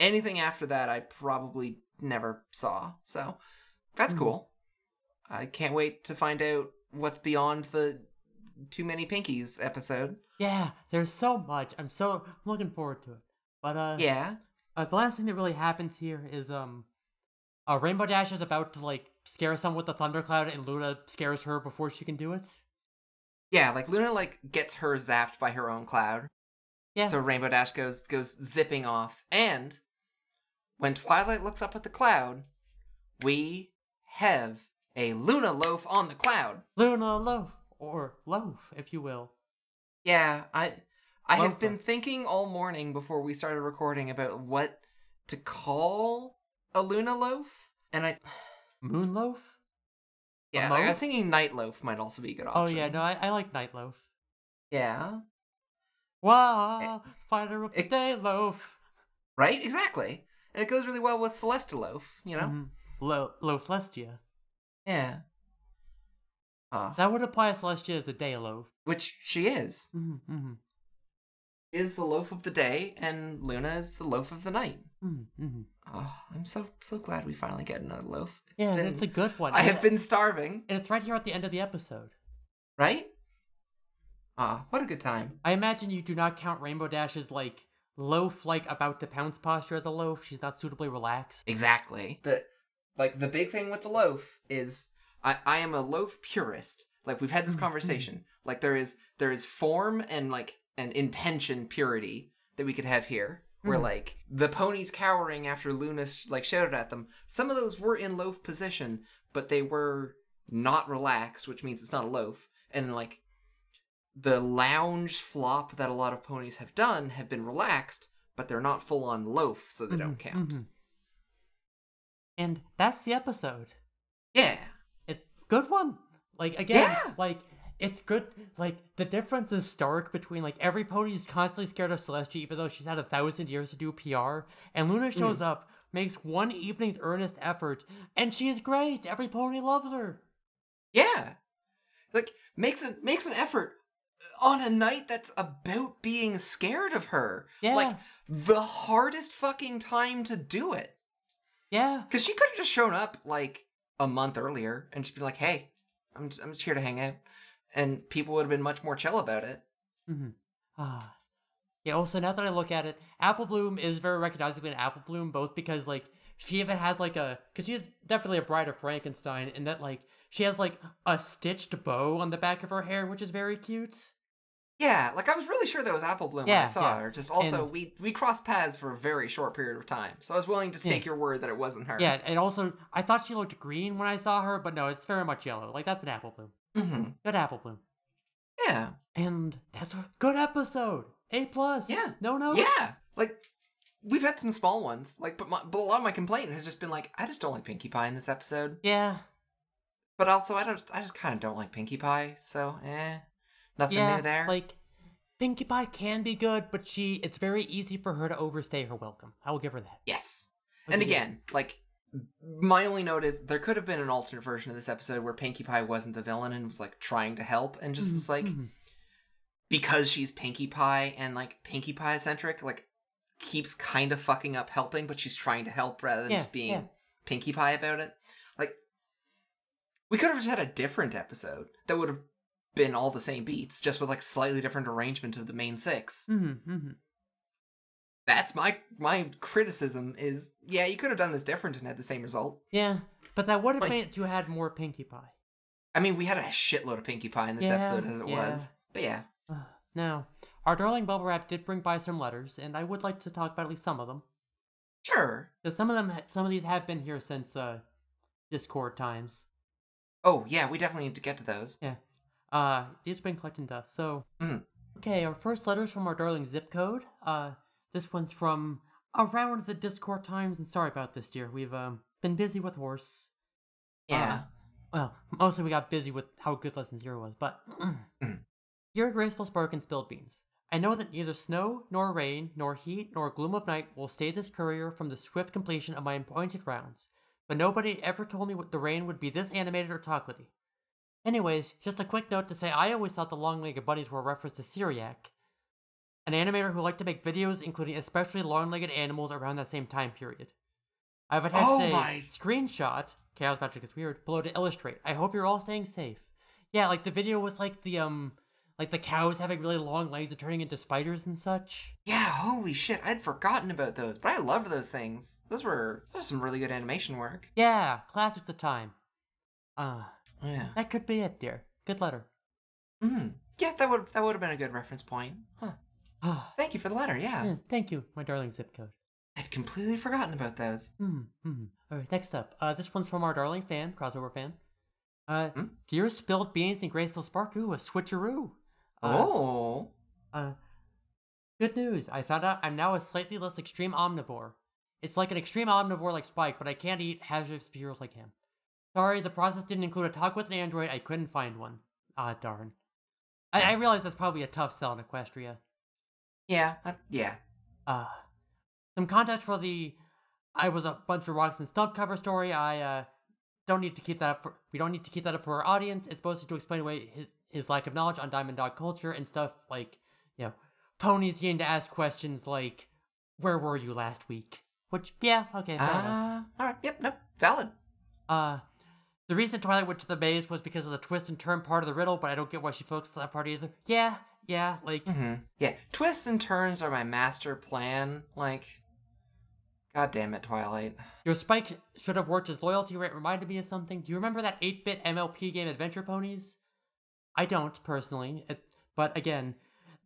anything after that, I probably never saw. So that's Mhm. cool. I can't wait to find out what's beyond the too many pinkies episode. Yeah, there's so much. I'm so I'm looking forward to it. But uh, Yeah. uh, the last thing that really happens here is um, uh, Rainbow Dash is about to like scare someone with the thundercloud, and Luna scares her before she can do it. Yeah, like Luna like gets her zapped by her own cloud. Yeah. So Rainbow Dash goes goes zipping off. And when Twilight looks up at the cloud, we have a Luna loaf on the cloud. Luna loaf or loaf, if you will. Yeah, I I have been that. thinking all morning before we started recording about what to call a Luna loaf, and I <sighs> Moon loaf. yeah, like, I was thinking night loaf might also be a good option. Oh yeah, no, I, I like night loaf. yeah, Wow, fighter of the it- day loaf. right, exactly, and it goes really well with Celestia loaf, you know. Mhm. Lo- Loaflestia. Yeah. Ah, That would apply to Celestia as a day loaf. which she is. Mm-hmm, mm-hmm, She is the loaf of the day, and Luna is the loaf of the night. mm-hmm, mm-hmm. Oh, I'm so so glad we finally get another loaf. It's Yeah, been- it's a good one. I have been starving, and it's right here at the end of the episode. right? Ah, what a good time. I imagine you do not count Rainbow Dash's like loaf like about to pounce posture as a loaf. She's not suitably relaxed. Exactly. The like the big thing with the loaf is I I am a loaf purist. Like we've had this Mhm, conversation. Like there is there is form and like an intention purity that we could have here. Where Mhm. like the ponies cowering after Luna sh- like shouted at them. Some of those were in loaf position, but they were not relaxed, which means it's not a loaf. And like the lounge flop that a lot of ponies have done have been relaxed, but they're not full on loaf, so they don't Mhm, count. mhm. And that's the episode. Yeah. It good one. Like again, Yeah. like it's good. Like the difference is stark between like every pony is constantly scared of Celestia, even though she's had a thousand years to do PR. And Luna shows Mm-hmm. up, makes one evening's earnest effort, and she is great. Every pony loves her. Yeah. Like makes an makes an effort on a night that's about being scared of her. Yeah. Like the hardest fucking time to do it. Yeah. Cuz she could have just shown up like a month earlier and just been like, "Hey, I'm just, I'm just here to hang out." And people would have been much more chill about it. Mm-hmm. Ah. Yeah, also now that I look at it, Apple Bloom is very recognizably an Apple Bloom, both because like she even has like a because she's definitely a bride of Frankenstein, and that like she has like a stitched bow on the back of her hair, which is very cute. Yeah, like I was really sure that was Apple Bloom when I saw yeah. her. Just also And- we we crossed paths for a very short period of time, so I was willing to Yeah. take your word that it wasn't her. Yeah, and also I thought she looked green when I saw her, but no, it's very much yellow. Like that's an Apple Bloom. Mm-hmm. Good Apple Bloom. Yeah. And that's a good episode. A plus. Yeah. No notes. Yeah, like we've had some small ones, like but, my, but a lot of my complaint has just been like I just don't like Pinkie Pie in this episode, Yeah. but also I don't I just kind of don't like Pinkie Pie, so eh, nothing yeah. new there. Like Pinkie Pie can be good, but she it's very easy for her to overstay her welcome. I will give her that. yes, I'll and again, like my only note is there could have been an alternate version of this episode where Pinkie Pie wasn't the villain and was like trying to help, and just Mhm, was like mhm. because she's Pinkie Pie and like Pinkie Pie centric, like keeps kind of fucking up helping, but she's trying to help rather than Yeah, just being yeah. Pinkie Pie about it. Like we could have just had a different episode that would have been all the same beats, just with like slightly different arrangement of the main six. Mhm, mhm. That's my my criticism is yeah, you could have done this different and had the same result. Yeah, but that would have Like- it you had more Pinkie Pie. I mean, we had a shitload of Pinkie Pie in this Yeah, episode as it yeah. was. But yeah. Now, our darling Bubble Wrap did bring by some letters, and I would like to talk about at least some of them. Sure. Because some of them, some of these have been here since uh, Discord times. Oh, yeah, we definitely need to get to those. Yeah. Uh, have been collecting dust. So, Mhm. okay, our first letter's from our darling zip code. Uh, this one's from around the Discord times, and sorry about this, dear. We've um been busy with horse. Yeah. Uh, well, mostly we got busy with how good Lesson Zero was, but. <clears throat> Dear Graceful Spark and Spilled Beans, I know that neither snow, nor rain, nor heat, nor gloom of night will stay this courier from the swift completion of my appointed rounds, but nobody ever told me what the rain would be this animated or chocolatey. Anyways, just a quick note to say I always thought the long-legged bunnies were a reference to Cyriak, an animator who liked to make videos including especially long-legged animals around that same time period. I've attached Oh a my- screenshot, Chaos Magic is weird, below to illustrate. I hope you're all staying safe. Yeah, like the video with like the um like the cows having really long legs and turning into spiders and such. Yeah, holy shit, I'd forgotten about those, but I loved those things. Those were those were some really good animation work. Yeah, classics of time. Uh, Yeah. that could be it, dear. Good letter. Mm. Yeah, that would that would have been a good reference point. Huh. Ah, <sighs> Thank you for the letter. Yeah. yeah, thank you, my darling zip code. I'd completely forgotten about those. Hmm. hmm. All right. Next up, uh, this one's from our darling fan, crossover fan. Uh, Hmm? dear spilled beans and graceful spark. Ooh, a switcheroo. Uh, oh. Uh, good news. I found out I'm now a slightly less extreme omnivore. It's like an extreme omnivore like Spike, but I can't eat hazardous materials like him. Sorry, the process didn't include a talk with an android. I couldn't find one. Ah, darn. I, I realize that's probably a tough sell in Equestria. Yeah. uh, yeah. Uh, some context for the I was a bunch of rocks and stump cover story. I uh, don't need to keep that up. For, we don't need to keep that up for our audience. It's supposed to explain away his, his lack of knowledge on Diamond Dog culture and stuff like, you know, ponies getting to ask questions like, "Where were you last week?" Which, yeah, okay, fair. Uh, all right. Yep. Nope. Valid. Uh, the reason Twilight went to the maze was because of the twist and turn part of the riddle, but I don't get why she focused on that part either. Yeah, yeah, like hmm Yeah, twists and turns are my master plan. Like, god damn it, Twilight. your spike should have worked as loyalty rate reminded me of something. Do you remember that 8-bit MLP game Adventure Ponies? I don't personally, it, but again,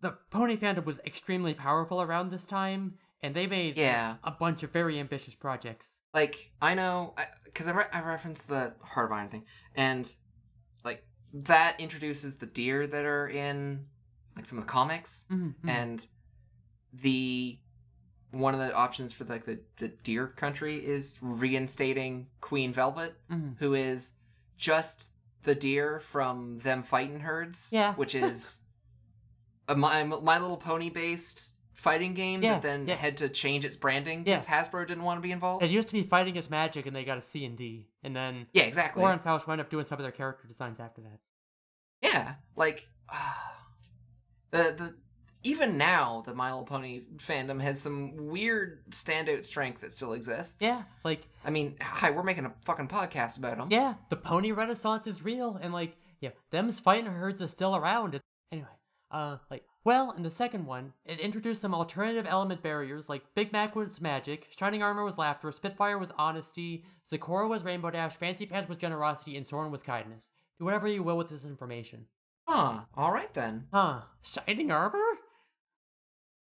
the pony fandom was extremely powerful around this time, and they made Yeah, a bunch of very ambitious projects. Like I know because I, re- I referenced the Heart of Iron thing, and like that introduces the deer that are in like some of the comics, Mm-hmm. and the one of the options for like the the deer country is reinstating Queen Velvet, hmm who is just the deer from them fighting herds. Yeah. which is <laughs> a My, My Little Pony based fighting game Yeah, that then yeah. had to change its branding Yeah. because Hasbro didn't want to be involved. It used to be Fighting is Magic, and they got a C and D, and then yeah, exactly. Lauren Faust wound up doing some of their character designs after that. Yeah, like the the even now the My Little Pony fandom has some weird standout strength that still exists. Yeah, like I mean, hi, we're making a fucking podcast about them. yeah, the pony renaissance is real, and like yeah, them's fighting herds is still around. Anyway, uh, like well, in the second one, it introduced some alternative element barriers, like Big Mac was magic, Shining Armor was laughter, Spitfire was honesty, Zecora was Rainbow Dash, Fancy Pants was generosity, and Soarin was kindness. Do whatever you will with this information. Huh. All right then. Huh? Shining Armor?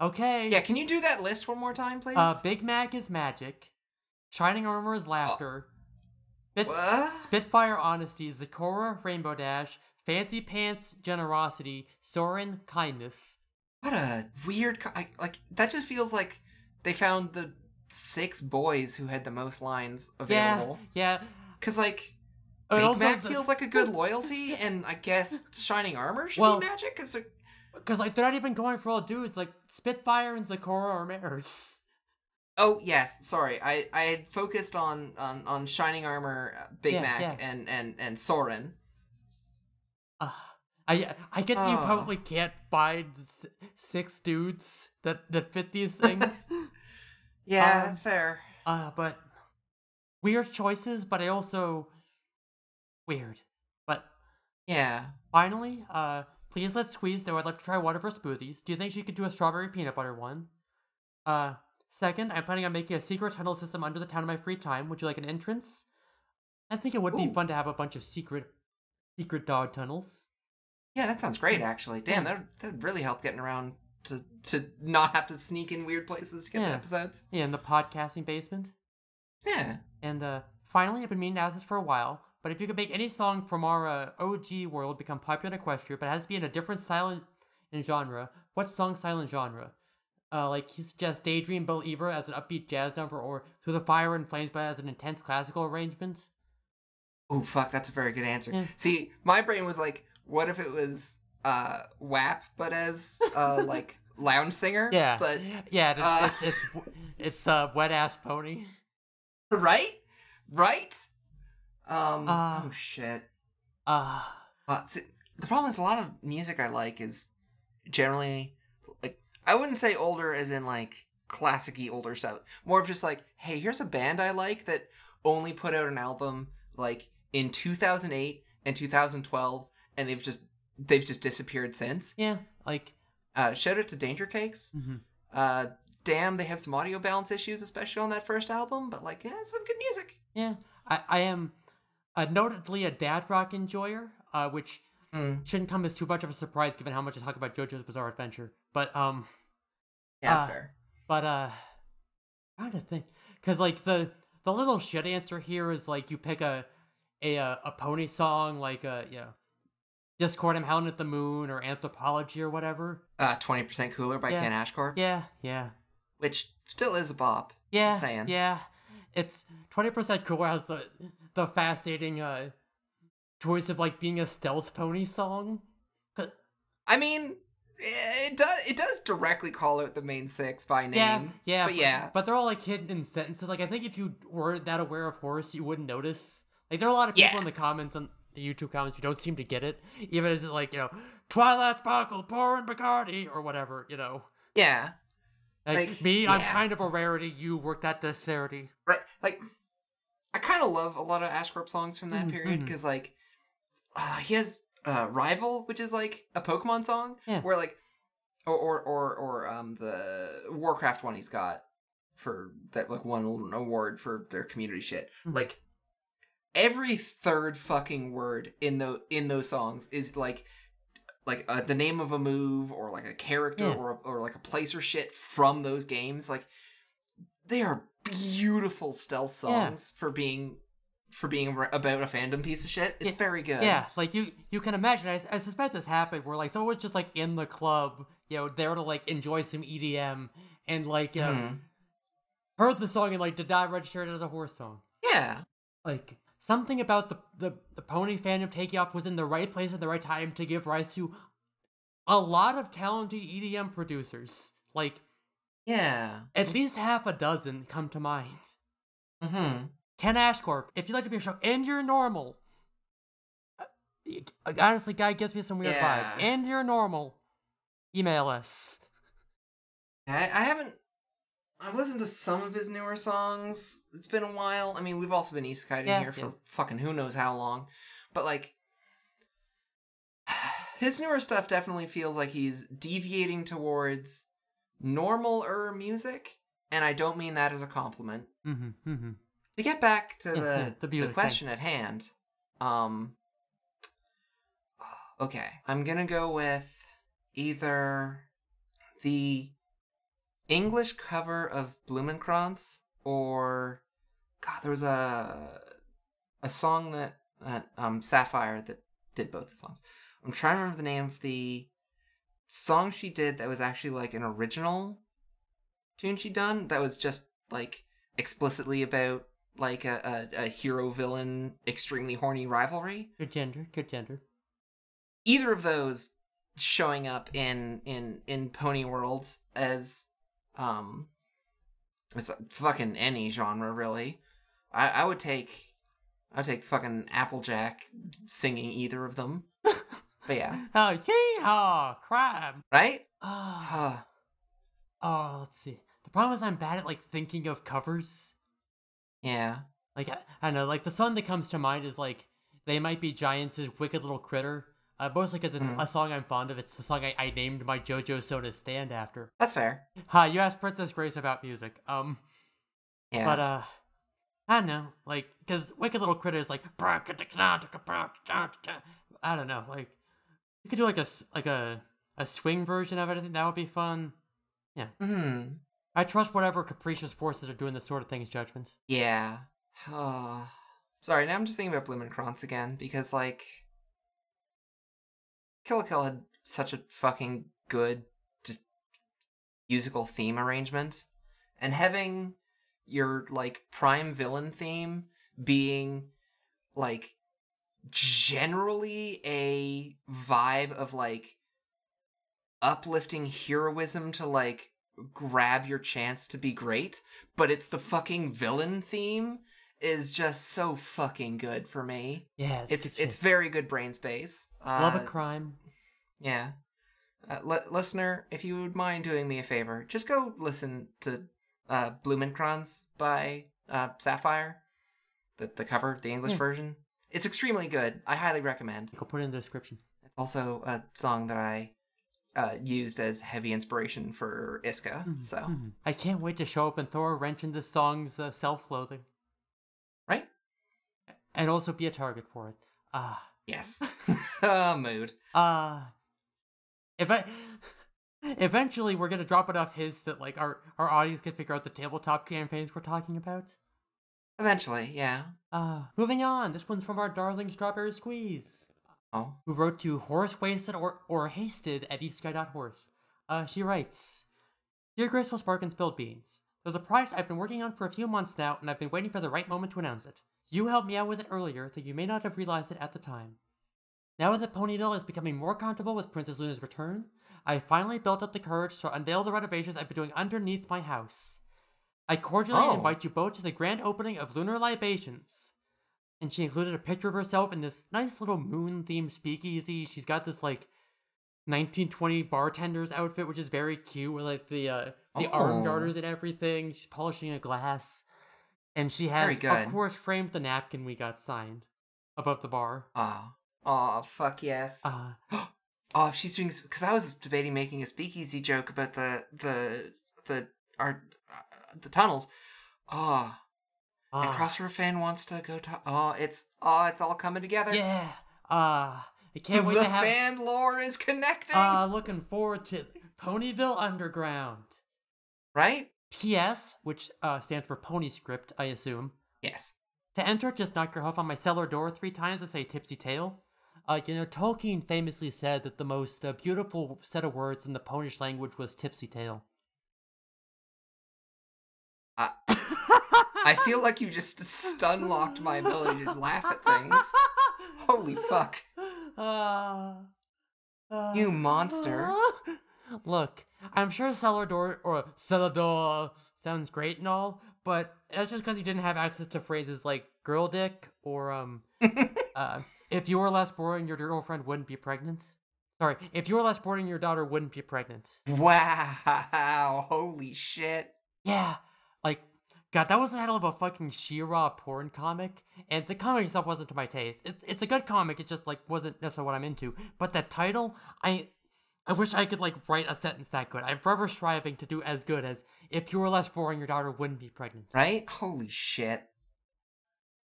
Okay. Yeah, can you do that list one more time, please? Uh, Big Mac is magic. Shining Armor is laughter. Spit- Spitfire Honesty, Zecora Rainbow Dash, Fancy Pants Generosity, Soarin Kindness. What a weird. I, like that just feels like they found the six boys who had the most lines available. Yeah, yeah. Cause like yeah. It Big Mac feels like a good <laughs> loyalty, and I guess Shining Armor should Well- be magic. Cause they're- Because, like, they're not even going for all dudes. Like, Spitfire and Zecora are mares. oh yes, sorry, I I had focused on on on Shining Armor, Big Yeah, Mac, yeah. and and and Soarin. Uh, <sighs> I I get that you Oh. probably can't find six dudes that, that fit these <laughs> things. Yeah, Um, that's fair. uh, but weird choices, but I also weird. But Yeah. Finally, uh, please let's Squeeze know I'd like to try one of her smoothies. Do you think she could do a strawberry peanut butter one? Uh, second, I'm planning on making a secret tunnel system under the town in my free time. Would you like an entrance? I think it would be fun to have a bunch of secret, secret dog tunnels. Yeah, that sounds great. Actually, damn, that that really helped getting around to to not have to sneak in weird places to get to episodes. Yeah, in the podcasting basement. Yeah. And uh, finally, I've been meaning to ask this for a while, but if you could make any song from our uh, OG world become popular in Equestria, but it has to be in a different style and, and genre, what song, style, and genre? Uh, like he suggests "Daydream Believer" as an upbeat jazz number, or "Through the Fire and Flames" but as an intense classical arrangement. Oh fuck, that's a very good answer. Yeah. See, my brain was like, what if it was uh WAP, but as uh <laughs> like lounge singer? Yeah, But yeah, it's uh, it's it's, it's uh, wet ass pony. right, right. Um. Uh, oh shit. Uh, Uh, see, the problem is a lot of music I like is generally like I wouldn't say older as in like classicy older stuff. More of just like, hey, here's a band I like that only put out an album like in 2008 and 2012, and they've just they've just disappeared since. yeah, like, Uh, shout out to Danger Cakes. mhm. Uh, damn, they have some audio balance issues, especially on that first album, but like, yeah, some good music. yeah. I I am uh, notedly a dad rock enjoyer, uh, which Mm. shouldn't come as too much of a surprise given how much I talk about JoJo's Bizarre Adventure. But um, Yeah, that's Uh, fair. but uh, I'm trying to think, cause like the the little shit answer here is like you pick a a uh, a pony song like a you know, Discord I'm Howling at the Moon or Anthropology or whatever. Uh, 20% Cooler by Yeah. Ken Ashcorp, Yeah, yeah, which still is a bop. yeah, Just saying. yeah. It's twenty percent cooler has the the fascinating uh choice of like being a stealth pony song. I mean, it does it does directly call out the main six by name. Yeah, yeah, but yeah. but they're all like hidden in sentences. Like I think if you weren't that aware of horse, you wouldn't notice. Like there are a lot of people Yeah. in the comments on the YouTube comments who don't seem to get it, even as it's like you know Twilight Sparkle, pouring Bacardi or whatever. You know, Yeah, like, Like, me, I'm kind of a rarity. You work that disparity. right. Like, I kind of love a lot of Ashcorp songs from that Mhm, period because like uh, he has uh, Rival, which is like a Pokemon song, Yeah. where like or or or or um the Warcraft one he's got for that like won an award for their community shit. Mhm. Like every third fucking word in the in those songs is like like uh, the name of a move or like a character Yeah. or or like a place or shit from those games. Like they are beautiful stealth Yeah. songs for being for being about a fandom piece of shit. It's Yeah, very good. Yeah, like you you can imagine. I, I suspect this happened where like someone was just like in the club, you know, there to like enjoy some EDM and like um, Mhm. heard the song and like did not register it as a horse song. Yeah. Like something about the the, the pony fandom taking off was in the right place at the right time to give rise to a lot of talented EDM producers. Like Yeah. at least half a dozen come to mind. Mm-hmm. Ken Ashcorp, if you'd like to be a show and you're normal, uh, honestly, guy gives me some weird Yeah. vibes. And you're normal, email us. I, I haven't. I've listened to some of his newer songs. It's been a while. I mean, we've also been East Kiting Yeah, here for yeah. fucking who knows how long. But like, <sighs> his newer stuff definitely feels like he's deviating towards normal-er music, and I don't mean that as a compliment. Mm-hmm, mm-hmm. To get back to Yeah, the the the, question at hand, um, okay, I'm gonna go with either the English cover of Blumenkranz or God, there was a a song that that um Sapphire that did both the songs. I'm trying to remember the name of the song she did that was actually like an original tune she done that was just like explicitly about like a, a, a hero villain extremely horny rivalry Good gender, good gender. either of those showing up in in in pony world as um it's fucking any genre really i i would take i would take fucking applejack singing either of them <laughs> but yeah <laughs> Oh, yeehaw, crime. right <sighs> Huh. oh, let's see. The problem is I'm bad at like thinking of covers. yeah Like I, I don't know, like the song that comes to mind is like "They Might Be Giants" "Wicked Little Critter." Uh, mostly because it's Mhm. a song I'm fond of. It's the song I, I named my JoJo Soda stand after. that's fair Hi, you asked Princess Grace about music. Um, yeah but uh, I don't know, like because Wicked Little Critter is like I don't know, like you could do like a like a a swing version of it. I think that would be fun. Yeah. hmm I trust whatever capricious forces are doing this sort of thing's judgment. Yeah. Uh, <sighs> sorry, now I'm just thinking about Blumenkranz again because like Kill Kill had such a fucking good just musical theme arrangement. And having your like prime villain theme being like generally a vibe of like uplifting heroism to like grab your chance to be great, but it's the fucking villain theme is just so fucking good for me. Yeah, It's good it's very good brain space. Uh, love a crime. yeah. Uh, li- listener, if you would mind doing me a favor, just go listen to uh, Blumenkranz by uh, Sapphire, the the cover, the English Yeah. version. It's extremely good. I highly recommend. I'll put it in the description. It's also a song that I uh, used as heavy inspiration for Iska. Mhm, So mhm. I can't wait to show up and throw a wrench into song's uh, self-loathing? And also be a target for it. Ah, Yes. <laughs> <laughs> mood. uh, if I. Eventually, we're gonna drop enough hints that like our our audience can figure out the tabletop campaigns we're talking about. Eventually, yeah. Uh, moving on. This one's from our darling Strawberry Squeeze, Oh. who wrote to Horse Wasted or, or Hasted at isekai.horse. Uh, she writes Dear Graceful Spark and Spilled Beans, there's a project I've been working on for a few months now, and I've been waiting for the right moment to announce it. You helped me out with it earlier, though you may not have realized it at the time. Now that Ponyville is becoming more comfortable with Princess Luna's return, I finally built up the courage to unveil the renovations I've been doing underneath my house. I cordially Oh. invite you both to the grand opening of Lunar Libations. And she included a picture of herself in this nice little moon themed speakeasy. She's got this like 1920 bartender's outfit, which is very cute, with like the uh, the arm Oh. garters and everything. She's polishing a glass. And she has, of course, framed the napkin we got signed above the bar. Oh, oh, fuck yes. Uh, <gasps> oh, if she's doing because I was debating making a speakeasy joke about the the the our uh, the tunnels. Oh, and uh, fan wants to go to. Oh, it's oh, it's all coming together. yeah. Uh, I <laughs> can't wait the to have. fan lore is connecting. Uh, looking forward to Ponyville Underground. right? P.S., which uh, stands for Pony Script, I assume. Yes. To enter, just knock your hoof on my cellar door three times to say Tipsy Tail. Uh, you know, Tolkien famously said that the most uh, beautiful set of words in the Ponish language was Tipsy Tail. Uh, <laughs> I feel like you just stun locked my ability to laugh at things. Holy fuck. Uh, <laughs> uh, You monster. <laughs> Look, I'm sure cellar door or cellar door sounds great and all, but that's just because you didn't have access to phrases like girl dick or um <laughs> uh if you were less boring your girlfriend wouldn't be pregnant. Sorry, if you were less boring your daughter wouldn't be pregnant. Wow. <laughs> Holy shit. Yeah, like God, that was the title of a fucking She-Ra porn comic, and the comic itself wasn't to my taste. It's it's a good comic, it just like wasn't necessarily what I'm into. But that title, I I wish I could like write a sentence that good. I'm forever striving to do as good as if you were less boring, your daughter wouldn't be pregnant. Right? Holy shit.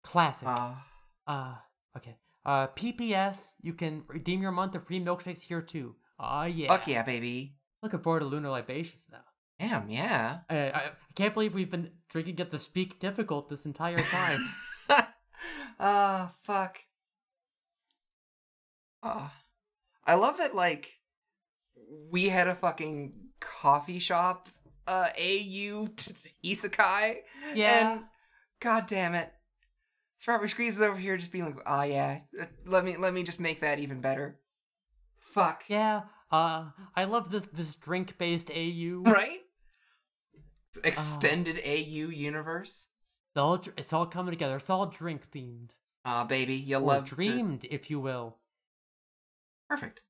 Classic. Ah. Uh, okay. Uh, PPS, you can redeem your month of free milkshakes here too. Ah, yeah. Fuck yeah, baby. Looking forward to Lunar Libations now. Damn, yeah. I, I, I can't believe we've been drinking at the Speak Difficult this entire time. <laughs> Ah, fuck. Ah. I love that, like, we had a fucking coffee shop, uh, AU t- t- isekai. Yeah. And, god damn it. Strawberry Squeeze is over here just being like, oh yeah, uh, let me, let me just make that even better. Fuck. yeah. Uh, I love this this drink based AU. Right? Extended AU universe. It's all it's all coming together. It's all drink themed. Ah, baby, you Or love to- dreamed, if you will. Perfect.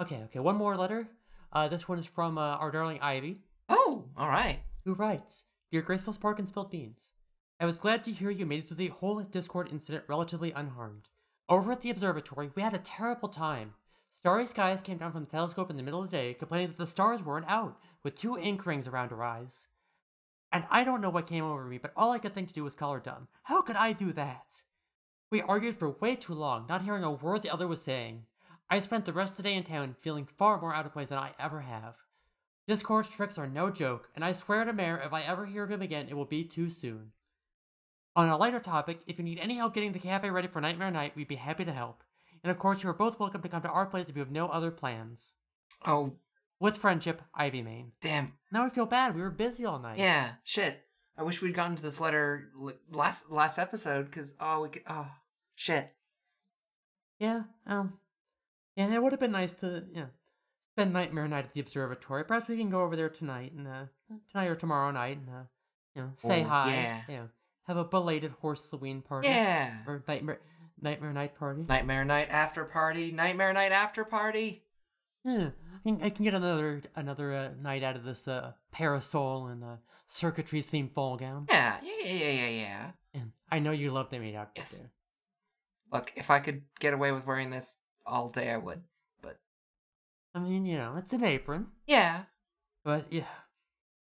Okay, okay. One more letter. Uh, this one is from uh, our darling Ivy. Oh, all right. who writes, Dear Graceful Spark and Spilled Beans, I was glad to hear you made it through the whole Discord incident relatively unharmed. Over at the observatory, we had a terrible time. Starry Skies came down from the telescope in the middle of the day, complaining that the stars weren't out, with two ink rings around her eyes. And I don't know what came over me, but all I could think to do was call her dumb. How could I do that? We argued for way too long, not hearing a word the other was saying. I spent the rest of the day in town feeling far more out of place than I ever have. Discord's tricks are no joke, and I swear to Mayor if I ever hear of him again, it will be too soon. On a lighter topic, if you need any help getting the cafe ready for Nightmare Night, we'd be happy to help. And of course, you are both welcome to come to our place if you have no other plans. Oh, With friendship, Ivy Main. damn. Now I feel bad, we were busy all night. Yeah, shit. I wish we'd gotten to this letter last last episode because oh we could oh shit. Yeah, um, yeah, it would have been nice to, you know, spend Nightmare Night at the observatory. Perhaps we can go over there tonight and, uh, tonight or tomorrow night and, uh, you know, say Oh, hi. yeah. You know, have a belated horse Halloween party. Yeah. Or Nightmare, Nightmare Night party. Nightmare night after party. Nightmare night after party. Yeah, I can, I can get another another uh, night out of this uh, parasol and uh, circuitries themed ball gown. Yeah, yeah, yeah, yeah, yeah, yeah. And I know you love the maid outfit Yes. there. Look, if I could get away with wearing this all day, I would. But I mean, you know, it's an apron, yeah, but yeah.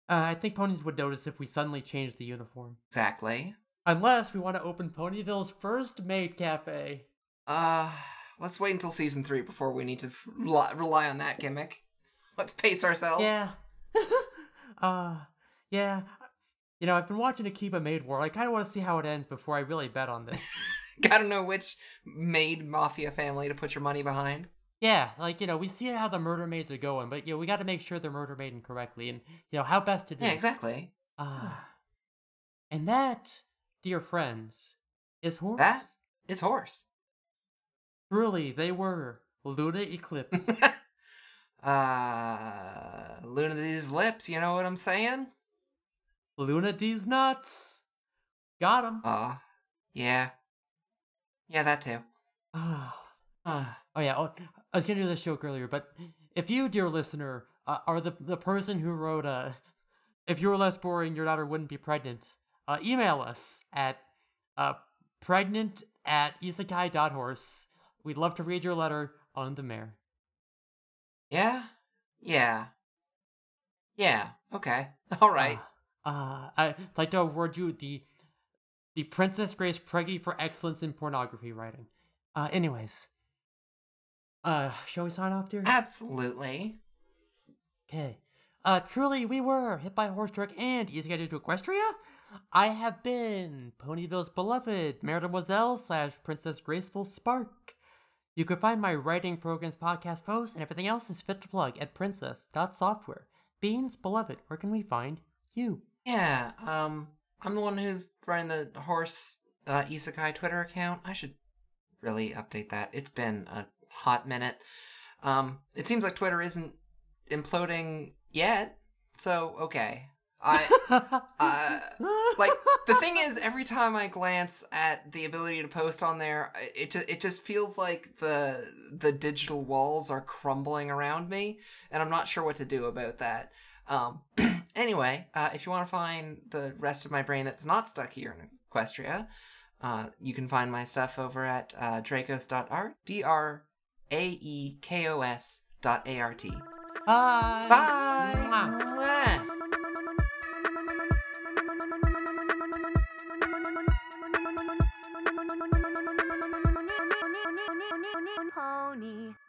Uh, I think ponies would notice if we suddenly changed the uniform. exactly. Unless we want to open Ponyville's first maid cafe. Uh, let's wait until season three before we need to rely, rely on that gimmick. Let's pace ourselves. Yeah. <laughs> uh, yeah. You know, I've been watching Akiba Maid War. I kind of want to see how it ends before I really bet on this. <laughs> <laughs> Gotta know which maid mafia family to put your money behind. Yeah, like you know, we see how the murder maids are going, but you know, we got to make sure they're murder maiden correctly, and you know how best to do. Yeah, exactly. Ah, and that, dear friends, is horse. That is horse. Truly, they were Luna Eclipsed. <laughs> uh, Luna these lips, you know what I'm saying? Luna D's nuts. Got him. Uh, yeah. Yeah, that too. Ah. Uh, Oh yeah, oh, I was gonna do this joke earlier, but if you, dear listener, uh, are the the person who wrote uh, "If you were less boring, your daughter wouldn't be pregnant," uh, email us at uh, pregnant at isekai.horse. We'd love to read your letter on the mayor. Yeah? Yeah. Yeah. Okay. <laughs> All right. Uh, uh, I'd like to award you the the Princess Grace Preggy for excellence in pornography writing. Uh, anyways. Uh, shall we sign off, dear? Absolutely. Okay. Uh, truly, we were hit by a horse truck and Isekai'd to Equestria. I have been Ponyville's beloved Mademoiselle slash Princess Graceful Spark. You can find my writing programs, podcast posts, and everything else is fit to plug at princess.software. Beans, beloved, where can we find you? Yeah, um, I'm the one who's running the horse uh, isekai Twitter account. I should really update that. It's been a hot minute. Um, it seems like Twitter isn't imploding yet, so okay. I <laughs> uh, like the thing is every time I glance at the ability to post on there, it it just feels like the the digital walls are crumbling around me, and I'm not sure what to do about that. Um, <clears throat> anyway, uh, if you want to find the rest of my brain that's not stuck here in Equestria, uh, you can find my stuff over at uh, draekos.art, D R A E K O S dot A R T. Bye. Bye. Mwah. Mwah. Pony.